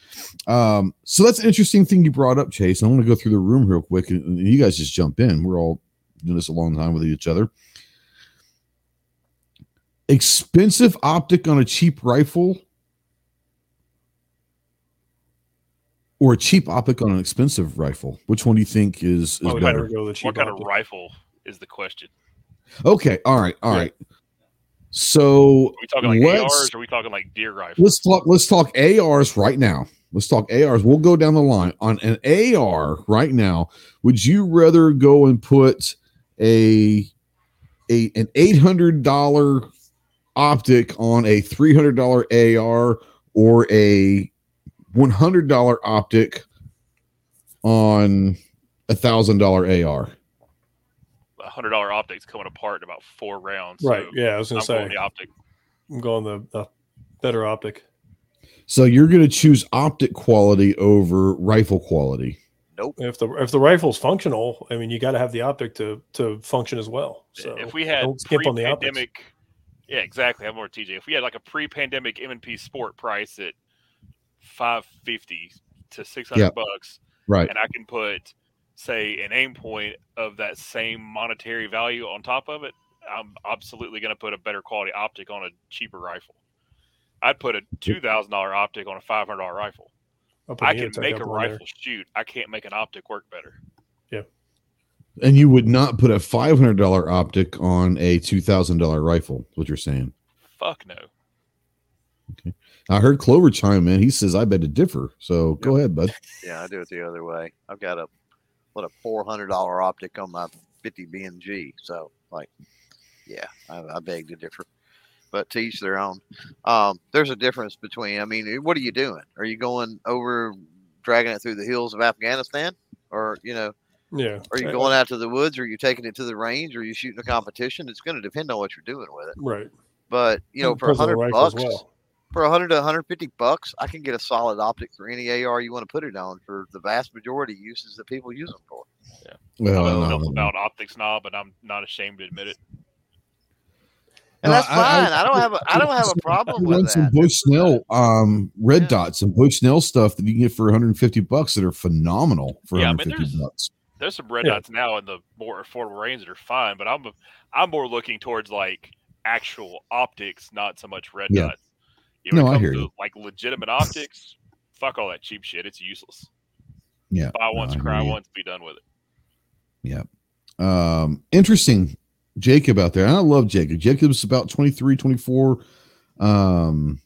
Um, so that's an interesting thing you brought up, Chase. I want to go through the room real quick, and, and you guys just jump in. We're all doing this a long time with each other. Expensive optic on a cheap rifle, or a cheap optic on an expensive rifle. Which one do you think is is I better? go the cheap What kind of rifle is the question? Okay, all right, all Yeah. So Are we talking like ARs or are we talking like deer rifles? let's talk let's talk ARs right now. Let's talk ARs. We'll go down the line on an AR right now. Would you rather go and put a a an eight hundred dollar optic on a three hundred dollar AR or a one hundred dollar optic on a thousand dollar AR? A hundred dollar optics coming apart in about four rounds. Right. So Yeah, I was I'm gonna going say the optic. I'm going the, the better optic. So you're going to choose optic quality over rifle quality. Nope. If the if the rifle's functional, I mean, you got to have the optic to to function as well. So if we had don't skimp on the optics. pre-pandemic, yeah, exactly. I'm more TJ. If we had like a pre-pandemic M&P Sport price at 550 to 600 Yeah. bucks, Right. and I can put, say, an Aimpoint of that same monetary value on top of it, I'm absolutely going to put a better quality optic on a cheaper rifle. I'd put a two thousand dollar optic on a five hundred dollar rifle. I'll put I the can make a on there. rifle shoot. I can't make an optic work better. Yeah. And you would not put a five hundred dollar optic on a two thousand dollar rifle. What you're saying? Fuck no. Okay. I heard Clover chime in. He says, "I bet to differ." So go ahead, bud. Yeah, I do it the other way. I've got a what a four hundred dollar optic on my fifty BMG. So like, yeah, I, I beg to differ. But to each their own. Um, there's a difference between. I mean, what are you doing? Are you going over, dragging it through the hills of Afghanistan, or you know, Yeah. are you going out to the woods? Are you taking it to the range? Or are you shooting a competition? It's going to depend on what you're doing with it. Right. But you know, for a Depends on the hundred bucks, well. For 100 to 150 bucks, I can get a solid optic for any AR you want to put it on for the vast majority of uses that people use them for. Yeah. Well, I'm a no, little no, no. about optics knob, but I'm not ashamed to admit it. And No, that's I- I- fine. I, don't have a I don't have a problem with some that. Bushnell, um, red Yeah. dots and Bushnell stuff that you can get for 150 bucks that are phenomenal for Yeah, I mean, 150 there's- bucks. There's some red Yeah. dots now in the more affordable range that are fine, but I'm I'm more looking towards like actual optics, not so much red Yeah. dots. You know, when No, it I hear to, you. Like legitimate optics, fuck all that cheap shit. It's useless. Yeah, Buy no, once, hear cry you. once, be done with it. Yeah. Um, interesting, Jacob out there. I love Jacob. Jacob's about 23, 24. Um,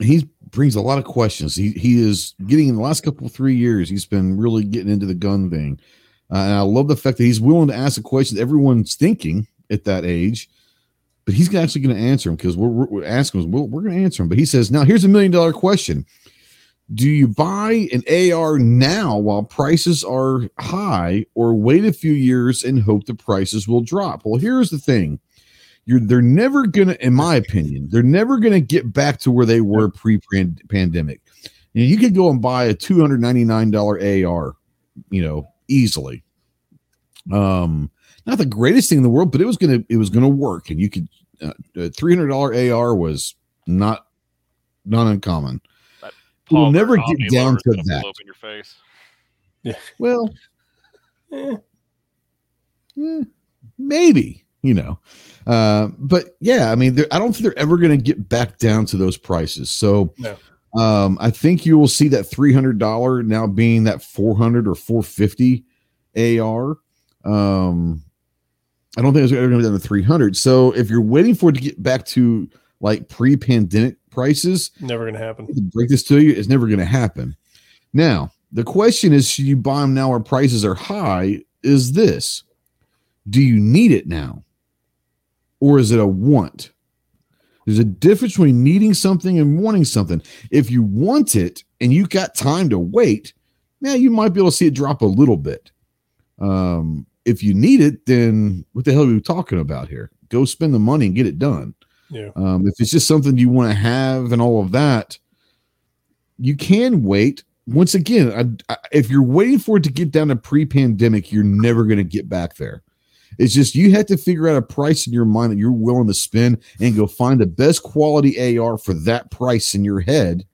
he brings a lot of questions. He he is getting in the last couple three years. He's been really getting into the gun thing, uh, and I love the fact that he's willing to ask the questions everyone's thinking at that age, but he's actually going to answer him because we're, we're, asking him. We're, we're going to answer him. But he says, now here's a million dollar question. Do you buy an AR now while prices are high or wait a few years and hope the prices will drop? Well, here's the thing. You're, they're never gonna, in my opinion, they're never gonna get back to where they were pre-pandemic. You, know, you could go and buy a two hundred ninety nine dollar AR, you know, easily. Um, not the greatest thing in the world, but it was gonna it was gonna work, and you could uh, three hundred dollar AR was not not uncommon. We'll never get down to that. blow in your face. Well, Eh, eh, maybe you know, uh, but yeah, I mean, I don't think they're ever going to get back down to those prices. So, No. um, I think you will see that three hundred dollar now being that four hundred or four fifty AR. Um, I don't think it's ever going to be down to three hundred. So, if you're waiting for it to get back to like pre-pandemic prices, never happen. to break this to you, it's never going to happen. Now, the question is should you buy them now where prices are high? Is this do you need it now? Or is it a want? There's a difference between needing something and wanting something. If you want it and you got time to wait, now you might be able to see it drop a little bit. Um, if you need it, then what the hell are we talking about here? Go spend the money and get it done. Yeah. Um, if it's just something you want to have and all of that, you can wait. Once again, I, I, if you're waiting for it to get down to pre-pandemic, you're never going to get back there. It's just you have to figure out a price in your mind that you're willing to spend and go find the best quality AR for that price in your head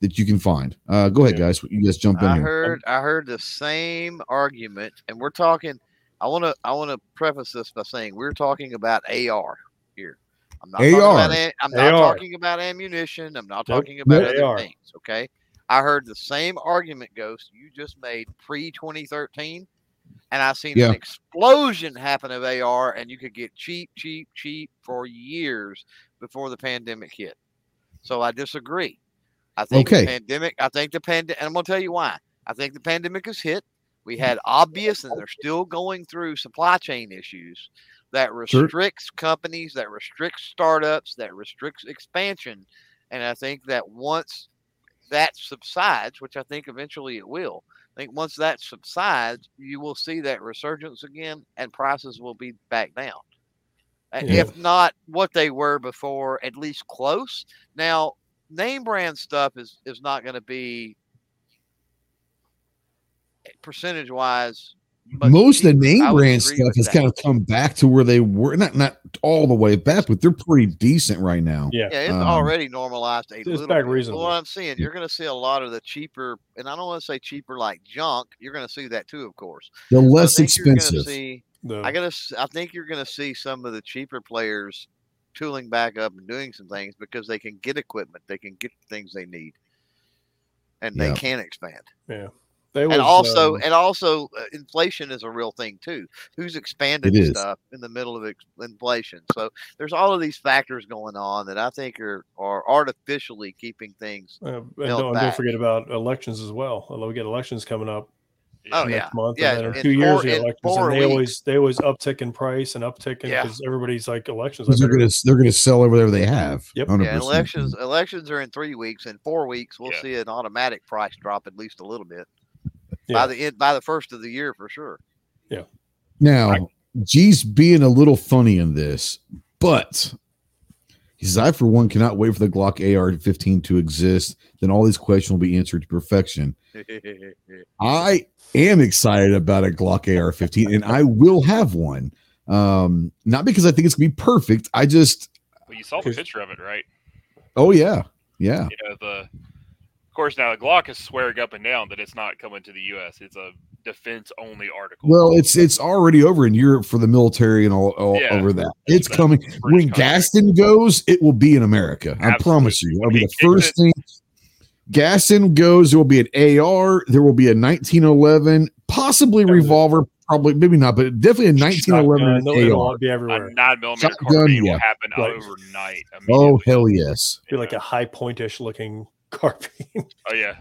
that you can find. Uh, go ahead, guys. You guys jump in I here. heard I heard the same argument, and we're talking. I want to I want to preface this by saying we're talking about AR here. I'm not talking AR. about am- I'm not AR. talking about ammunition. I'm not talking about other things. Okay. I heard the same argument, Ghost, you just made pre 2013, and I seen Yeah. an explosion happen of AR, and you could get cheap, cheap, cheap for years before the pandemic hit. So I disagree. I think Okay. the pandemic. I think the pandemic, and I'm going to tell you why. I think the pandemic has hit. We had obvious, and they're still going through supply chain issues that Sure. restricts companies, that restricts startups, that restricts expansion. And I think that once that subsides, which I think eventually it will, I think once that subsides, you will see that resurgence again, and prices will be back down. Yeah. If not what they were before, at least close. Now, name brand stuff is is not going to be percentage wise. Most of the name brand stuff has has kind of come back to where they were. Not not all the way back, but they're pretty decent right now. Yeah. Yeah, it's Um, already normalized a it's little back bit. What I'm seeing, you're going to see a lot of the cheaper, and I don't want to say cheaper like junk. You're going to see that too, of course. They're I less think you're gonna expensive. See, The, I gotta. s- I think you're going to see some of the cheaper players tooling back up and doing some things because they can get equipment, they can get the things they need, and Yeah. they can expand. They was, and also, um, and also, uh, inflation is a real thing too. Who's expanding stuff in the middle of ex- inflation? So there's all of these factors going on that I think are are artificially keeping things. uh, and don't, don't forget about elections as well. Although we get elections coming up Oh next yeah, month, Yeah, and then in in two years four- the in elections, and they weeks. always they always uptick in price and uptick in Yeah. because everybody's like elections. They're gonna they're gonna sell whatever they have. Yep. 100%. Yeah, elections elections are in three weeks. In four weeks, we'll Yeah. see an automatic price drop at least a little bit Yeah. by the end by the first of the year for sure. Yeah. Now, G's being a little funny in this, but he says, I, for one, cannot wait for the Glock AR 15 to exist. Then all these questions will be answered to perfection. I am excited about a Glock AR 15, and I will have one. Um, not because I think it's going to be perfect. I just, Well, you saw the picture of it, right? oh, yeah. Yeah. You know the. Of course, now the Glock is swearing up and down that it's not coming to the U.S. It's a defense-only article. Well, it's it's already over in Europe for the military and all, all Yeah. over that. It's That's coming. When contract. Gaston goes, it will be in America. I promise you. That'll be the first it- thing. Gaston goes, there will be an AR, there will be a 1911, possibly Yeah, revolver, probably maybe not, but definitely a 1911 no, and it'll AR. all be a everywhere. nine millimeter Shotgun, carbine yeah. will happen Right. overnight. Oh hell yes! be you like a high pointish looking carbine. Oh yeah,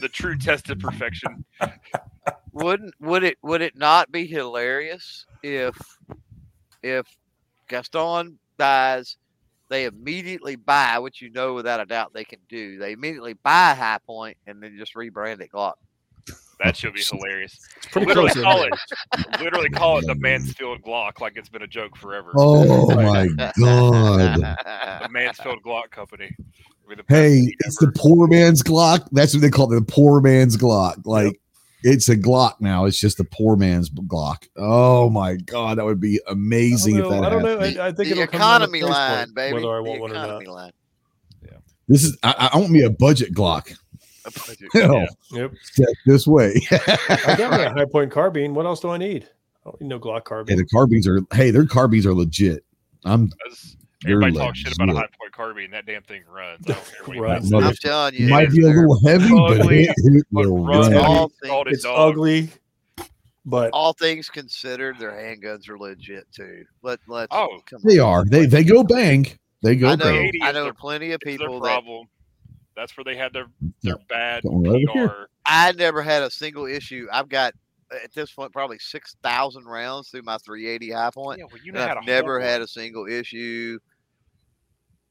the true test of perfection. wouldn't would it would it not be hilarious if if Gaston buys, they immediately buy, which you know without a doubt they can do. They immediately buy Hi-Point and then just rebrand it Glock. That should be hilarious. It's pretty literally close. call it, literally call it the Mansfield Glock, like it's been a joke forever. Oh my god! The Mansfield Glock Company. Be the Hey, thing it's the poor man's Glock. That's what they call it, the poor man's Glock. Like it's a Glock now. It's just the poor man's Glock. Oh my god, that would be amazing I if don't know. that I don't know. I, I think the it'll come to economy price line, point, baby. Whether I the want one or not. economy line. This is I, I want me a budget Glock. Hell, Yep. this way. I got me a Hi-Point carbine. What else do I need? I don't need no Glock hey, carbine. the carbines are hey, their carbines are legit. I'm That's- they're Everybody talks shit about a legit. high point carbine. That damn thing runs. I don't care what you Right. guys Mother- I'm telling you, might be a little heavy, but it, it will runs run. like all a things- It's dog. ugly, but all things considered, their handguns are legit too. Let let Oh, come They on. are. They they go bang. They go I know. bang. I know their- plenty of It's their people that problem. That's where they had their their bad Don't let it here. PR. I never had a single issue. I've got uh, at this point probably six thousand rounds through my 380 Hi-Point. Yeah, well, you know I've never hold had a single issue.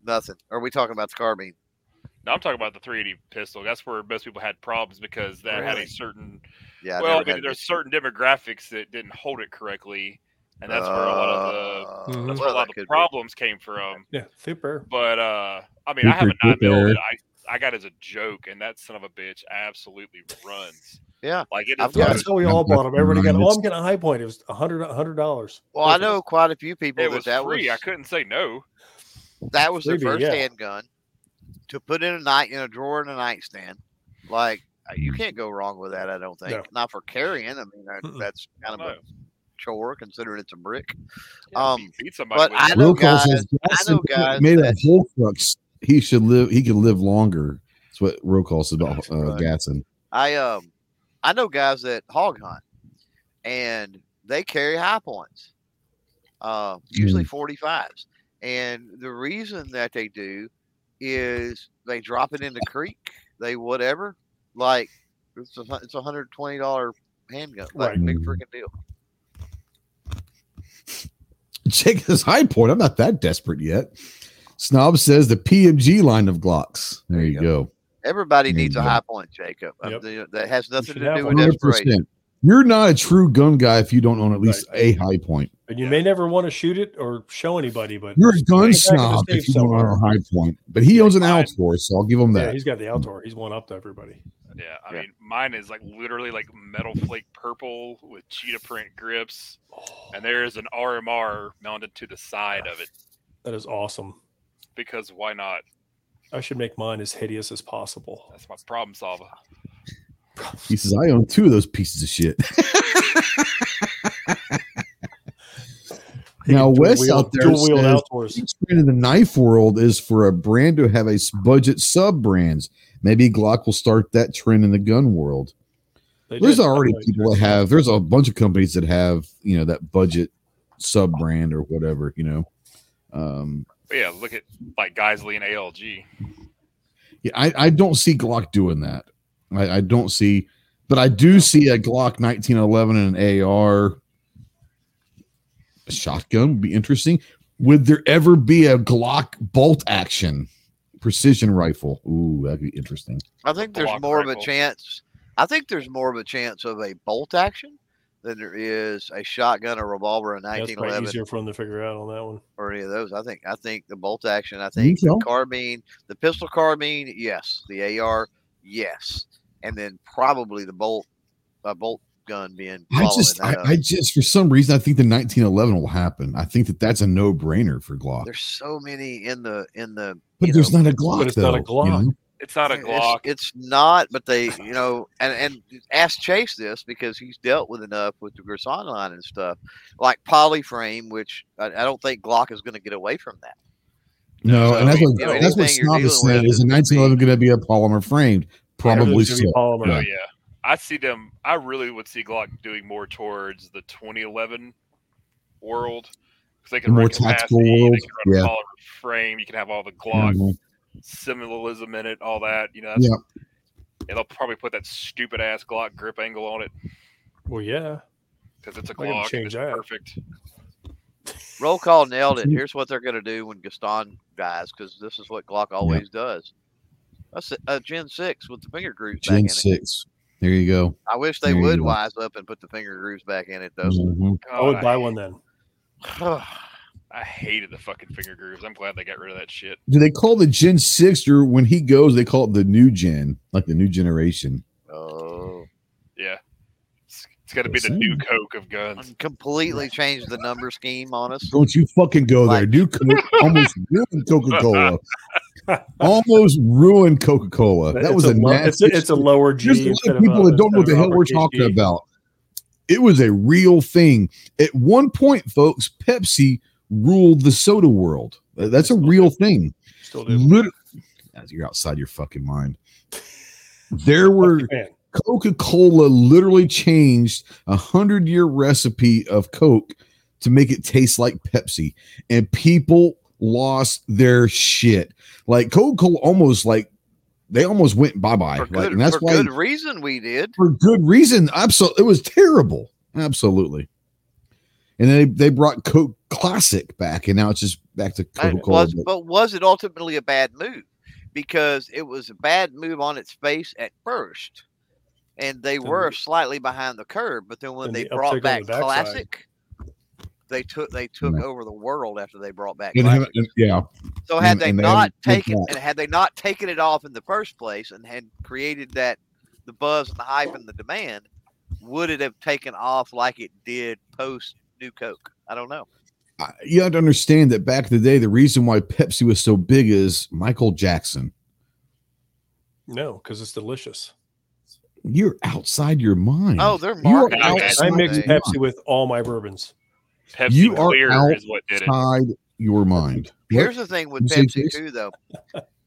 Nothing. Are we talking about the carbine? No, I'm talking about the 380 pistol. That's where most people had problems because that had a certain. Yeah. Well, I mean, had there's certain demographics that didn't hold it correctly, and that's where a lot of the the. Mhm. that's where a lot of the problems came from. yeah, super. But uh, I mean, I have a nine mil that I I got as a joke, and that son of a bitch absolutely runs. Yeah. like it I've got. That's how we all bought them. Everybody got. Oh, I'm getting a Hi-Point. It was a hundred, a hundred dollars. Well, I know quite a few people It that was that free. I couldn't say no. That was their Freebie, first yeah. handgun to put in a night in a drawer in a nightstand. Like uh, you can't go wrong with that. I don't think. No. Not for carrying. I mean, that, that's kind of No. a chore considering it's a brick. Um, beat- beat somebody but I know guys- says I know guys made that- a whole crux. He should live. He could live longer. That's what Real call says about uh, Right. Gaston. I um I know guys that hog hunt and they carry high points. Uh usually 45s. And the reason that they do is they drop it in the creek, they whatever. Like it's a, it's a hundred twenty dollar handgun. Like Right. big freaking deal. Check his Hi-Point. I'm not that desperate yet. Snob says the PMG line of Glocks. There, There you you go. Everybody There needs a go. Hi-Point, Jacob. Um, Yep. the- that has nothing to do with 100%. desperation. You're not a true gun guy if you don't own at least a Hi-Point. And you may never want to shoot it or show anybody, but You're a gun it back in the snob if you don't own a high point. But he owns an Mine- Altor, so I'll give him yeah, that. he's got the outdoor. He's one up to everybody. Yeah, I Yeah. mean, mine is like literally like metal flake purple with cheetah print grips, and oh. there is an RMR mounted to the side of it That is awesome. because why not? I should make mine as hideous as possible. That's my problem solver. He says, I own two of those pieces of shit. Now, Dual Wes wheel- out there dual wheeled says- outdoors. Trend in the knife world is for a brand to have a budget sub brands. Maybe Glock will start that trend in the gun world. They There's did. already people that have. There's a bunch of companies that have you know that budget sub brand or whatever. You know, um, yeah, look at like Geissele and ALG. yeah, I, I don't see Glock doing that. I, I don't see, but I do see a Glock 1911 and an AR. A shotgun would be interesting. Would there ever be a Glock bolt action precision rifle? Ooh, that'd be interesting. I think there's Block more of a chance. I think there's more of a chance of a bolt action than there is a shotgun or revolver in That's 1911 easier for them to figure out on that one. or any of those. I think I think the bolt action. I think the carbine, the pistol carbine, yes. The AR, yes. And then probably the bolt, a bolt gun being. I just, I. I just, for some reason, I think the 1911 will happen. I think that that's a no brainer for Glock. there's so many in the in the. But there's know, not a Glock. But it's not a though, Glock. you know? It's not a Glock. It's, not, but they, you know, and and ask Chase this because he's dealt with enough with the Gerson line and stuff, like polyframe, which I, I don't think Glock is going to get away from that. No, So, and that's what you know, that's what anything Snob dealing said. Is a is gonna 1911 going to be a polymer framed? Probably Everything's gonna be so. polymer. Oh yeah, I see them. I really would see Glock doing more towards the 2011 world because they can The more tactical capacity, world, They can run yeah. frame. You can have all the Glock Mhm. symbolism in it, all that. You know, Yeah. and they'll probably put that stupid ass Glock grip angle on it Well, yeah. because it's a gotta Glock. and change it's that. perfect. Roll call nailed it. Here's what they're going to do when Gaston dies, because this is what Glock always does. That's a, a Gen Six with the finger grooves back in Gen it. six. There you go. I wish they There would wise up and put the finger grooves back in it, though. Mhm. I would God, buy one then. I hated the fucking finger grooves. I'm glad they got rid of that shit. Do they call the Gen six or when he goes, they call it the new gen, like the new generation? Oh, Yeah. It's, it's got to be the Same. new Coke of guns. completely changed the number scheme on us. Don't you fucking go there. Like- New Coke almost ruined Coca Cola. almost ruined Coca Cola. That It's was a, nasty. it's, a, it's a lower There's G. a lot of people a- that don't know what the hell we're uppercase talking G. about. It was a real thing. At one point, folks, Pepsi ruled the soda world. That's a real do. thing. Still do. Literally, you're outside your fucking mind. There were Coca Cola literally changed a hundred year recipe of Coke to make it taste like Pepsi, and people lost their shit. Like Coca Cola almost like they almost went bye bye. Like, good, and that's for why good reason we did. for good reason. Absolutely, it was terrible. Absolutely. And then they, they brought Coke Classic back, and now it's just back to And Coca Cola. was, but was it ultimately a bad move? Because it was a bad move on its face at first, and they were the- slightly behind the curve. But then when they the brought back the backside. classic, they took they took Yeah. over the world after they brought back And have- and- yeah, So had and- they and not haven't taken and had they not taken it off in the first place and had created that the buzz and the hype and the demand, would it have taken off like it did post New Coke? I don't know. You have to understand that back in the day, the reason why Pepsi was so big is Michael Jackson. no, because it's delicious. You're outside your mind. Oh, they're You marketing. I mix Pepsi with all my bourbons. Pepsi You are Clear is what did it. outside your mind. What? Here's the thing with You Pepsi too, though.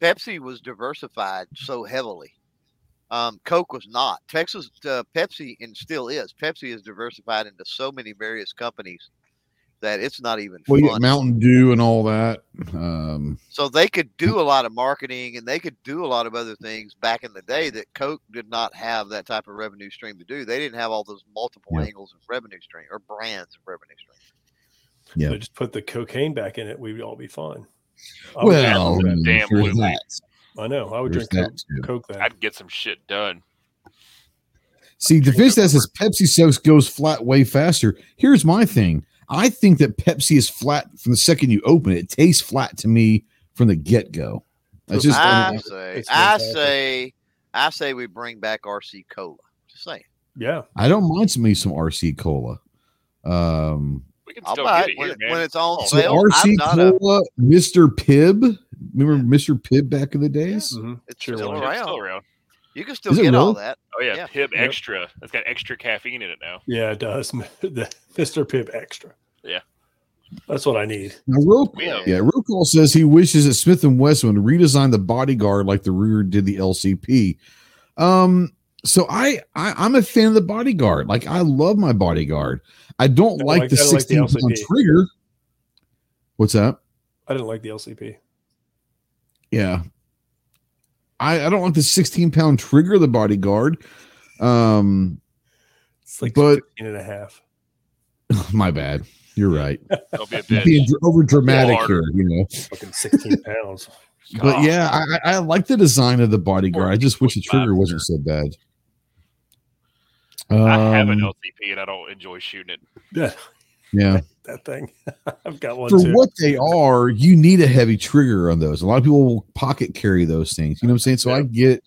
Pepsi was diversified so heavily. Um, Coke was not. Texas uh, Pepsi and still is. Pepsi is diversified into so many various companies that it's not even Well, you Mountain Dew and all that. Um, So they could do a lot of marketing and they could do a lot of other things back in the day that Coke did not have that type of revenue stream to do. They didn't have all those multiple Yeah. angles of revenue stream or brands of revenue stream. Yeah. So just put the cocaine back in it, we'd all be fine. I well, Damn here's Louis. that. that. I know. I would There's drink Coke, that too. Coke then. I'd get some shit done. See, Defense that says Pepsi sales goes flat way faster. Here's my thing. I think that Pepsi is flat from the second you open it. It tastes flat to me from the get go. That's just I I mean, say, I say, I say we bring back RC Cola. Just saying. yeah. I don't mind some me some RC cola. Um, We can I'll still buy get it it when, here, man. when it's on so sale. RC I'm not a, cola, Mr. Pibb. Remember Mr. Pibb back in the days? Mhm. it's Sure still will. It's around. still around. You can still Is it get all that. Oh yeah, Yeah. Pibb Yep. Extra. It's got extra caffeine in it now. Yeah, it does. the Mr. Pibb Extra. Yeah. That's what I need. Now, Ro- We know. yeah, Rocall says he wishes that Smith and Wesson would redesign the bodyguard like the rear did the LCP. Um, so I, I I'm a fan of the bodyguard. Like I love my bodyguard. I don't I like, like- the I don't like the 16 pound trigger. What's that? I didn't like the LCP. Yeah. I, I don't like the 16 pound trigger of the bodyguard. Um, It's like But- 15 and a half. my bad. You're right. Be a I'm Being over dramatic here, you know. Fucking 16 pounds. But God. yeah, I I like the design of the bodyguard. I just wish the trigger wasn't so bad. I have an Um, LCP and I don't enjoy shooting it. Yeah, yeah. that thing. I've got one For too. what they are, you need a heavy trigger on those. A lot of people will pocket carry those things. You know what I'm saying? So I get.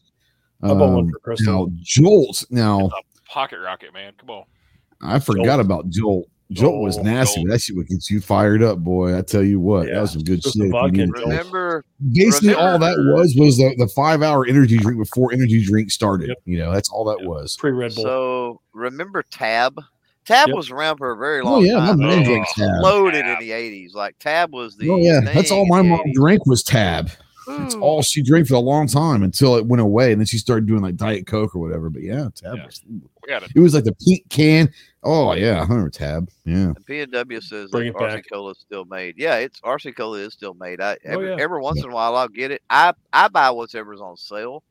I bought one Um, for Crystal. now Jolt. Now a pocket rocket, man. Come on. I forgot Jolt. about Jolt. Jolt was oh, nasty. Jolt. That shit would get you fired up, boy. I tell you what, that was some good shit. the if you vodka needed and to. Jolt. Remember, Basically, all that was was the, the five hour energy drink before energy drink started. Yep. You know, that's all that Yep. was. Pre Red Bull. so remember Tab. Tab Yep. was around for a very Oh long yeah, my time. mom Oh, drinks tab. Loaded Tab. in the '80s. Like Tab was the. Oh yeah, that's all my the mom drank was tab. That's Ooh. all she drank for a long time until it went away, and then she started doing like Diet Coke or whatever. But yeah, tab. Yeah. Was, it. it was like the pink can. Oh yeah, I remember tab. Yeah, And PNW says Bring that it back. RC Cola is still made. Yeah, it's RC Cola is still made. I Oh, every, yeah. every once in a while I'll get it. I I buy whatever's on sale.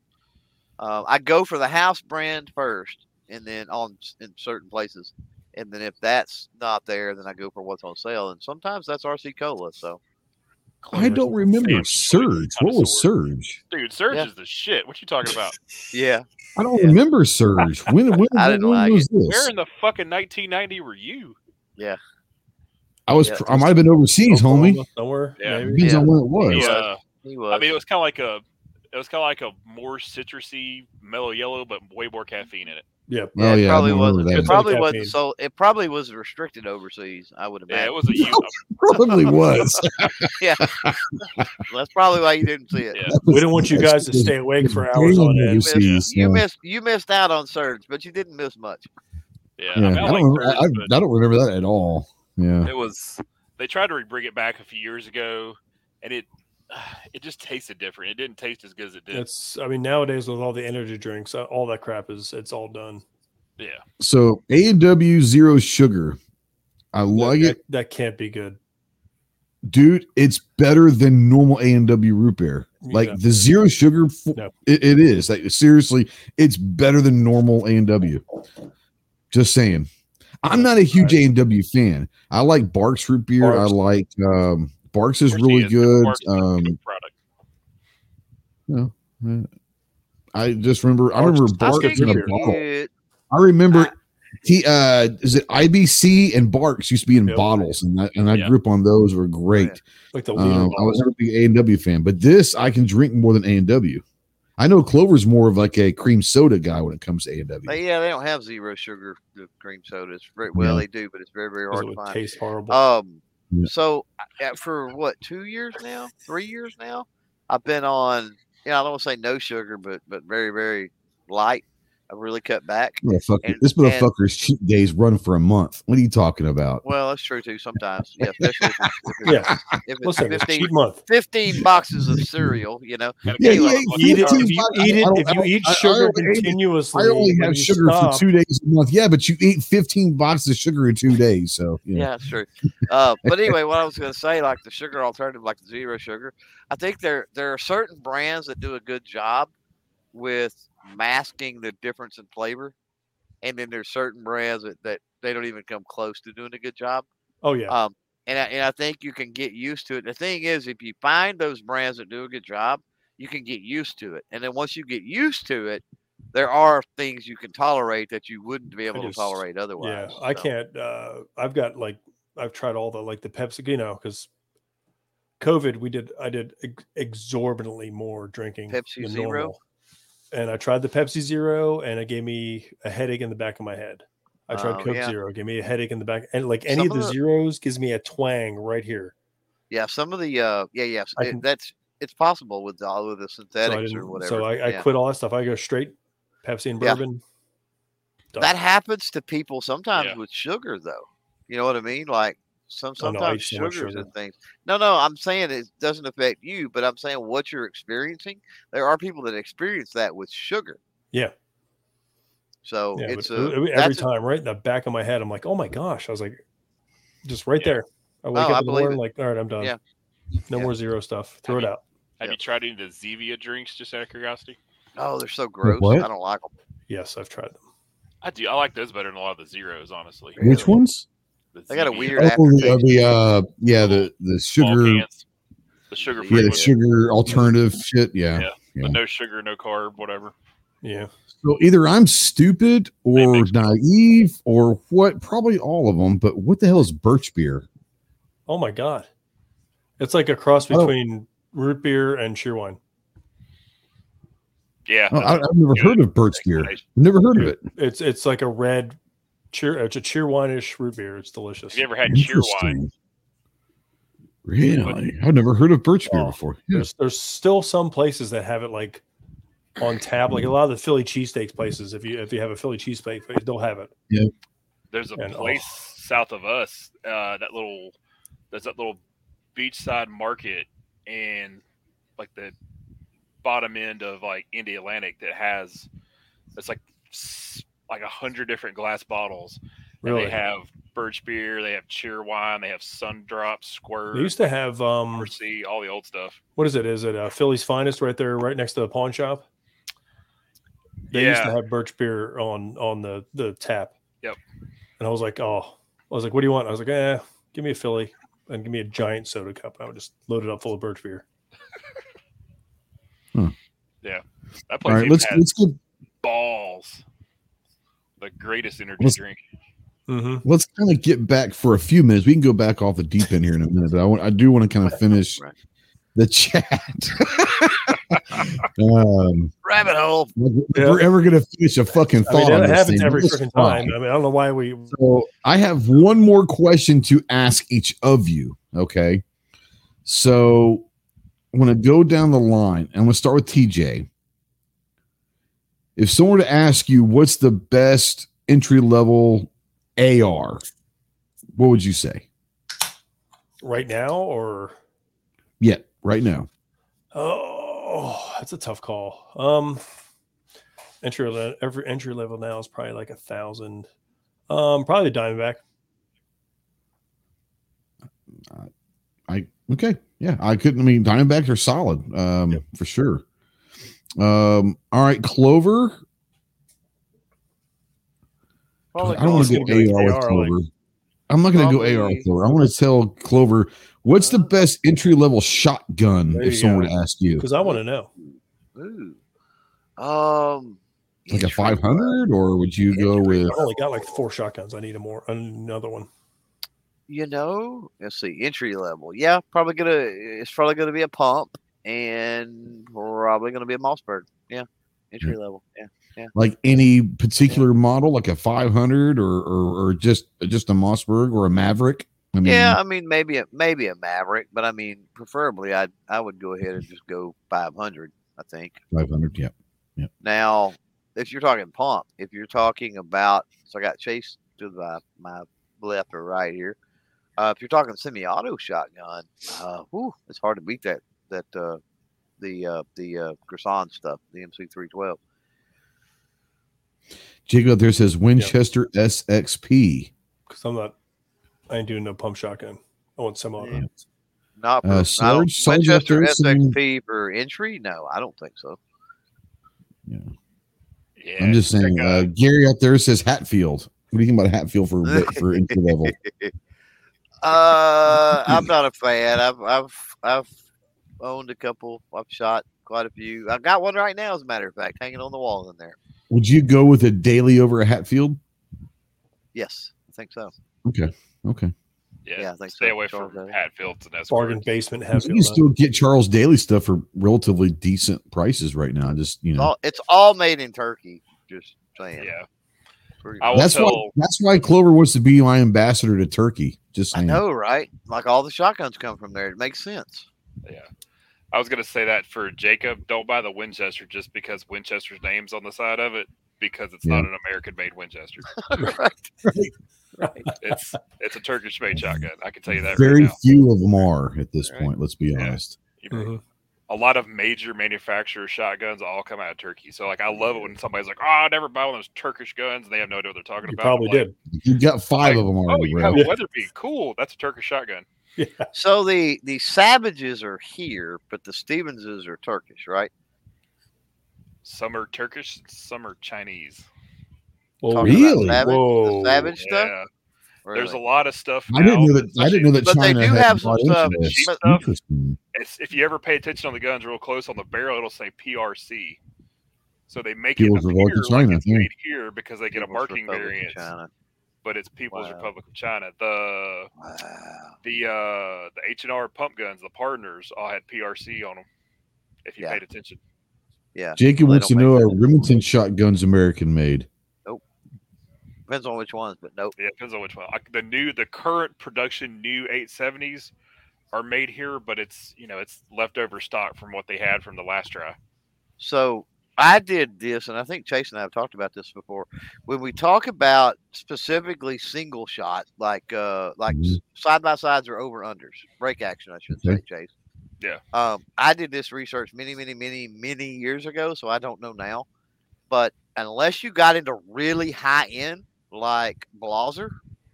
Uh, I go for the house brand first, and then on in certain places, And then if that's not there, then I go for what's on sale. And sometimes that's RC Cola. So I don't remember Fan- Surge. What was connoisseur. Surge? Dude, Surge Yeah. is the shit. What you talking about? yeah, I don't Yeah. remember Surge. When, when, I when, didn't when like was Where this? in the fucking 1990 were you? Yeah. I was. Yeah. I might have been overseas, homie. Somewhere. Yeah. Maybe. Depends Yeah. on when it was. The, uh, he was. I mean, it was kind of like a, it was kind of like a more citrusy, Mello Yello, but way more caffeine in it. Yep. Oh, it yeah, probably wasn't. It probably wasn't so. It probably was restricted overseas. I would Yeah, imagine. it was a you. Probably was. yeah, that's probably why you didn't see it. Yeah. We didn't want you guys to stay awake for hours on You end. missed, Overseas, you missed. You missed out on Surge, but you didn't miss much. Yeah, Yeah, I, mean, I, I, don't like remember, Surge, I, I don't remember that at all. Yeah. it was. They tried to bring it back a few years ago, and it, it just tasted different. It didn't taste as good as it did. It's. I mean, nowadays with all the energy drinks, uh, all that crap is. It's all done. yeah, So A and W zero sugar. I like that, it, That can't be good. dude. It's better than normal A and W root beer. Like Yeah. the zero sugar, f- No. it, it is. Like seriously, it's better than normal A and W. Just saying. I'm not a huge A and W fan. I like Barq's root beer. Barq's. I like um, Barq's is Of course he really is. good. Barq's Um, good product. I just remember. I remember Barq's in a bottle. It- I remember. I- T, uh, is it IBC and Barq's used to be in Yep. bottles, and I, and I Yeah. grew up on those. Were great. Like the. Um, I was never a big A and W fan, but this I can drink more than A and W. I know Clover's more of like a cream soda guy when it comes to A and But W. yeah, they don't have zero sugar the cream soda. It's very well Yeah. they do, but it's very very hard it to find. taste horrible. Um, So for what two years now, three years now, I've been on. You know, I don't want to say no sugar, but but very very light. I've really cut back. Motherfucker, and- this and- motherfucker's cheat days run for a month. What are you talking about? Well, that's true too. Sometimes, yeah, especially if it's, if yeah. if it's Listen, 15, cheat month. 15 boxes of cereal. You know, Gotta Yeah, yeah, yeah, Eat it, if you eat it, if you don't- eat I- I sugar only ate it- continuously, I only have sugar stop- for two days a month. Yeah, but you eat 15 boxes of sugar in two days. So you know. yeah, that's true. Uh, but anyway, what I was going to say, like the sugar alternative, like the zero sugar, I think there there are certain brands that do a good job with masking the difference in flavor, and then there's certain brands that, that they don't even come close to doing a good job. Oh yeah. Um, and I, and I think you can get used to it. The thing is, if you find those brands that do a good job, you can get used to it. And then once you get used to it, there are things you can tolerate that you wouldn't be able just- to tolerate otherwise. Yeah, otherwise. I can't. Uh, I've got like I've tried all the like the Pepsi, you know, because COVID, we did I did ex- exorbitantly more drinking Pepsi Zero? normal. And I tried the Pepsi Zero, and it gave me a headache in the back of my head. I tried Oh, Coke yeah. Zero, it gave me a headache in the back, and like any Some of the of the- zeros gives me a twang right here. Yeah, some of the uh, yeah, yes, I it- can- that's it's possible with all of the So synthetics or whatever. So I, I yeah. quit all that stuff. I go straight Pepsi and bourbon. Done. That happens to people sometimes Yeah. with sugar, though. You know what I mean? Like some Oh, no, sometimes sugars sugar. and things. No, no, I'm saying it doesn't affect you, but I'm saying what you're experiencing. There are people that experience that with sugar. yeah, So yeah. it's a, it- it- every that's a- time, right in the back of my head, I'm like, oh my gosh! I was like, just right Yeah. there. I oh, wake Oh, up I in the believe morning, it. like, all right, I'm done. Yeah. No Yeah. more zero stuff. Throw Have it you- out. Have Yep. you tried any of the Zevia drinks? Just out of curiosity. oh, they're so gross. what? I don't like them. Yes, I've tried them. I do. I like those better than a lot of the zeros, honestly. Which Really? ones? The They got a weird Oh, the, aftertaste. the uh, yeah, the the sugar, the sugar yeah, the sugar alternative shit. Yeah. Yeah. yeah. no sugar, no carb, whatever. Yeah. So either I'm stupid or mix- naive or what? Probably all of them. But what the hell is birch beer? Oh my god, it's like a cross I don't- between root beer and cheerwine. Yeah, Oh, I, I've never Good. heard of birch beer. I've never heard of it. It's it's like a red cheer. It's a cheerwine-ish root beer. It's delicious. Have you ever had cheer wine? Interesting. Really? I've never heard of birch beer Oh, before. Yeah. There's there's still some places that have it like on tap. Like a lot of the Philly cheesesteaks places. If you if you have a Philly cheesesteak they'll have it. Yeah. There's a And, oh. place south of us. Uh, that little there's that little beachside market and like the bottom end of like Indialantic that has it's like s- like a hundred different glass bottles. And Really. they have birch beer, they have Cheerwine, they have sun drop, squirt, They used to have um Mercy, all the old stuff. what is it? Is it uh, Philly's finest right there, right next to the pawn shop? They used to have birch beer on on the the tap. Yep. And I was like, oh, I was like, what do you want? I was like, eh, give me a Philly and give me a giant soda cup. And I would just load it up full of birch beer. Yeah. That All place right, even let's has let's get balls. The greatest energy Let's- drink. Mm-hmm. let's kind of get back for a few minutes. We can go back off the deep end here in a minute, but I want I do want to kind of finish Right. the chat. um, Rabbit hole. if Yeah. we're ever gonna finish a fucking I mean, thought on that this happens thing, every freaking try. time. I mean, I don't know why we. So I have one more question to ask each of you. Okay. So I'm going to go down the line. I'm going to start with TJ. If someone were to ask you what's the best entry level AR, what would you say? right now or Yeah, right now. oh that's a tough call um entry level every entry level now is probably like a thousand um probably diamondback I okay. Yeah, I couldn't. I mean, Diamondbacks are solid, um, Yep. for sure. Um, all right, Clover. Probably I don't want to gonna go go AR with Clover. like- I'm not going to go AR with Clover. I want to tell Clover what's the best entry level shotgun if someone go. were to ask you, because i want to know Ooh. Um. like a 500, or would you go with? i've only got like four shotguns i need a more another one You know, let's see, entry level. Yeah, probably gonna. It's probably gonna be a pump, and probably gonna be a Mossberg. Yeah, entry level. Yeah. Yeah. Like any particular model, like a 500, or or, or just just a Mossberg or a Maverick? I mean, yeah, I mean maybe a maybe a Maverick, but I mean preferably I I would go ahead and just go 500. I think. 500. Yeah, Now, if you're talking pump, if you're talking about, so I got Chase to the, my left or right here. Uh, if you're talking semi-auto shotgun, uh, whew, it's hard to beat that that uh, the uh, the uh, Girsan stuff, the MC312. Jacob out there says Winchester SXP. because i'm not i ain't doing no pump shotgun i want some auto Yeah. Not for, Uh, I don't- Sarge- Sarge out Winchester there saying- SXP for entry. No, I don't think so. Yeah, yeah I'm just saying. Uh, Gary out there says Hatfield. What do you think about Hatfield for for entry level? Uh, I'm not a fan. I've I've I've owned a couple. I've shot quite a few. I've got one right now, as a matter of fact, hanging on the wall in there. Would you go with a Daly over a Hatfield? Yes, I think so. Okay. Okay. yeah, yeah, I think stay so. away Charles from Daly. Hatfields and S bargain basement You can still get Charles Daly stuff for relatively decent prices right now. Just you It's know, all, it's all made in Turkey. Just saying. Yeah, Pretty I much. will that's why that's why Clover wants to be my ambassador to Turkey. Just I know, right? Like all the shotguns come from there. It makes sense. yeah. I was gonna say that for Jacob, don't buy the Winchester just because Winchester's name's on the side of it, because it's not an American-made Winchester. right. Right. It's it's a Turkish-made shotgun. I can tell you that Very right now. few of them are at this Right. point. Let's be Yeah. honest. You know, Mhm. A lot of major manufacturer shotguns all come out of Turkey. So like, I love it when somebody's like, "Oh, I never buy one of those Turkish guns," and they have no idea what they're talking you about. probably I'm like, did You got five Like, of them already. Oh, already, you bro. have a Weatherby. Cool. That's a Turkish shotgun. Yeah So the the Savages are here, but the Stevenses are Turkish, right? Some are Turkish, some are Chinese. well, Talking about Really? Savage, Whoa. the Savage stuff. Yeah. Really? There's a lot of stuff. I didn't know that. I didn't know that But they China do have some stuff, stuff. If you ever pay attention on the guns real close on the barrel, it'll say PRC. So they make People's it appear of China, like it's yeah. made here because they get a People's marking Republic variant, China. But it's People's Wow. Republic of China. The Wow. the uh the H and R pump guns, the Pardners, all had PRC on them. If you Yeah. paid attention, Yeah. Jacob Well, wants to know are. Remington shotguns American made? Nope. Depends on which ones, but nope. yeah, depends on which one. Like the new, the current production new 870s are made here, but it's you know it's leftover stock from what they had from the last try. So I did this, and I think Chase and I have talked about this before. When we talk about specifically single shot, like uh like Mhm. side by sides or over unders, break action, I should say, Okay. Chase. Yeah. Um, I did this research many, many, many, many years ago, so I don't know now. But unless you got into really high end, like Blazer,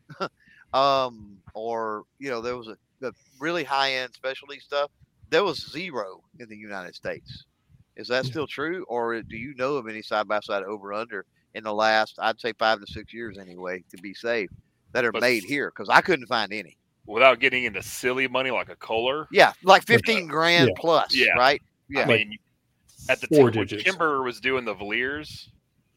um, or you know, there was a, the really high end specialty stuff, there was zero in the United States. Is that Yeah. still true, or do you know of any side by side over under in the last, I'd say five to six years anyway, to be safe that are But- made here because I couldn't find any. Without getting into silly money like a Kohler. Yeah, like 15 grand Yeah. plus, Yeah. right? Yeah, I mean, at the Four time when. Kimber was doing the Valiers,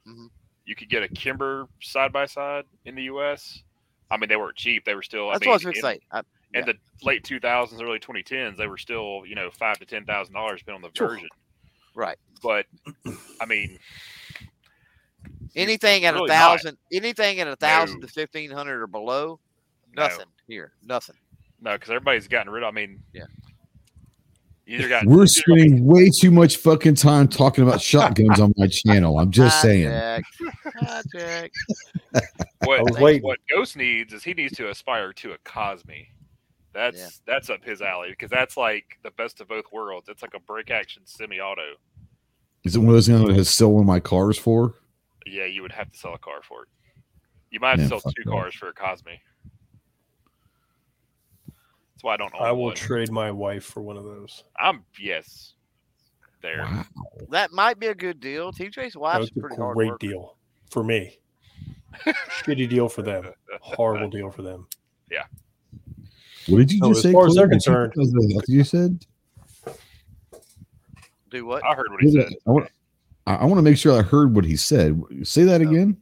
Mhm. you could get a Kimber side by side in the U.S. I mean, they weren't cheap. They were still. That's I mean, what I was going to in, say. I, in the late 2000s, early 2010s, they were still, you know, five to ten thousand dollars, depending on the Sure. version. Right. But I mean, anything at a really not. thousand, anything at a thousand No. to 1500 or below, No. nothing here. Nothing. no, because everybody's gotten rid. of I mean, Yeah. Either got We're either spending way too much fucking time talking about shotguns on my channel. I'm just saying. Hijack. Hijack. what, I was waiting. what Ghost needs is he needs to aspire to a Cosmi. That's Yeah. that's up his alley because that's like the best of both worlds. It's like a break action semi-auto. Is it one of those things that has sell one of my cars for? Yeah, you would have to sell a car for it. You might have Yeah, to sell two that. cars for a Cosmi. That's why I don't own I will one. trade my wife for one of those. I'm yes. There. Wow. That might be a good deal. TJ's That wife's was a a pretty hard great worker. deal for me. Shitty deal for them. Horrible deal for them. Yeah. What did you No, just as say? far as they're concerned- you said. Do what? I heard what he said. I want, I I want to make sure I heard what he said. Say that No. again.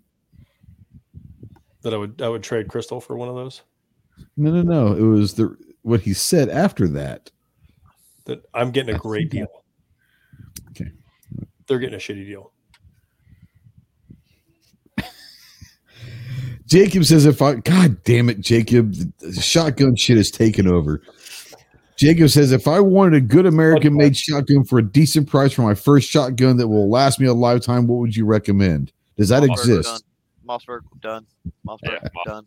That I would I would trade Crystal for one of those. No, no, no. It was the what he said after that. That I'm getting a I great see that. deal. Okay. They're getting a shitty deal. Jacob says, "If I, God damn it, Jacob, the shotgun shit is taken over." Jacob says, "If I wanted a good American-made shotgun for a decent price for my first shotgun that will last me a lifetime, what would you recommend? Does that Mossberg exist?" Done. Mossberg done. Mossberg Yeah, Mossberg. done.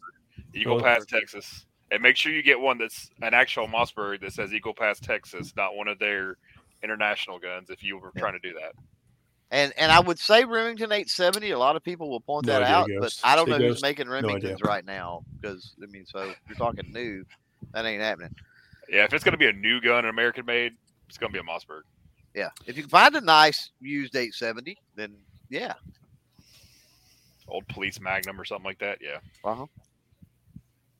Eagle Well, Pass, Texas. And make sure you get one that's an actual Mossberg that says Eagle Pass, Texas, not one of their international guns if you were trying to do that. And and I would say Remington 870. A lot of people will point No that idea, out, but I don't Say know who's making idea. Remingtons right now. Because I mean, so you're talking new, that ain't happening. Yeah, if it's going to be a new gun, an American made, it's going to be a Mossberg. Yeah, if you can find a nice used 870, then yeah. Old police magnum or something like that. Yeah. Uh huh.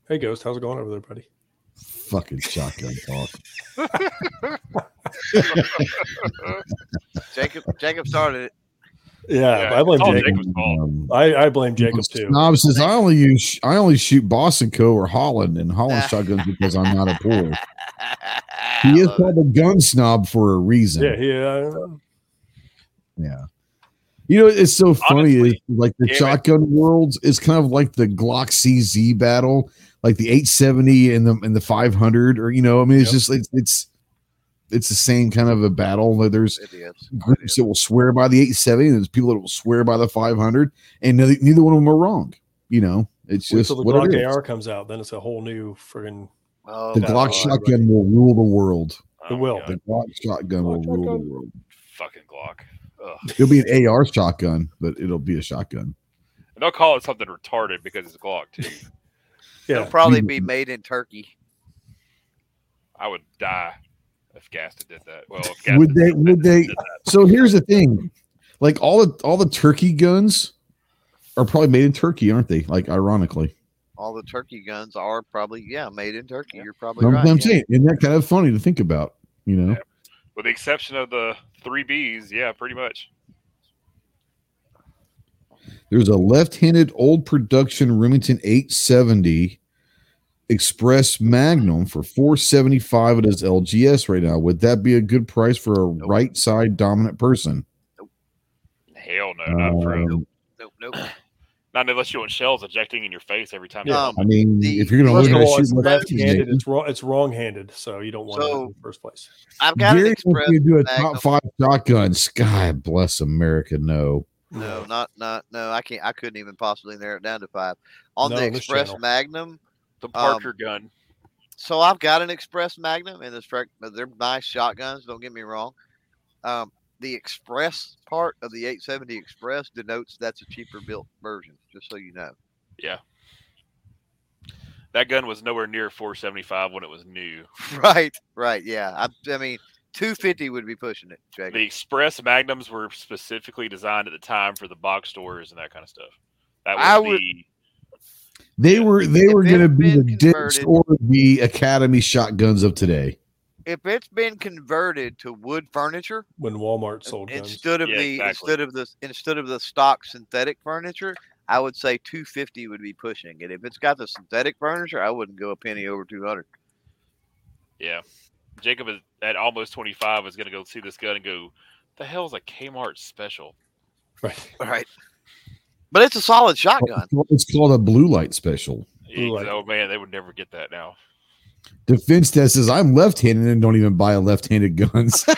Hey Ghost, how's it going over there, buddy? Fucking shotgun talk. Jacob Jacob started it. Yeah, Yeah, I blame it's Jacob. Um, I, I blame Jacob too. Snob says, "I only use I only shoot Boss and Co. or Holland and Holland shotguns because I'm not a poor." He is love called a gun snob for a reason. Yeah, he, uh, Yeah. You know, it's so funny. Honestly, is like the damn it. shotgun worlds is kind of like the Glock CZ battle, like the 870 and the and the 500, or you know, I mean, it's Yep. just it's it's it's the same kind of a battle. Like there's It is. groups that will swear by the 870, and there's people that will swear by the 500, and neither, neither one of them are wrong. You know, it's wait just till the Glock it is. AR comes out, then it's a whole new friggin' Oh, The Yeah, Glock right, shotgun will rule the world. Oh It will. God, The Glock shotgun will Glock rule the world. Fucking Glock. Ugh. It'll be an AR shotgun, but it'll be a shotgun. And they'll call it something retarded because it's Glock too. It'll probably be made in Turkey. I would die if Gaston did that. Well, if Gaston Would they? Would they? So here's the thing, like all the all the turkey guns are probably made in Turkey, aren't they? Like ironically, All the turkey guns are probably yeah made in Turkey. Yeah. You're probably I'm, right. I'm yeah. saying, isn't that kind of funny to think about? You know, Yeah. With the exception of the three Bs, yeah, pretty much. there's a left-handed old production Remington 870 Express Magnum for 475 at his LGS right now. Would that be a good price for a right side dominant person? Hell no, not for a, Um, Nope, nope. not unless you want shells ejecting in your face every time. Yeah. hit I mean, The- if you're gonna first look at a shoot it's left-handed. It's wrong. It's wrong-handed, so you don't want it in the first place. I've got an Gary express. wants you to do a Magnum. top five shotguns. God bless America. No. No, not not no. I can't. I couldn't even possibly narrow it down to five. On No, the on Express. Magnum, The Um, Parker gun. so I've got an Express Magnum, and. They're nice shotguns. Don't get me wrong. Um, the Express part of the 870 Express denotes that's a cheaper built version. Just so you know. Yeah. That gun was nowhere near 475 when it was new. Right, right, yeah. I, I mean, two fifty would be pushing it, Jacob. The Express Magnums were specifically designed at the time for the box stores and that kind of stuff. That was I the would- They were they If were going to be the been Dick's or the Academy shotguns of today. If it's been converted to wood furniture when Walmart sold guns. instead of Yeah, the exactly. instead of the instead of the stock synthetic furniture, I would say two fifty would be pushing it. If it's got the synthetic furniture, I wouldn't go a penny over two hundred. yeah. Jacob is at almost 25 is going to go see this gun and go, the hell's a Kmart special? Right. Right. But it's a solid shotgun. It's called a blue light special. Blue light. Oh man, they would never get that now. Defense test says I'm left-handed and don't even buy a left-handed guns.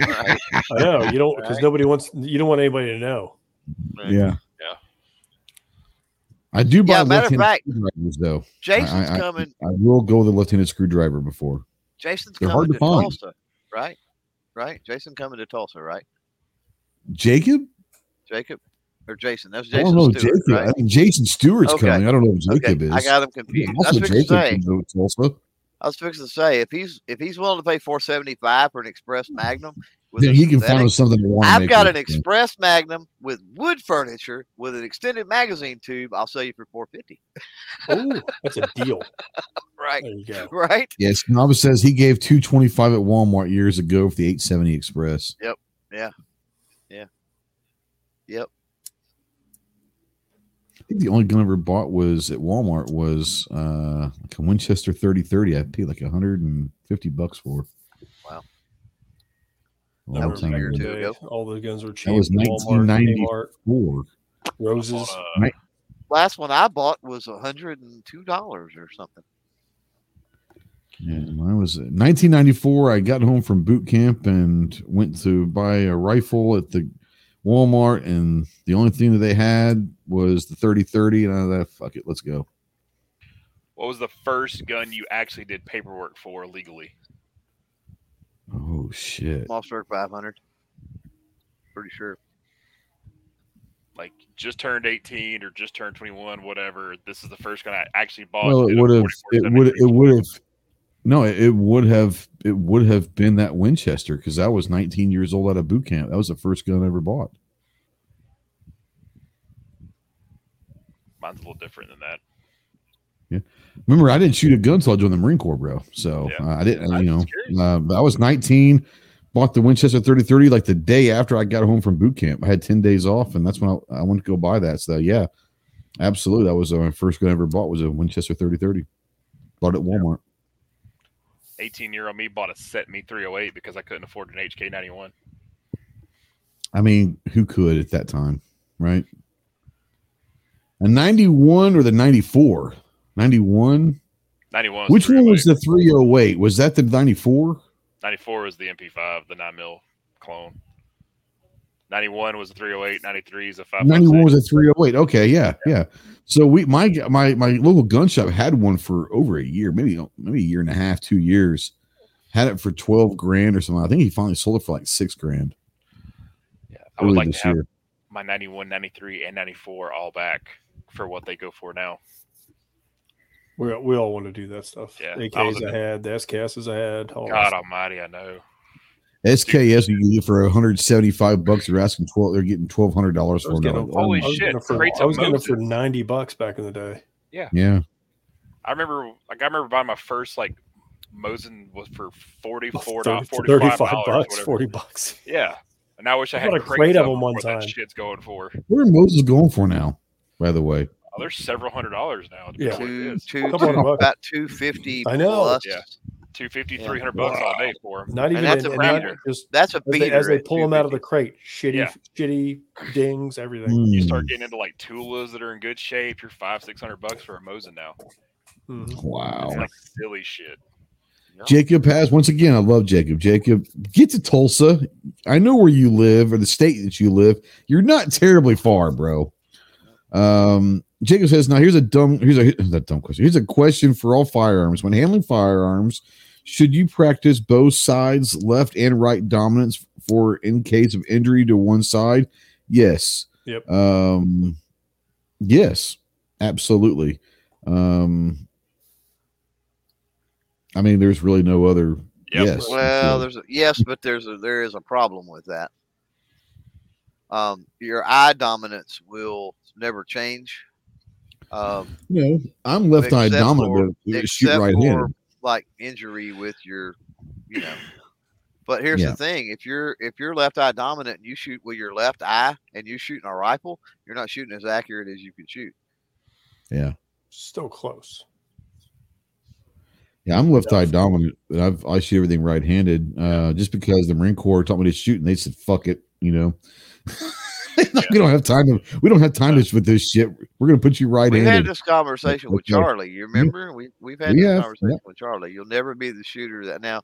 Right. I know you don't because Right. nobody wants you don't want anybody to know. yeah. Yeah. I do buy Yeah, matter of left-handed fact- screwdrivers though. Jason's I- I- coming. I will go with the left-handed screwdriver before. Jason's they're coming hard to to, find. Tulsa, right? Right. Jason coming to Tulsa, right? Jacob? Jacob or Jason? That's I don't know. Stewart, Jacob. I right? think Jason Stewart's Okay. coming. I don't know if Okay, Jacob is. I got him Yeah, confused. I also was fixing to Jacob say. can go to Tulsa. I was fixing to say if he's if he's willing to pay four seventy five for an Express Magnum, with Then he can find us something to. I've got an Express Magnum with wood furniture with an extended magazine tube. I'll sell you for four fifty. Oh, that's a deal. Right. There you go. Right. Yes, Nava says he gave two twenty five at Walmart years ago for the eight seventy Express. Yep. I think the only gun I ever bought was at Walmart was uh like a Winchester thirty thirty. I paid like hundred and fifty bucks for. Wow. A I long was time year ago. two ago. All the guns were cheap. That was Walmart, 1990. Kmart, Roses. Uh, Last one I bought was hundred and two dollars or something. Yeah, mine was 1994. I got home from boot camp and went to buy a rifle at the Walmart, and the only thing that they had was the 30-30, and I thought, fuck it, let's go. what was the first gun you actually did paperwork for legally? Oh shit! Mossberg five hundred. Pretty sure. Like just turned 18 or just turned 21, whatever. This is the first gun I actually bought. Well, it would have. It would. It would have. No, it it would have. It would have been that Winchester because I was 19 years old out of boot camp. That was the first gun I ever bought. Mine's a little different than that. Yeah. Remember, I didn't shoot a gun until I joined the Marine Corps, bro. So Yeah. uh, I didn't. You know, uh, I was 19. Bought the Winchester 3030 like the day after I got home from boot camp. I had 10 days off, and that's when I, I went to go buy that. So yeah, absolutely, that was uh, my first gun I ever bought was a Winchester 3030. Bought it at Walmart. 18 year old me bought a CETME 308 because I couldn't afford an HK 91. I mean, who could at that time, right? A 91 or the 94? 91? 91. Which one oh was the 308? Was that the 94? 94 was the MP5, the 9 mil clone. 91 was the 308. 93 is a 5. 91 was a 308. Okay, yeah, yeah. So we my my my local gun shop had one for over a year, maybe maybe a year and a half, two years. Had it for 12 grand or something. I think he finally sold it for like six grand. Yeah, I would like to have year. my 91, 93, and 94 all back for what they go for now. We we all want to do that stuff. Yeah, I was AKs had, the SKSs I had. all God almighty, I know. SKS you can get for 175 bucks. They're asking 12. They're getting 1200 dollars for getting it. them- Holy I was shit, getting them for, I was getting them for ninety bucks back in the day. Yeah, Yeah. I remember, like, I remember buying my first like Mosin was for 44 30 45 35 dollars, bucks, whatever. forty bucks. Yeah, and I wish I I had a crate of of them one what that time. shit's going for. where are Mosins going for now? By the way, Oh, there's several hundred dollars now. Yeah. Yeah, what it Two, is. two, Couple two- hundred bucks. about two fifty. I know. Plus. Yeah. 250, Yeah. 300 bucks all day for them. Not even that's and a not beater. just That's a as they, as they pull them out of the crate. Shitty, Yeah. shitty dings, everything. You Hmm. start getting into like Tulas that are in good shape. You're five, six hundred bucks for a Mosin now. Mhm. wow. It's like silly shit. Jacob has once again. I love Jacob. Jacob, get to Tulsa. I know where you live or the state that you live. You're not terribly far, bro. Um, Jacob says, "Now here's a dumb. Here's a that dumb question. Here's a question for all firearms. When handling firearms, should you practice both sides, left and right dominance, for in case of injury to one side? Yes. Yep. Um, yes, absolutely. Um, I mean, there's really no other Yep. Yes. Well, there's a, yes, but there's a there is a problem with that. Um, your eye dominance will never change. Um, you know, I'm left eye dominant, for- but shoot right for, handed. Like injury with your, you know. But here's Yeah. the thing: if you're if you're left eye dominant and you shoot with your left eye and you shooting a rifle, you're not shooting as accurate as you can shoot. Yeah. Still close. Yeah, I'm left eye dominant, I've I shoot everything right handed. Uh, just because the Marine Corps taught me to shoot, and they said, "Fuck it," you know. we don't have time to. We don't have time to with this shit. We're gonna put you right in. We've had this conversation with Charlie. You remember? We we've had We this have, conversation with Charlie. You'll never be the shooter that now.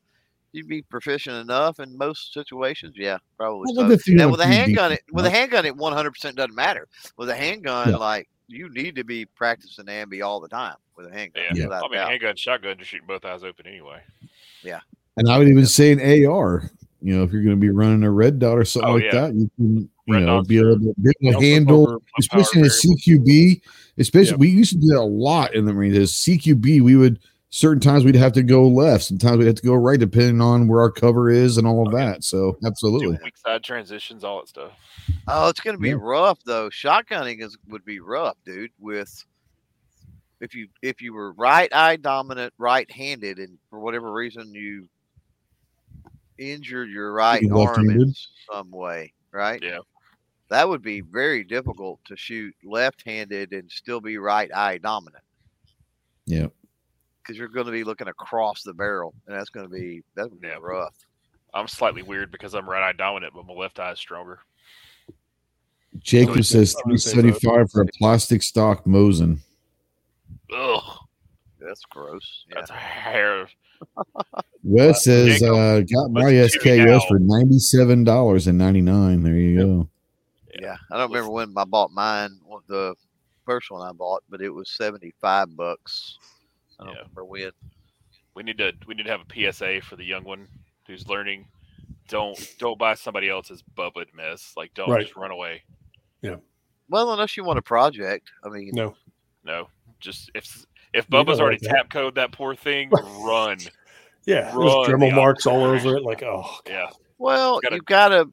You'd be proficient enough in most situations. Yeah, probably. Well, so. the Now with a handgun, it with a handgun, it one hundred percent doesn't matter. With a handgun, Yeah. like you need to be practicing ambi all the time with a handgun. Yeah. without I mean, doubt. handgun, shotgun, you're shooting both eyes open anyway. Yeah, and I would even say an AR. You know, if you're going to be running a red dot or something Oh, like yeah. that, you can, you Red know, be are- able to, be able to handle, cover- especially in a. CQB. Especially, Yep. we used to do that a lot in the Marine. As CQB, we would certain times we'd have to go left, sometimes we'd have to go right, depending on where our cover is and all of oh, Okay. that. So, absolutely, Doing weak side transitions, all that stuff. Oh, it's going to be Yeah. rough though. Shotgunning is would be rough, dude. With if you if you were right eye dominant, right handed, and for whatever reason you injured your right arm in some way, right? Yeah. That would be very difficult to shoot left handed and still be right eye dominant yeah. because you're going to be looking across the barrel, and that's going to be that would be Yeah. rough. I'm slightly weird because I'm right eye dominant, but my left eye is stronger. Jacob I'm says gonna say both. 375 for a plastic stock Mosin. Ugh, That's gross. Yeah. that's a hair. Wes says, Jacob, uh, got my let's shoot SKS for $97.99. There you go. Yeah, I don't remember when I bought mine. what The first one I bought, but it was seventy five bucks. I don't Yeah. remember when. We need to we need to have a PSA for the young one who's learning. Don't don't buy somebody else's Bubba mess. Like don't Right. just run away. Yeah. Well, unless you want a project. I mean, No. No, just if if Bubba's don't already like tap code that poor thing, run. Yeah. There's Run Dremel marks all opposite over it. Like, oh, God. Yeah, well, gotta- you gotta.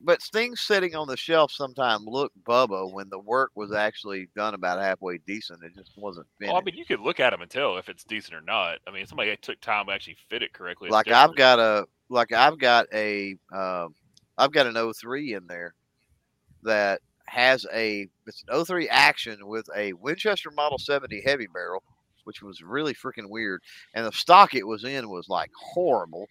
But things sitting on the shelf sometimes look Bubba when the work was actually done about halfway decent. It just wasn't finished. well, I mean, you could look at them and tell if it's decent or not. I mean, somebody took time to actually fit it correctly. it's like I've got a like I've got a um, I've got an 03 in there that has a it's an 03 action with a Winchester Model 70 heavy barrel, which was really freaking weird. And the stock it was in was like horrible.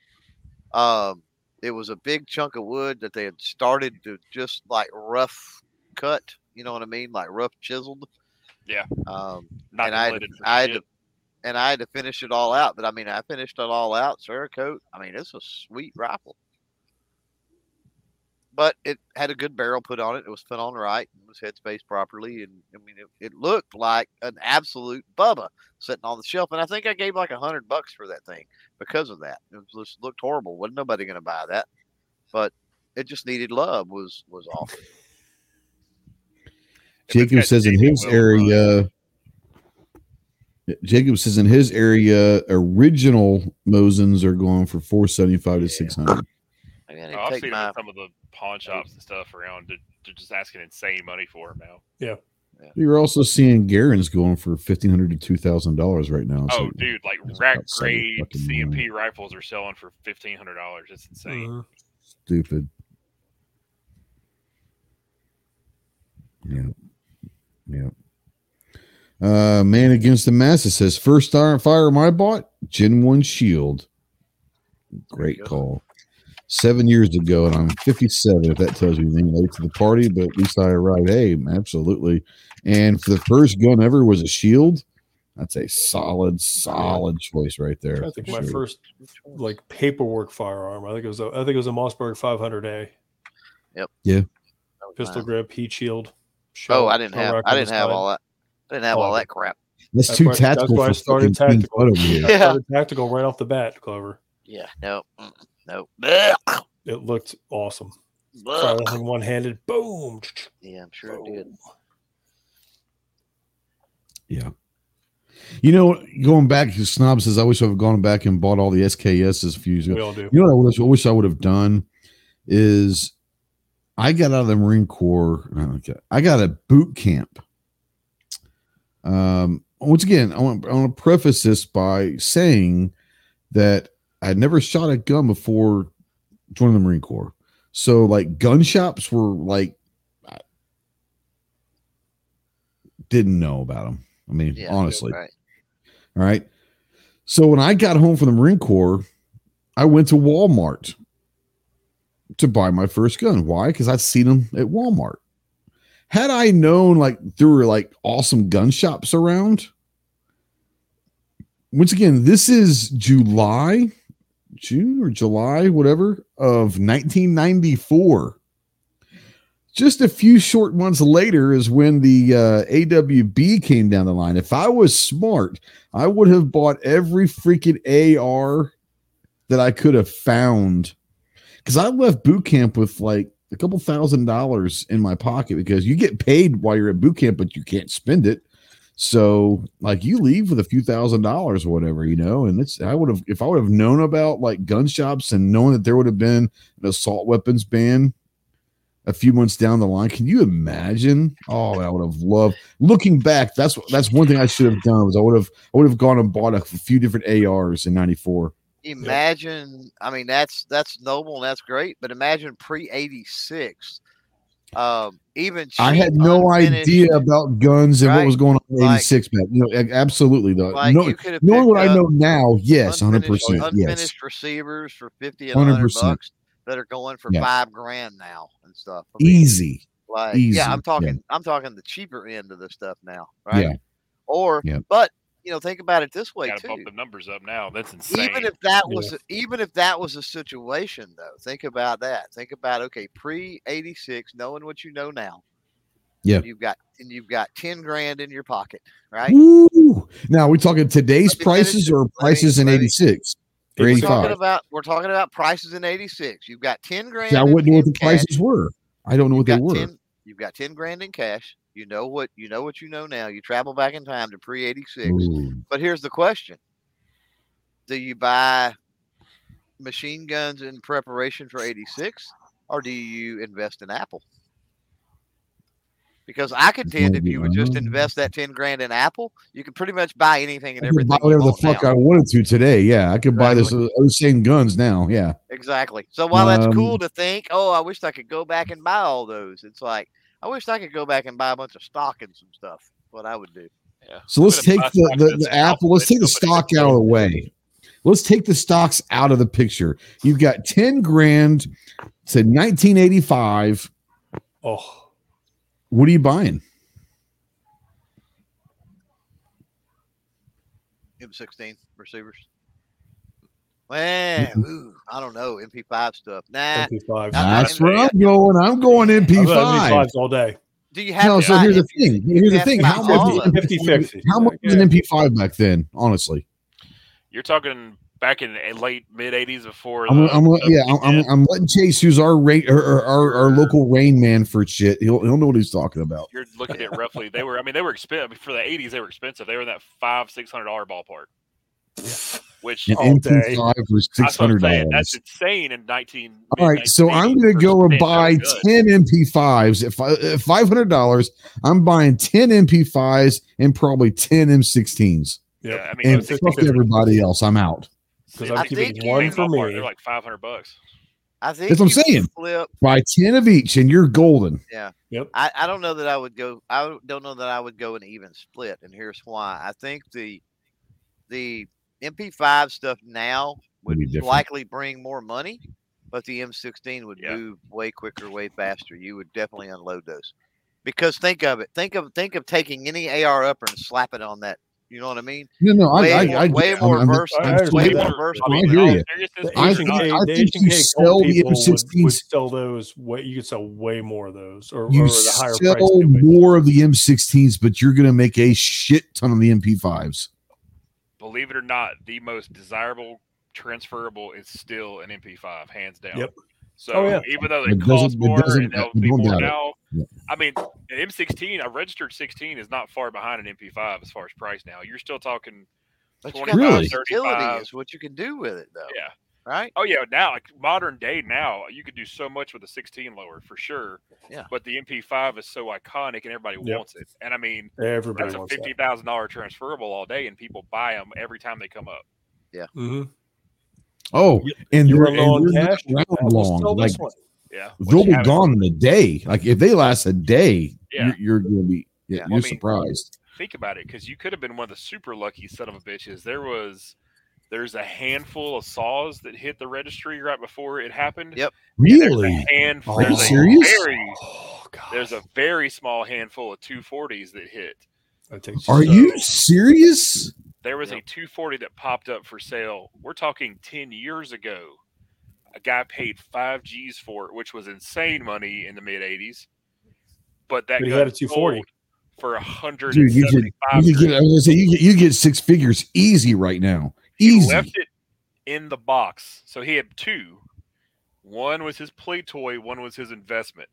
Um, it was a big chunk of wood that they had started to just like rough cut. You know what I mean? Like rough chiseled. Yeah. Um, not and I had, to, I had to, and I had to finish it all out. But I mean, I finished it all out. Cerakote. I mean, it's a sweet rifle. But it had a good barrel put on it. It was put on right. It was headspace properly, and I mean, it, it looked like an absolute bubba sitting on the shelf. And I think I gave like a hundred bucks for that thing because of that. It was, just looked horrible. Wasn't nobody going to buy that? But it just needed love. Was was awful. Jacob says in his Will run, area, Jacob says in his area, original Mosins are going for 475 to 600. I mean, Oh, I've take seen my them at some of the pawn shops and stuff around. They're, they're just asking insane money for them now. Yeah. You're also seeing Garands going for 1500 to 2000 dollars right now. Oh, So dude, like that's rack about seven grade fucking CMP rifles are selling for fifteen hundred dollars. It's insane. Mhm. stupid. Yeah. Yeah. Uh, man against the masses says first iron fire I bought Gen One Shield. Great go. call. Seven years ago, and I'm 57. If that tells you anything, late to the party, but at least I arrived. Hey, absolutely. And for the first gun ever was a Shield. That's a solid, solid choice right there. I think my sure. first like paperwork firearm. I think it was a, I think it was a Mossberg 500A that Yeah. pistol mine. grip, heat shield. Oh, I didn't have I didn't have all that. I didn't have Oh, all that crap. That's That's too why- that's tactical why I started tactical. Bud over here. I Yeah. started tactical right off the bat, Clover. Yeah, no, mm, no. It looked awesome. Fire blech. that thing one handed, boom. Yeah, I'm sure it did. Yeah. You know, going back, Snob says, I wish I would have gone back and bought all the SKSs a few years ago. We all do. You know what I wish, I wish I would have done is I got out of the Marine Corps. I got a boot camp. Um, once again, I want, I want to preface this by saying that I'd never shot a gun before joining the Marine Corps. So, like, gun shops were like, I didn't know about them. I mean, Yeah, honestly. right. All right. So when I got home from the Marine Corps, I went to Walmart to buy my first gun. Why? Because I'd seen them at Walmart. Had I known like there were like awesome gun shops around, once again, this is July, June or July, whatever, of 1994. Just a few short months later is when the uh, AWB came down the line. If I was smart, I would have bought every freaking AR that I could have found. Because I left boot camp with like a couple thousand dollars in my pocket because you get paid while you're at boot camp, but you can't spend it. So like you leave with a few thousand dollars or whatever, you know, and it's I would have if I would have known about like gun shops and knowing that there would have been an assault weapons ban a few months down the line. Can you imagine? Oh, I would have loved looking back. That's that's one thing I should have done was I would have I would have gone and bought a few different ARs in '94. Imagine, I mean, that's that's noble and that's great, but imagine pre eighty six. Um, even I had no idea about guns and what was going on in Like- '86 back. You know, a- absolutely though. Like no, knowing what I know now, yes, 100 unfinished, percent, yes. unfinished receivers for fifty and hundred 100%. bucks that are going for Yeah. five grand now and stuff. I mean, Easy. Like, Easy, yeah, I'm yeah. talking, I'm talking the cheaper end of the stuff now, right? Yeah. Or, Yeah. but you know, think about it this way Got to too. bump the numbers up now. That's insane. Even if that Yeah. was, a, even if that was a situation, though, think about that. Think about okay, pre eighty six, knowing what you know now. Yeah. You've got and you've got ten grand in your pocket, right? Woo! Now we're talking today's Let me finish prices or prices in let '86 We're talking about we're talking about prices in eighty six. You've got ten grand. See, I wouldn't know what the cash. prices were. I don't know You've what they got were. 10, you've got ten grand in cash. You know what you know what you know now. You travel back in time to pre eighty six. But here's the question: Do you buy machine guns in preparation for eighty six, or do you invest in Apple? Because I contend if you would just Um, invest that ten grand in Apple, you could pretty much buy anything and I everything. buy whatever the fuck now. I wanted to today. Yeah, I could buy this uh, those same guns now. Yeah. Exactly. So while that's Um, cool to think, oh, I wish I could go back and buy all those. It's like I wish I could go back and buy a bunch of stock and some stuff. What I would do. Yeah. So let's take the, the, the Apple. Let's take the stock out of the way. Let's take the stocks out of the picture. You've got 10 grand to 1985. Oh, What are you buying? M16 receivers. Man, mm-hmm. ooh, I don't know. MP5 stuff. Nah. MP5. That's where I'm going. I'm going MP5. MP5s all day. Do you have No, to so buy here's the MP thing. Here's the thing. How all much, of was them. an 50-50. how much was an MP5 back then? Honestly, You're talking back in the late mid '80s before. I'm, the- I'm, the- yeah, I'm, I'm, I'm letting Chase, who's our rain, or, or, our, our local rain man for shit. He'll, he'll know what he's talking about. You're looking at roughly. They were. I mean, they were expensive for the '80s. They were expensive. They were in that five, six hundred dollar ballpark. Which An All day. MP5 was that's six what I'm hundred saying. dollars. That's insane in 19. All right, so I'm going to go and buy 10 MP5s. If I, if $500, I'm buying 10 MP5s and probably 10 M16s. Yeah, I mean, And fuck everybody else. I'm out. Because I I'm think keeping one for me. They're like 500 bucks. I think That's what I'm you saying. Flip. Buy 10 of each and you're golden. Yeah. Yep. I, I don't know that I would go. I don't know that I would go an even split, and here's why. I think the the MP5 stuff now would Would be different. likely bring more money, but the M16 would Yeah. move way quicker, way faster. You would definitely unload those. Because think of it. Think of think of taking any AR upper and slap it on that. You know what I mean? No, no, I, Way I, more- I, way I'm- more I'm- versatile. I'm I still way more versatile. I I hear mean, you. I think- K- I the think you sell gold the people would, would M16s sell those. Way, you could sell way more of those, or, You or the higher sell price. more of the M16s, but you're going to make a shit ton of the MP5s. Believe it or not, the most desirable transferable is still an MP5, hands down. Yep. So Oh, yeah. even though they It cost doesn't- it more doesn't- and they'll be more doubt it. now, Yeah. I mean, an M16, a registered 16 is not far behind an MP5 as far as price now. You're still talking, But you 25, got Really? the versatility 35. is what you can do with it, though. yeah. Right? Oh yeah, now like modern day now, you could do so much with a 16 lower for sure. Yeah. But the MP5 is so iconic and everybody Yep. wants it. And I mean, Everybody that's a fifty thousand dollar transferable all day, and people buy them every time they come up. that. hmm Oh, and You they're, run low on cash. around long. Like this one. Yeah, they'll be gone in a day. Like if they last a day, Yeah. you're, you're gonna be Yeah. you're I mean, surprised. Think about it, because you could have been one of the super lucky son of a bitches. There was. There's a handful of saws that hit the registry right before it happened. Yep. And there's a Really? And Are you there's a serious? Very, Oh god. there's a very small handful of 240s that hit. Are so- you serious? There was Yep. a 240 that popped up for sale. We're talking 10 years ago. A guy paid five G's for it, which was insane money in the mid 80s. But that But he had a 240. sold for a hundred Dude, you could, you get. I was gonna say you get, you get six figures easy right now. He Easy. left it in the box, so he had two. One was his play toy. One was his investment.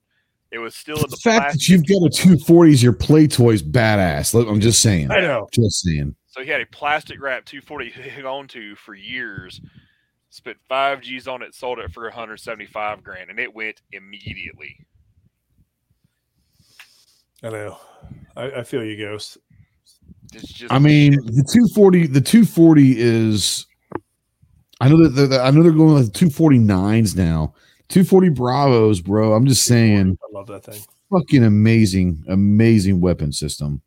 It was still in the the fact plastic. that you've got a 240 as your play toys badass. Look, I'm just saying. I know. Just saying. So he had a plastic wrap 240 he hung on to for years. Spent five G's on it, sold it for 175 grand, and it went immediately. I know. I, I feel you, Ghost. It's just I mean, the 240, the 240 is. I know that the, the- I know they're going with 249s now. 240 Bravos, bro. I'm just saying, I love that thing. fucking amazing, amazing weapon system.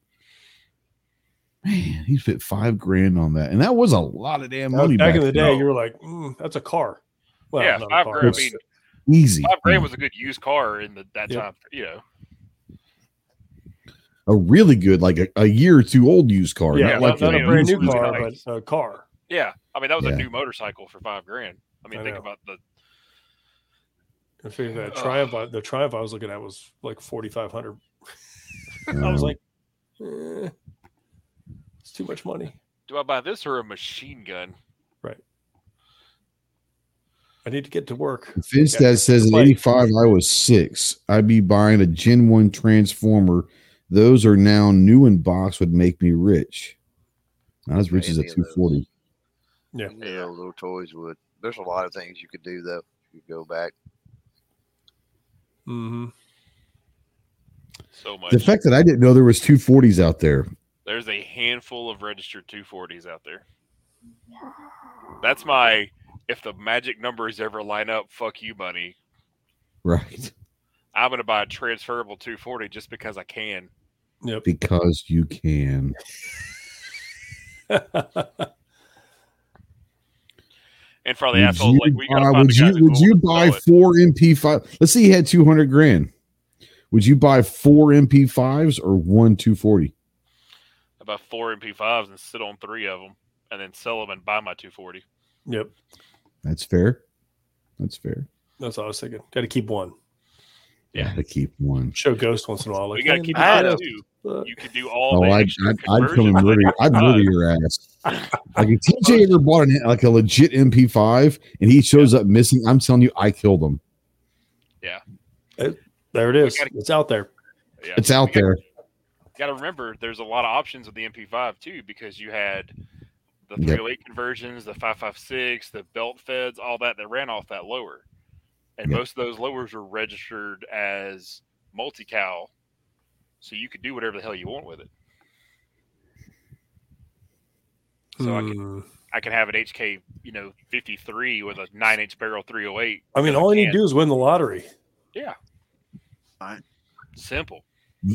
Man, he fit five grand on that, and that was a lot of damn money back, back, in the then. day, you were like, mm, "That's a car." Well, yeah, five car, grand. I mean, Easy, five grand was a good used car in the, that Yep. time. You know, a really good, like a, a year or two old used car. yeah, not not, like not a a brand new used car, but a car. yeah. I mean, that was Yeah. a new motorcycle for five grand. I mean, I think know. about the I figured that Ugh. Triumph, I- the Triumph I was looking at was like forty five hundred. I was Um, like, eh, it's too much money. do I buy this or a machine gun? Right. I need to get to work. Finstad Yeah, says in 85, I was six. I'd be buying a Gen 1 Transformer. Those are now new in box, would make me rich. Not as rich as a Any of those. 240. Yeah. Any of those little toys would. There's a lot of things you could do though. If you go back. hmm So much. The fact that I didn't know there was 240s out there. There's a handful of registered 240s out there. That's my if the magic numbers ever line up, fuck you money. Right. I'm gonna buy a transferable 240 just because I can. Yep. Because you can. And for all the Would assholes you, like we gotta buy- would the you, would you buy four MP5? Let's say you had 200 grand. Would you buy four MP5s or one 240? about four MP5s and sit on three of them, and then sell them and buy my 240? yep. That's fair. That's fair. That's what I was thinking. Got to keep one. Yeah. To keep one. Show Ghost once in a while. Like, We gotta keep look I at know. it this." too. You could do all Oh, I'd, I'd, I'd come and murder, I'd murder your ass. Like if TJ ever bought an, like a legit MP5 and he shows up missing, I'm telling you, I killed him. Yeah. There it is. gotta- It's out there. Yeah. It's out there. Got to remember, there's a lot of options with the MP5 too, because you had the Yep. 308 conversions, the 556, the belt feds, all that that ran off that lower, and Yep. most of those lowers were registered as multi-cal, so you could do whatever the hell you want with it. So I could Hmm. I could have an HK, you know, 53 with a nine inch barrel 308. I mean, all I need to do is win the lottery. Yeah. Right. Simple.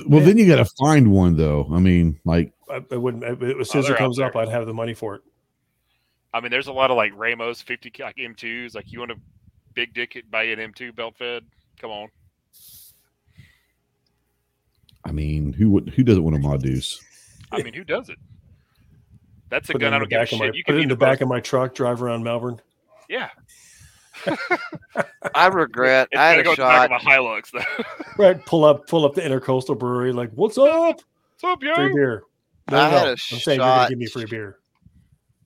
Well, then you got to find one though. I mean, like, I, I wouldn't. I, as soon as Oh, it comes up. I'd have the money for it. I mean, there's a lot of like Ramos 50 like M2s. Like, you want a big dick it, buy an M2 belt fed? Come on. I mean, who would who doesn't want a Ma Deuce? I mean, who does it? That's a Put gun in I the don't give a back of shit. my. you Put can it be in the the back most, of my truck. Drive around Melbourne. yeah. I regret. It's I had gonna a go at the back shot. of a Hilux though. Right. Pull up. Pull up the intercoastal brewery. Like, what's up? What's up, yo? Free beer. No, I no, had no. a I'm saying you're gonna shot. give me free beer.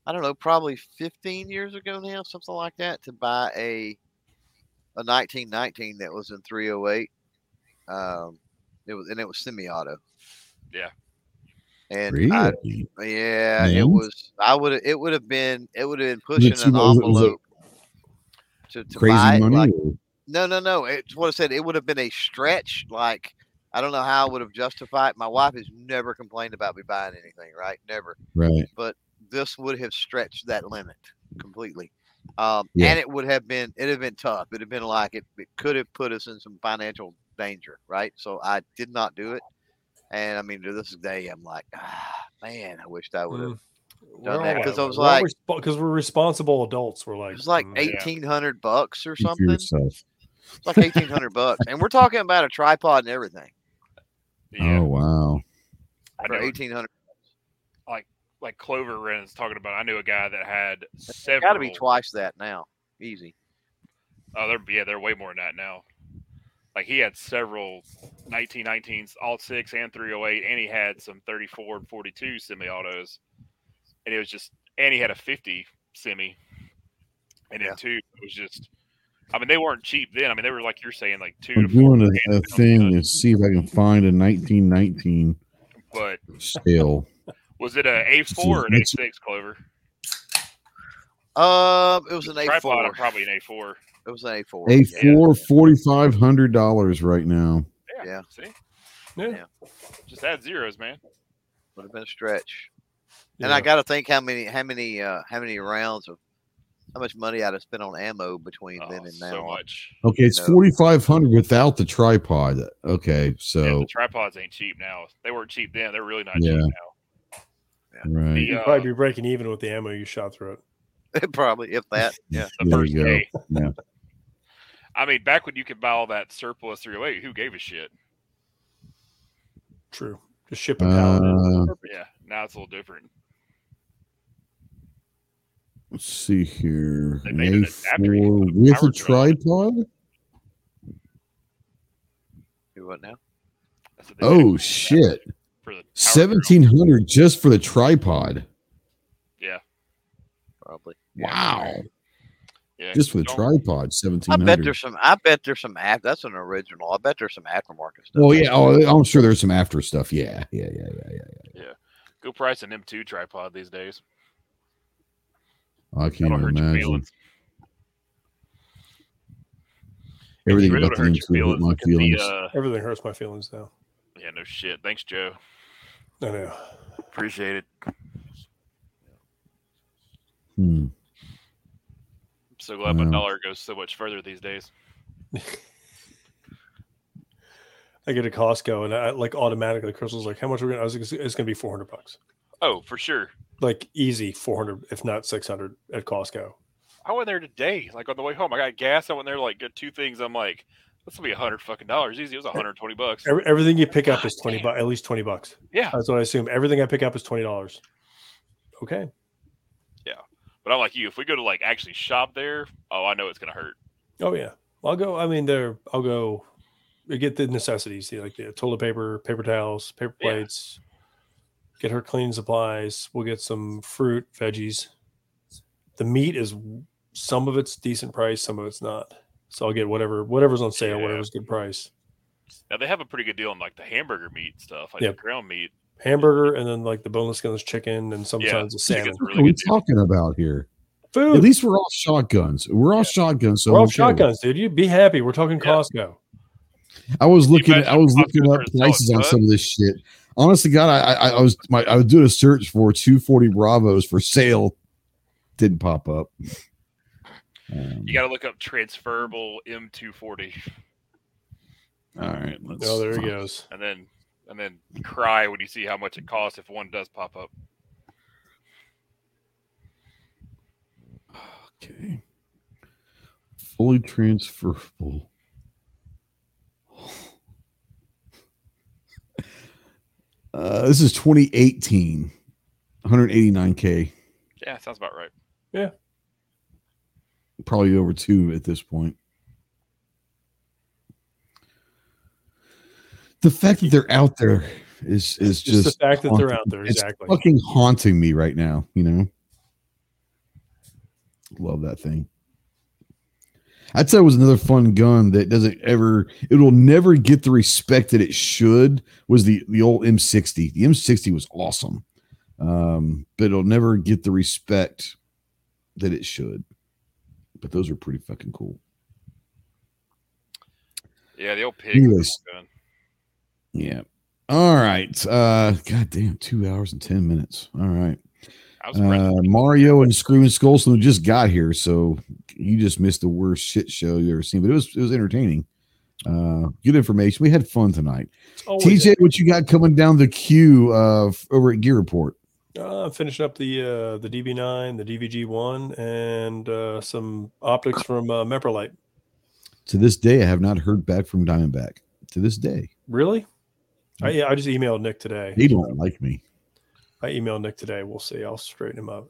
I don't know, probably 15 years ago now, something like that, to buy a a 1919 that was in 308. Um, it was and it was semi-auto. Yeah. And Really? I, yeah, it was. I would. It would have been. It would have been pushing an much- was was envelope to, to Crazy buy it, money. like- no, no, no. It's what I said. It would have been a stretch. Like I don't know how I would have justified. My wife has never complained about me buying anything. Right? Never. right. But this would have stretched that limit completely. Um, Yeah. and it would have been. It'd have been tough. It'd have been like it. It could have put us in some financial danger. Right? So I did not do it. And I mean, to this day, I'm like, ah, man, I wished I would have. Mm. done We're that all 'cause I was we're like- respo- because we're responsible adults. We're like It was like mm, Yeah. eighteen hundred bucks or something. It's like eighteen hundred bucks, and we're talking about a tripod and everything Yeah. Oh wow. For eighteen hundred. Like Clover Ren's talking about. I knew a guy that had Got to be twice that now. Easy. Oh, they're yeah, they're way more than that now. Like he had several 1919s, all six and 308, and he had some 34 and 42 semi-autos, and it was just, and he had a 50 semi, and then Yeah. two. It was just, I mean, they weren't cheap then. I mean, they were like you're saying, like 2 I'm to four. doing a, a thing to see if I can find a 1919 But sale. Was it a A4 or an A6 Clover? Um, it was an A four. I'm probably an A4. It was an A four. A4 forty-five hundred dollars right now. Yeah. Yeah. See, Yeah. Yeah. just add zeros, man. Would have been a stretch. And. I got to think how many, how many, uh, how many rounds of, how much money I'd have spent on ammo between Oh, then and now. so much. Okay, it's forty-five hundred without the tripod. Okay, yeah, so the tripods ain't cheap now. They weren't cheap then. They're really not Yeah. cheap now. Right. The, You'd uh, probably be breaking even with the ammo you shot through it. Probably, if that. Yeah. the There first you day. Yeah. I mean, back when you could buy all that surplus 308, who gave a shit? True. Just ship a pallet. in. Uh, Yeah, now it's a little different. let's see here. They An made an adapter you A4 can put a with a tripod. Do what now? That's what they made Oh it shit! For the Seventeen hundred just for the tripod. Yeah, Probably. Wow! yeah. Just for the tripod, seventeen I bet there's some. I bet there's some. af- That's an original. I bet there's some aftermarket stuff. Well, yeah. Oh, I'm sure there's some after stuff. Yeah, yeah, yeah, yeah, yeah. Yeah. Go price an M2 tripod these days. I can't That'll imagine. Everything Really about the M2 hurt my Look at the, feelings. uh, Everything hurts my feelings now. yeah, no shit. Thanks, Joe. I know. Appreciate it. Hmm. I'm so glad my dollar goes so much further these days. I get a Costco and I like automatically Crystal's like, how much are we're gonna I was like, it's, it's gonna be four hundred bucks. Oh, for sure. Like easy four hundred, if not six hundred at Costco. I went there today, like on the way home. I got gas. I went there, like, get two things. I'm like, this will be a hundred fucking dollars easy. It was 120 bucks. Every, everything you pick up is twenty bucks, at least twenty bucks. Yeah, That's what I assume. Everything I pick up is twenty dollars. Okay. Yeah, but I'm like you. If we go to like actually shop there, oh, I know it's gonna hurt. Oh yeah. I'll go. I mean, there. I'll go. Get the necessities, like the toilet paper, paper towels, paper Yeah. plates. Get her cleaning supplies. We'll get some fruit, veggies. The meat is some of it's decent price, some of it's not. So I'll get whatever whatever's on sale, Yeah. whatever's good price. Now they have a pretty good deal on like the hamburger meat stuff, like Yep. the ground meat. Hamburger and then like the boneless skinless chicken and sometimes the salmon. chicken's a What really are we deal. talking about here? Food. At least we're all shotguns. We're all Yeah. shotguns. So We're all okay. shotguns, dude. You be happy. We're talking Yeah. Costco. I was looking. At, I was if looking Costco up prices on some of this shit. Honest to God, I, I, I was my I was doing a search for 240 Bravos for sale. Didn't pop up. Um, You got to look up transferable M240, all right. Let's, Oh, there he goes. and then and then cry when you see how much it costs if one does pop up. Okay. Fully transferable. Uh, this is 2018. 189k. Yeah, sounds about right. Probably over two at this point. The fact that they're out there is is Just, just, the fact that they're out there. it's fucking haunting me right now. You know, love that thing. I'd say it was another fun gun that doesn't ever, it will never get the respect that it should. Was the the old M60? The M60 was awesome, um, but it'll never get the respect that it should. But those are pretty fucking cool. Yeah, the old pig. was Anyways. gun. Yeah. All right. Uh, God damn, two hours and ten minutes. All right. I was impressed. Uh, Mario and Screaming Skull Saloon just got here, so you just missed the worst shit show you ever seen. But it was it was entertaining. Uh, good information. We had fun tonight. Oh, TJ, what you got coming down the queue uh, over at Gear Report? Uh, I'm finishing up the uh, the DB9, the DVG one, and uh, some optics from uh, Meprolight. To this day, I have not heard back from Diamondback. To this day, Really? I, yeah, I just emailed Nick today. they don't like me. I emailed Nick today. We'll see. I'll straighten him up.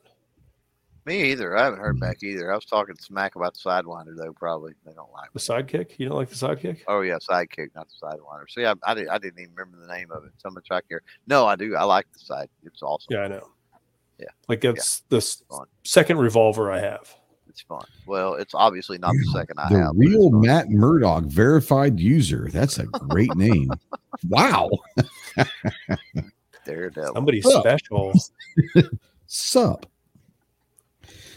Me either. I haven't Mm. heard back either. I was talking smack about the sidewinder though. Probably they don't like. The Me. sidekick? You don't like the sidekick? Oh yeah, sidekick, not the sidewinder. See, I, I, did, I didn't even remember the name of it. So much I care. No, I do. I like the side. It's awesome. Yeah, I know. Yeah. Like it's the s- Fun. second revolver I have. It's fun. Well, it's obviously not the second I The have. but real. Matt Murdock verified user. That's a great name. Wow. Daredevil. Somebody Oh. special. Sup.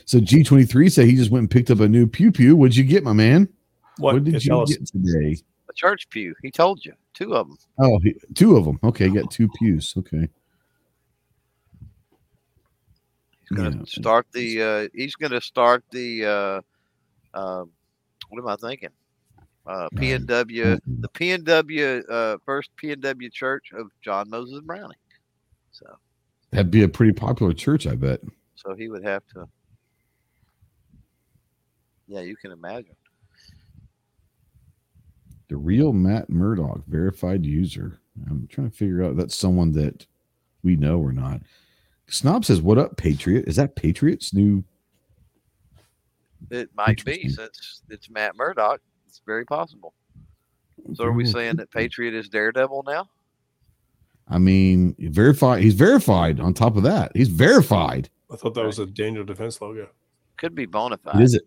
So G23 said he just went and picked up a new pew pew. What'd you get, my man? What, What did you us. get today? a church pew. He told you two of them. Oh, he- two of them. Okay, you got two pews. Okay. He's gonna Yeah. start the. Uh, he's gonna start the. Uh, uh, what am I thinking? Uh, PNW, the PNW, uh, first PNW Church of John Moses Browning. So, That'd be a pretty popular church, I bet. so he would have to. Yeah, you can imagine. The real Matt Murdock verified user. I'm trying to figure out if that's someone that we know or not. Snob says, "What up, Patriot? Is that Patriot's new?" It might be Interesting. since it's Matt Murdock. It's very possible. So, are we mm-hmm. saying that Patriot is Daredevil now? I mean, verified. He's verified. On top of that, he's verified. I thought that was a Daniel Defense logo. Could be bona fide. Is it?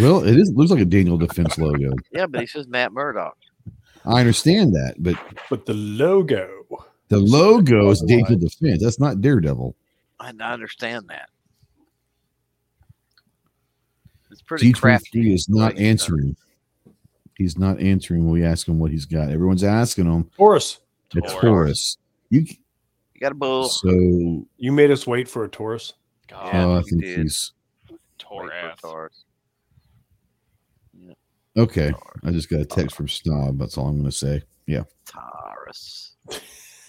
Well, it is. Looks like a Daniel Defense logo. Yeah, but he says Matt Murdock. I understand that, but But the logo. the logo is Daniel Defense. That's not Daredevil. I I understand that. It's pretty G23 crafty. is not he's done answering. He's not answering when we ask him what he's got. Everyone's asking him. Taurus. The Taurus. Taurus. You You got a bull. so You made us wait for a Taurus. God, Yeah, uh, I think did. he's tore Wait for ass. Taurus. Okay. I just got a text from Snob. That's all I'm going to say. Yeah, Taurus.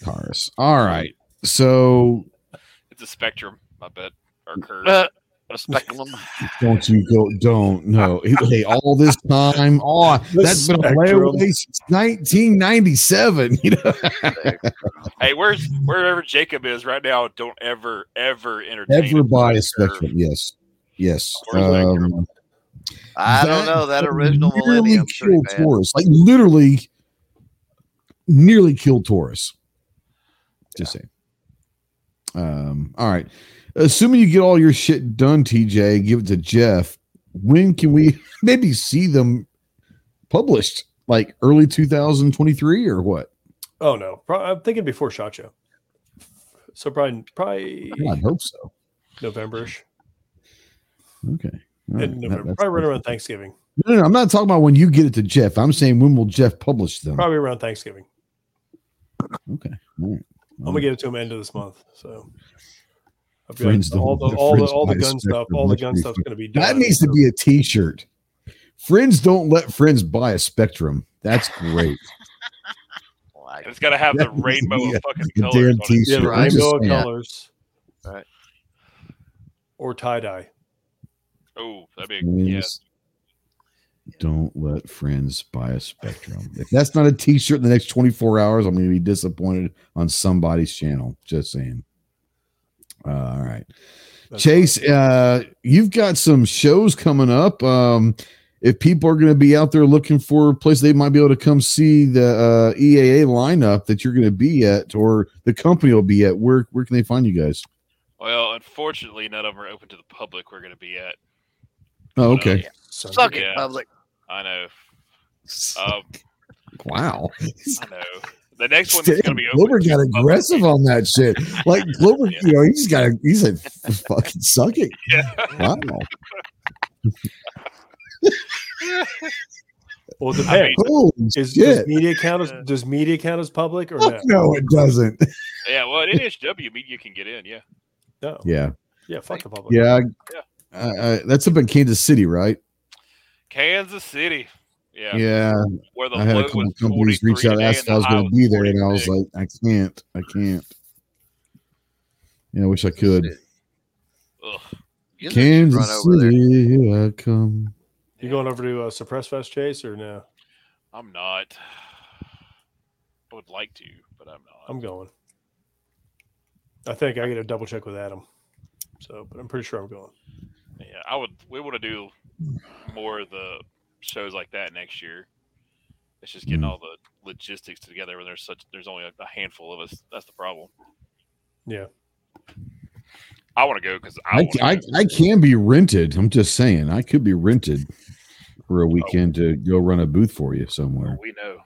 Taurus. All right. So It's a spectrum, I bet. Or curve. Uh, a speculum. don't you go? Don't no. Hey, all this time, oh, that's been a spectrum. layaway since 1997. You know, hey, where's wherever Jacob is right now? Don't ever, ever entertain. ever buy a Curve. spectrum? Yes, yes. Spectrum. Um, I don't know that original nearly Millennium. killed Pretty. Taurus, like literally, nearly killed Taurus. Just saying. Um. All right. Assuming you get all your shit done, TJ, give it to Jeff. When can we maybe see them published? Like early 2023 or what? Oh no, I'm thinking before Shot Show. So probably probably I hope so. Novemberish. Okay. All right. In That- November, that's- probably right around Thanksgiving. no, no, no, I'm not talking about when you get it to Jeff. I'm saying when will Jeff publish them? Probably around Thanksgiving. Okay. All right. I'm gonna get it to him end of this month. So I've got Friends all the let all the all the gun stuff. All the gun pretty stuff's gonna be done. That needs to be a T-shirt. Friends don't let friends buy a Spectrum. That's great. Like, It's got to have the That needs to rainbow of a- fucking a colors. damn. T-shirt. yeah, the I'm just rainbow of colors. Right. Or tie dye. Oh, that'd be Friends yeah. don't let friends buy a Spectrum. If that's not a T-shirt in the next 24 hours, I'm going to be disappointed on somebody's channel. Just saying. Uh, all right. That's Chase, uh, you've got some shows coming up. Um, if people are going to be out there looking for a place they might be able to come see the uh, EAA lineup that you're going to be at, or the company will be at, where where can they find you guys? Well, unfortunately, none of them are open to the public. We're going to be at. Oh, okay. Son of Suck a- it, Yeah. public. I know. Um, wow. I know. The next one is going to be Glover open got to the aggressive on that shit. Like Glover, Yeah. you know, he's got. A, he said, "Fucking suck it." Yeah. Wow. Well, it I depends. mean, Holy Is, does shit! media count as does media count as public or Fuck no? no, it doesn't. yeah. Well, at NHW, media can get in. Yeah. No. Yeah, Yeah, fuck the public. yeah. Yeah. Uh, uh, that's up in Kansas City, right? Kansas City. Yeah. Yeah, Where the I had a couple companies reach out, today ask if I was going to be there, and I was like, I can't, I can't. Yeah, I wish I could. Ugh. You should run Kansas over. City, here I come. You going over to uh, Suppress Fest Chase or no? I'm not. I would like to, but I'm not. I'm going. I think I got to double check with Adam. So, but I'm pretty sure I'm going. Yeah, I would. We want to do more of the shows like that next year. It's just getting Mm. all the logistics together when there's such. There's only a, a handful of us. That's the problem. Yeah. I want to go because I, I, I, to. I can be rented. I'm just saying, I could be rented for a weekend to go run a booth for you somewhere. We know.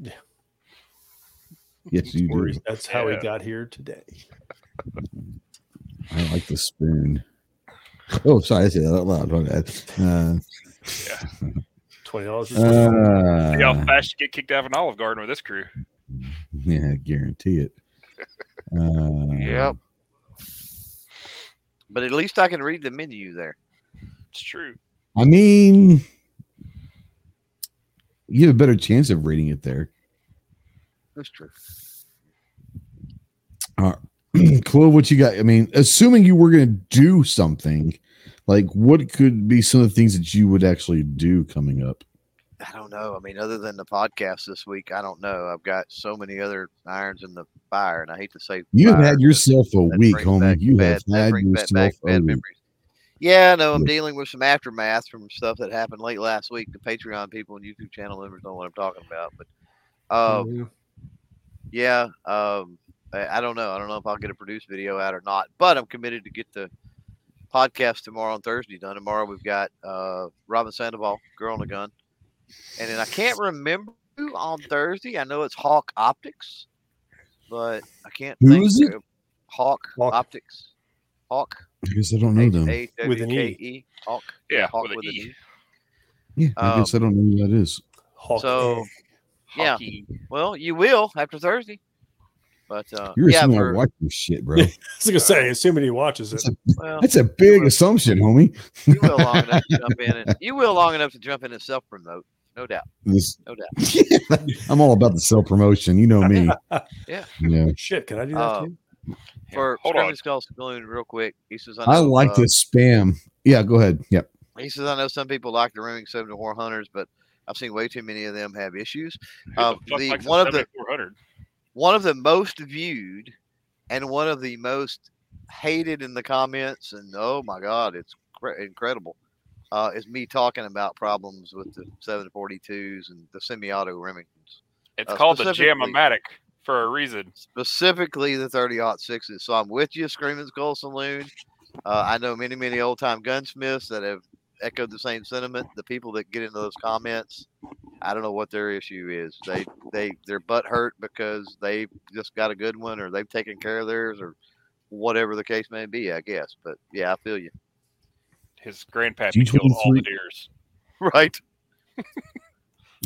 Yeah. Yes, you do. That's how Yeah. he got here today. I like the spoon. Oh, sorry, I said that out loud. My bad. Uh, Twenty dollars. See how uh, fast you get kicked out of an Olive Garden with this crew. yeah, I guarantee it. Uh, Yep. But at least I can read the menu there. It's true. I mean, you have a better chance of reading it there. That's true. Chloe, what you got? I mean, assuming you were going to do something, like what could be some of the things that you would actually do coming up? I don't know. I mean, other than the podcast this week, I don't know. I've got so many other irons in the fire, and I hate to say You have had yourself a week, brings homie. You bad- have had brings back- yourself back a bad week. memories. Yeah, no, I'm Yeah. dealing with some aftermath from stuff that happened late last week. The Patreon people and YouTube channel members know what I'm talking about, but uh, Mhm. yeah, um, I, I don't know. I don't know if I'll get a produced video out or not, but I'm committed to get the podcast tomorrow on Thursday done. Tomorrow we've got uh, Robin Sandoval, Girl on a Gun, and then I can't remember who on Thursday. I know it's Hawk Optics, but I can't. Who think is it? Hawk, Hawk. Optics. Hawk. I guess I don't know them. With an E. Hawk. Yeah, Hawk with an with an E. E. Yeah, I guess I don't know who that is. Hawk So, egg. Yeah. Well, you will after Thursday. But uh, You're yeah, assuming for, I watch your shit, bro. I was gonna say, assuming he watches it. That's a, well, that's a big assumption, homie. you will long enough to jump in and you will long enough to jump in and self promote, no doubt, This, no doubt. I'm all about the self promotion. You know me. Yeah. Yeah. Shit, can I do that Uh, too? For Hold on. Screaming Skull Saloon, real quick, he says, I, I like uh, to spam. Yeah, go ahead. Yep. He says, I know some people like the Remington 74 hunters, but I've seen way too many of them have issues. Who Um, the the- one of the- 7400? One of the most viewed and one of the most hated in the comments, and oh my God, it's cre- incredible, uh, is me talking about problems with the 742s and the semi auto Remingtons. It's uh, called the Jam-O-Matic for a reason. specifically the 30 sixes. So I'm with you, Screaming Skull Saloon. Uh, I know many, many old time gunsmiths that have echoed the same sentiment. The people that get into those comments, I don't know what their issue is. They they their butt hurt because they just got a good one or they've taken care of theirs or whatever the case may be. I guess, but yeah, I feel you. His grandpappy killed all the deers. Right.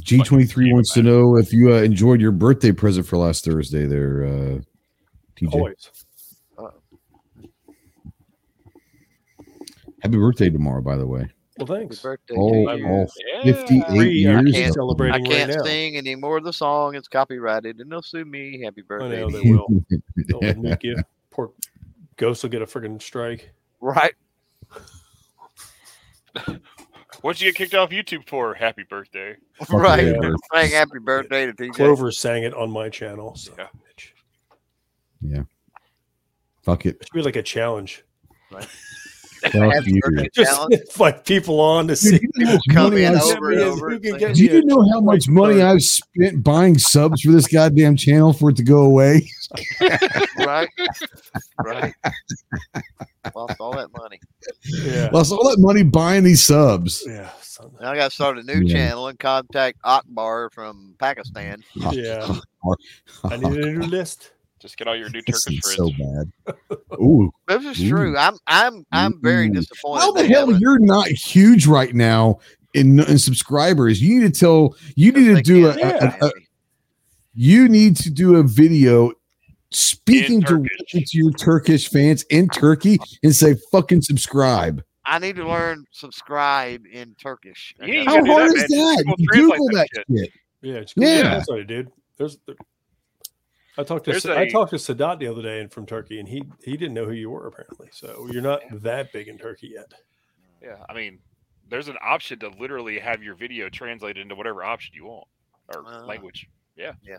G23 wants to know if you uh, enjoyed your birthday present for last Thursday there, uh, TJ. Always. Happy birthday tomorrow, by the way. Well, Happy thanks. birthday Oh, to you. oh, Yeah. 58 Free, I years. can't of- I celebrating right can't now. sing any more of the song. It's copyrighted, and they'll sue me. Happy I birthday. know they will. They'll make you. Poor Ghost will get a freaking strike. Right. What'd you get kicked off YouTube for? Happy birthday. Fuck right. yeah, Yeah. Saying happy birthday to TJ. Clover sang it on my channel. So Yeah. bitch. Fuck it. it should be like a challenge. Fuck Happy you. birthday Just challenge. invite people on to see. Dude, you know Come in over and over. can and get Do you know how much money I've spent buying subs for this goddamn channel for it to go away? right, right. Lost all that money. Yeah. Lost all that money buying these subs. Yeah. son. I I got to start a new Yeah. channel and contact Akbar from Pakistan. Ah, yeah. I need a new list. Just get all your new This Turkish is friends. so bad. Ooh, This is Ooh. true. I'm I'm I'm very disappointed. how the hell haven't- you're not huge right now in, in subscribers? You need to tell. You need to do a, can't a- a- You need to do a video speaking directly to your Turkish fans in Turkey and say "fucking subscribe." I need to learn subscribe in Turkish. You How hard that, is man. that? Just You translate Google that that shit. Yeah, it's Yeah. yeah. That's what dude. There's, I talked to There's I a- talked to Sadat the other day and from Turkey, and he he didn't know who you were apparently. So you're not that big in Turkey yet. Yeah, I mean, there's an option to literally have your video translated into whatever option you want or Ah. language. Yeah, yeah.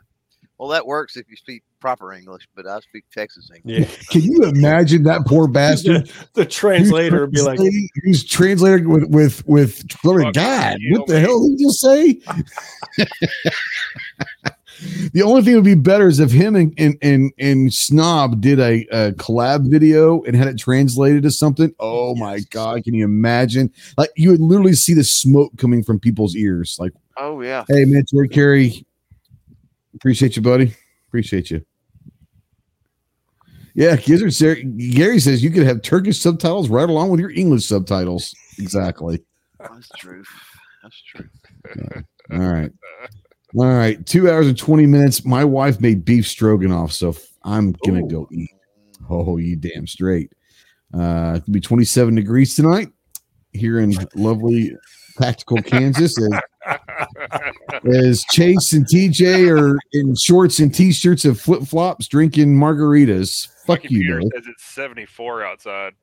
Well, that works if you speak proper English, but I speak Texas English. Yeah, Can you imagine that poor bastard? the, the translator would be like, Who's who's translating with with with glory Fuck God? you, What the man. hell did he just say? the only thing that would be better is if him and and and, and Snob did a, a collab video and had it translated to something. Oh my God! Can you imagine? Like you would literally see the smoke coming from people's ears. Like, Oh yeah. hey man, Terry Carey, appreciate you, buddy. Appreciate you. Yeah, Gizzard Sar- Gary says you could have Turkish subtitles right along with your English subtitles. Exactly. That's true. That's true. All right. All right. Two hours and 20 minutes. My wife made beef stroganoff, so I'm to Ooh. go eat. Oh, you damn straight. Uh, it'll be 27 degrees tonight here in lovely Tactical Kansas. As, as Chase and TJ are in shorts and t shirts and flip flops drinking margaritas. My Fuck you, computer says it's 74 outside.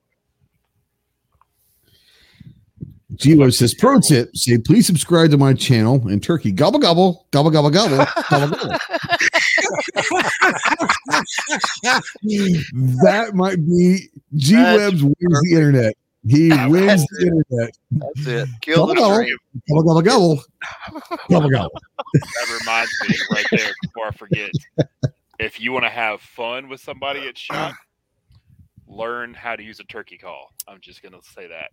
Gilo says, pro tip, say, please subscribe to my channel in Turkey. Gobble, gobble, gobble, gobble, gobble, gobble, gobble. that might be G Webs wins the internet. He wins the internet. That's it. Kill the Gobble, stream. Gobble, gobble, gobble. Gobble, gobble. That reminds me right there before I forget. If you want to have fun with somebody at shot, learn how to use a turkey call. I'm just going to say that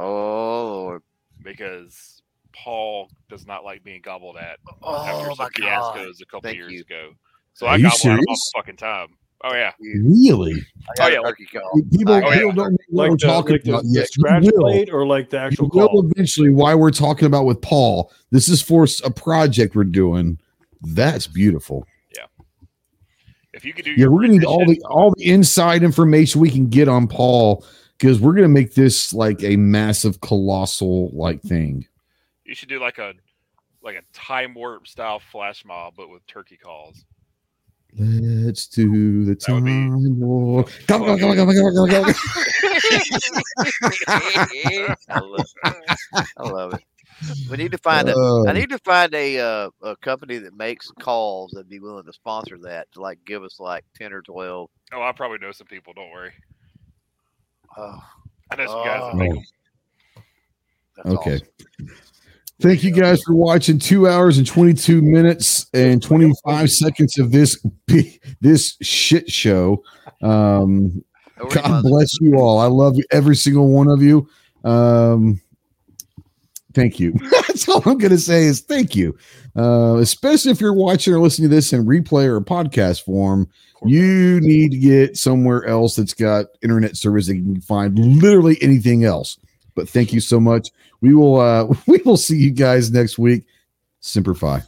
Oh Lord. because Paul does not like being gobbled at after Oh some my god. fiascos a couple Thank years you. ago. So Are I you gobble at him all serious? the fucking time. Oh yeah, Really? Oh, oh, yeah, a like- turkey. People, Oh, people yeah. don't know what like we're the, talking like the, about the yet. scratch will. blade or like the actual will call. eventually why we're talking about with Paul. This is for a project we're doing. That's beautiful. Yeah. If you could do Yeah, we're gonna need all the all the inside information we can get on Paul because we're gonna make this like a massive, colossal like thing. You should do like a like a time warp style flash mob, but with turkey calls. Let's do the That would be- time war. Come on, come on, come on, come on, come on, come on. I love it. I love it. We need to find a. Uh, I need to find a uh, a company that makes calls that'd be willing to sponsor that to like give us like ten or twelve. Oh, I probably know some people. Don't worry. Oh, I know some guys that Oh. make them. Okay. awesome. Thank you guys for watching. Two hours and twenty-two minutes and twenty-five seconds of this this shit show. Um, God bless you all. I love every single one of you. Um, thank you. That's all I'm going to say is thank you. Uh, especially if you're watching or listening to this in replay or podcast form, you need to get somewhere else that's got internet service that you can find literally anything else. But thank you so much. We will uh, we will see you guys next week. Simplify.